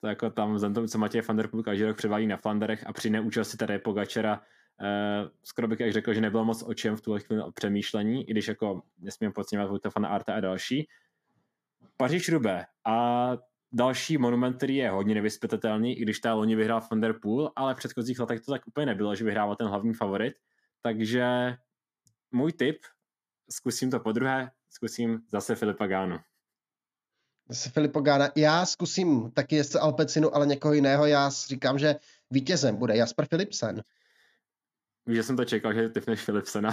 To jako tam, vzhledem tomu, co Matěj van der Poel každý rok předvádí na Flanderech a při neúčasti tady Pogačera, Uh, skoro bych řekl, že nebylo moc o čem v tuhle chvíli o přemýšlení, i když jako nesmím podceňovat Vojta Fana Arta a další. Paříž Rubé a další monument, který je hodně nevyspytatelný, i když ta loni vyhrál Van der Poel, ale v předchozích letech to tak úplně nebylo, že vyhrával ten hlavní favorit. Takže můj tip, zkusím to po druhé, zkusím zase Filipa Gánu. Zase Filipa Gána. Já zkusím taky jezdce Alpecinu, ale někoho jiného. Já říkám, že vítězem bude Jasper Philipsen. Víš, že jsem to čekal, že typneš Philipsena.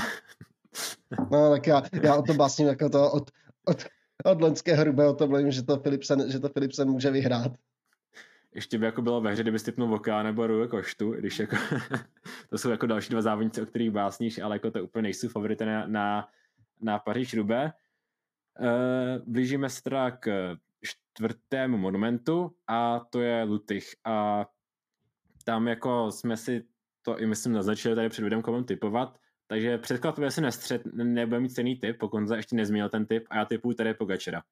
no tak já, já o tom básním jako to od, od, od loňského hrubého to mluvím, že to Philipsen, že to Philipsen může vyhrát. ještě by jako bylo ve hře, kdyby typnul Voka nebo Rue Koštu, když jako, [laughs] to jsou jako další dva závodníci, o kterých básníš, ale jako to úplně nejsou favority na, na, na Paříž Rube. Uh, blížíme se teda k čtvrtému monumentu a to je Lutych a tam jako jsme si to i myslím naznačili tady před videem kolem typovat, takže předkladově se nestřed, nebude mít stejný typ, pokud ještě nezmínil ten typ a já typuji tady Pogačera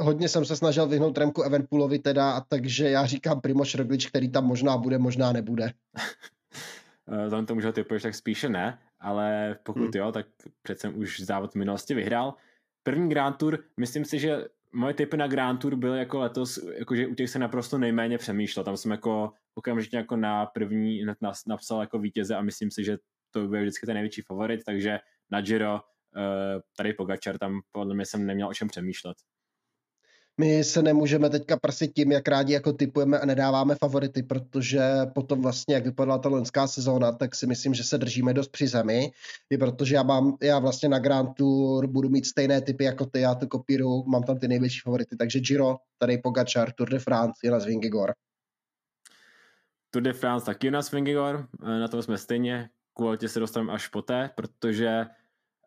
hodně jsem se snažil vyhnout Remku Evenpoolovi teda, a takže já říkám Primoš Roglič, který tam možná bude, možná nebude. [laughs] Tam to může typuješ, tak spíše ne, ale pokud hmm. jo, tak přece už závod v minulosti vyhrál. První Grand Tour, myslím si, že moje typy na Grand Tour byly jako letos, jakože u těch se naprosto nejméně přemýšlel. Tam jsem jako okamžitě jako na první napsal jako vítěze a myslím si, že to bude vždycky ten největší favorit, takže na Giro eh, tady Pogačar, tam podle mě jsem neměl o čem přemýšlet my se nemůžeme teďka prsit tím, jak rádi jako typujeme a nedáváme favority, protože potom vlastně, jak vypadala ta loňská sezóna, tak si myslím, že se držíme dost při zemi, i protože já mám, já vlastně na Grand Tour budu mít stejné typy jako ty, já to kopíru, mám tam ty největší favority, takže Giro, tady Pogačar, Tour de France, Jonas Vingegaard. Tour de France taky Jonas Vingegaard, na to jsme stejně, kvalitě se dostaneme až poté, protože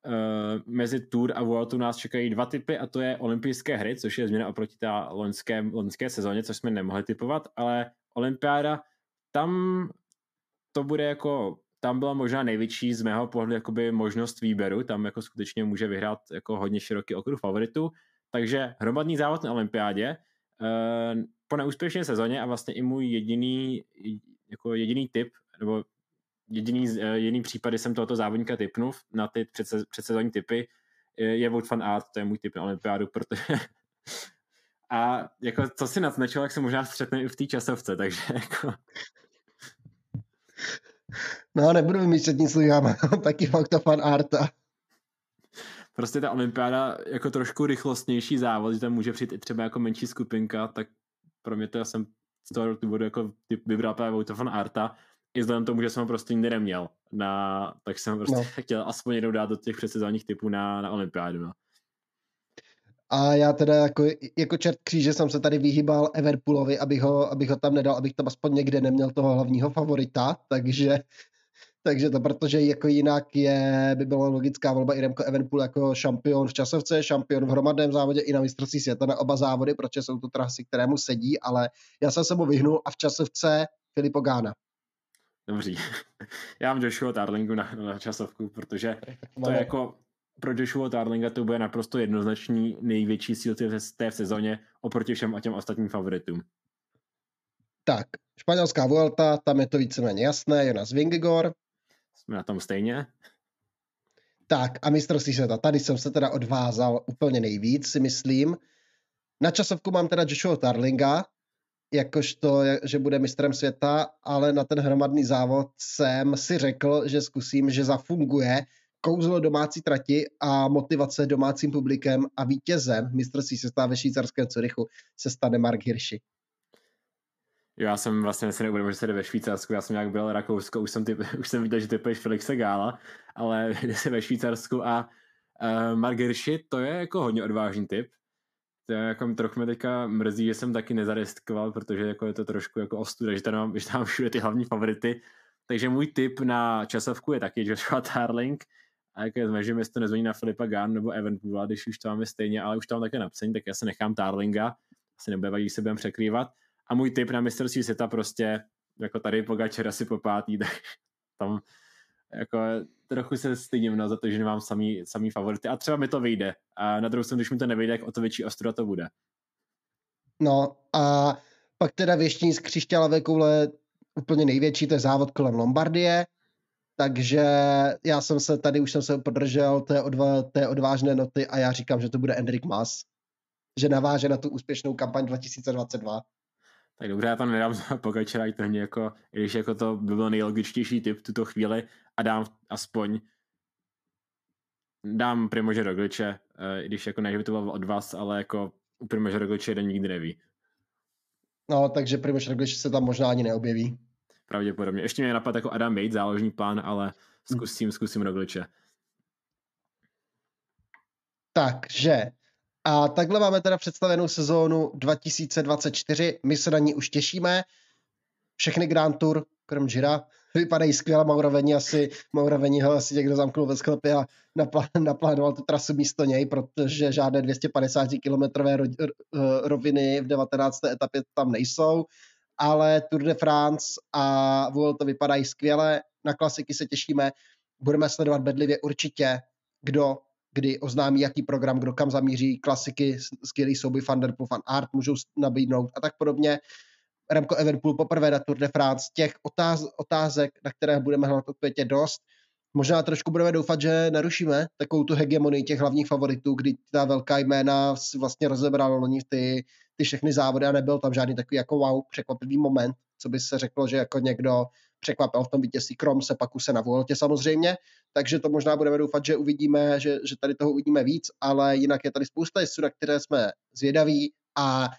Uh, mezi Tour a World nás čekají dva typy a to je olympijské hry, což je změna oproti té loňské, loňské sezóně, což jsme nemohli typovat, ale olympiáda, tam to bude jako, tam byla možná největší z mého pohledu jakoby možnost výběru, tam jako skutečně může vyhrát jako hodně široký okruh favoritů, takže hromadný závod na olympiádě uh, po neúspěšné sezóně a vlastně i můj jediný, jako jediný typ, nebo jediný, eh, jediný případy jsem tohoto závodníka typnul na ty předsezonní typy, je Wout van Aert, to je můj typ na olympiádu, protože [laughs] a jako co si naznačil, jak se možná střetne i v té časovce, [laughs] takže jako... No, nebudu vymýšlet nic já mám [laughs] taky fakt to fan Arta. Prostě ta olympiáda jako trošku rychlostnější závod, že tam může přijít i třeba jako menší skupinka, tak pro mě to já jsem z toho důvodu jako vybral právě Vouta fan Arta, i vzhledem tomu, že jsem ho prostě nikdy neměl, na, tak jsem prostě no. [laughs] chtěl aspoň jednou dát do těch předsezónních typů na, na olympiádu. No. A já teda jako, jako čert kříže jsem se tady vyhýbal Everpoolovi, abych ho, abych ho tam nedal, abych tam aspoň někde neměl toho hlavního favorita, takže, [laughs] takže to, protože jako jinak je, by byla logická volba i Remko Evenpool jako šampion v časovce, šampion v hromadném závodě i na mistrovství světa na oba závody, protože jsou to trasy, kterému sedí, ale já jsem se mu vyhnul a v časovce Filipo Gána. Dobří. [laughs] Já mám Joshua Tarlingu na, na časovku, protože to je jako pro Joshua Tarlinga to bude naprosto jednoznačný největší síl té v sezóně oproti všem a těm ostatním favoritům. Tak, španělská Vuelta, tam je to víceméně jasné, Jonas Vingegaard. Jsme na tom stejně. Tak a mistrovství světa, tady jsem se teda odvázal úplně nejvíc, si myslím. Na časovku mám teda Joshua Tarlinga, jakožto, že bude mistrem světa, ale na ten hromadný závod jsem si řekl, že zkusím, že zafunguje kouzlo domácí trati a motivace domácím publikem a vítězem mistrovství světa ve švýcarském Curychu se stane Mark Hirschi. Jo, já jsem vlastně si neuvědomil, že se jde ve Švýcarsku, já jsem nějak byl Rakousko, už jsem, typ, [laughs] už jsem viděl, že typuješ Felixe Gála, ale [laughs] jde se ve Švýcarsku a uh, Mark to je jako hodně odvážný typ, to jako trochu mě teďka mrzí, že jsem taky nezariskoval, protože jako je to trošku jako ostuda, že tam mám, že tam všude ty hlavní favority. Takže můj tip na časovku je taky Joshua [laughs] Tarling. A jak zvažím, jestli to nezvoní na Filipa Gunn nebo Evenpoola, když už to máme stejně, ale už tam také napsaný, tak já se nechám Tarlinga. Asi nebude vadí, se budeme překrývat. A můj tip na mistrovství světa prostě, jako tady Pogačer asi po pátý, [laughs] tak tam jako trochu se stydím no, za to, že nemám samý, samý favority a třeba mi to vyjde. A na druhou stranu, když mi to nevyjde, jak o to větší ostuda to bude. No a pak teda věštění z křišťálové koule úplně největší, to je závod kolem Lombardie, takže já jsem se tady, už jsem se podržel té, odva, té odvážné noty a já říkám, že to bude Enric Mas, že naváže na tu úspěšnou kampaň 2022. Tak dobře, já tam nedám [laughs] Pogačera, to jako, i když jako to by byl nejlogičtější typ v tuto chvíli a dám aspoň dám Primože Rogliče, eh, i když jako ne, to bylo od vás, ale jako u Primože Rogliče jeden nikdy neví. No, takže Primož Roglič se tam možná ani neobjeví. Pravděpodobně. Ještě mě napadl jako Adam Bates, záložní plán, ale zkusím, zkusím Rogliče. Takže A takhle máme teda představenou sezónu 2024. My se na ní už těšíme. Všechny Grand Tour, krom Jira, vypadají skvěle. Mauraveni asi, Mauraveni ho asi někdo zamknul ve sklepě a [laughs] naplánoval tu trasu místo něj, protože žádné 250 kilometrové ro, roviny v 19. etapě tam nejsou. Ale Tour de France a to vypadají skvěle. Na klasiky se těšíme. Budeme sledovat bedlivě určitě, kdo kdy oznámí, jaký program, kdo kam zamíří, klasiky, skvělý souby Van Der Poel, Van Art můžou nabídnout a tak podobně. Remco Evenpool poprvé na Tour de France. Těch otáz, otázek, na které budeme hledat odpověď je dost. Možná trošku budeme doufat, že narušíme takovou tu hegemonii těch hlavních favoritů, kdy ta velká jména vlastně rozebrala loni ty, ty všechny závody a nebyl tam žádný takový jako wow, překvapivý moment, co by se řeklo, že jako někdo překvapil v tom vítězství Krom se pak se na Vueltě samozřejmě, takže to možná budeme doufat, že uvidíme, že, že tady toho uvidíme víc, ale jinak je tady spousta jezdců, na které jsme zvědaví a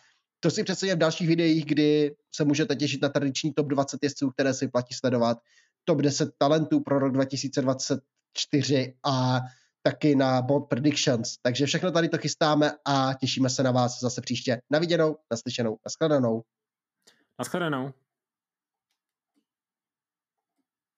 to si představím v dalších videích, kdy se můžete těšit na tradiční top 20 jezdců, které si platí sledovat, top 10 talentů pro rok 2024 a taky na Bold Predictions. Takže všechno tady to chystáme a těšíme se na vás zase příště. Na viděnou, naslyšenou, nashledanou. Nashledanou.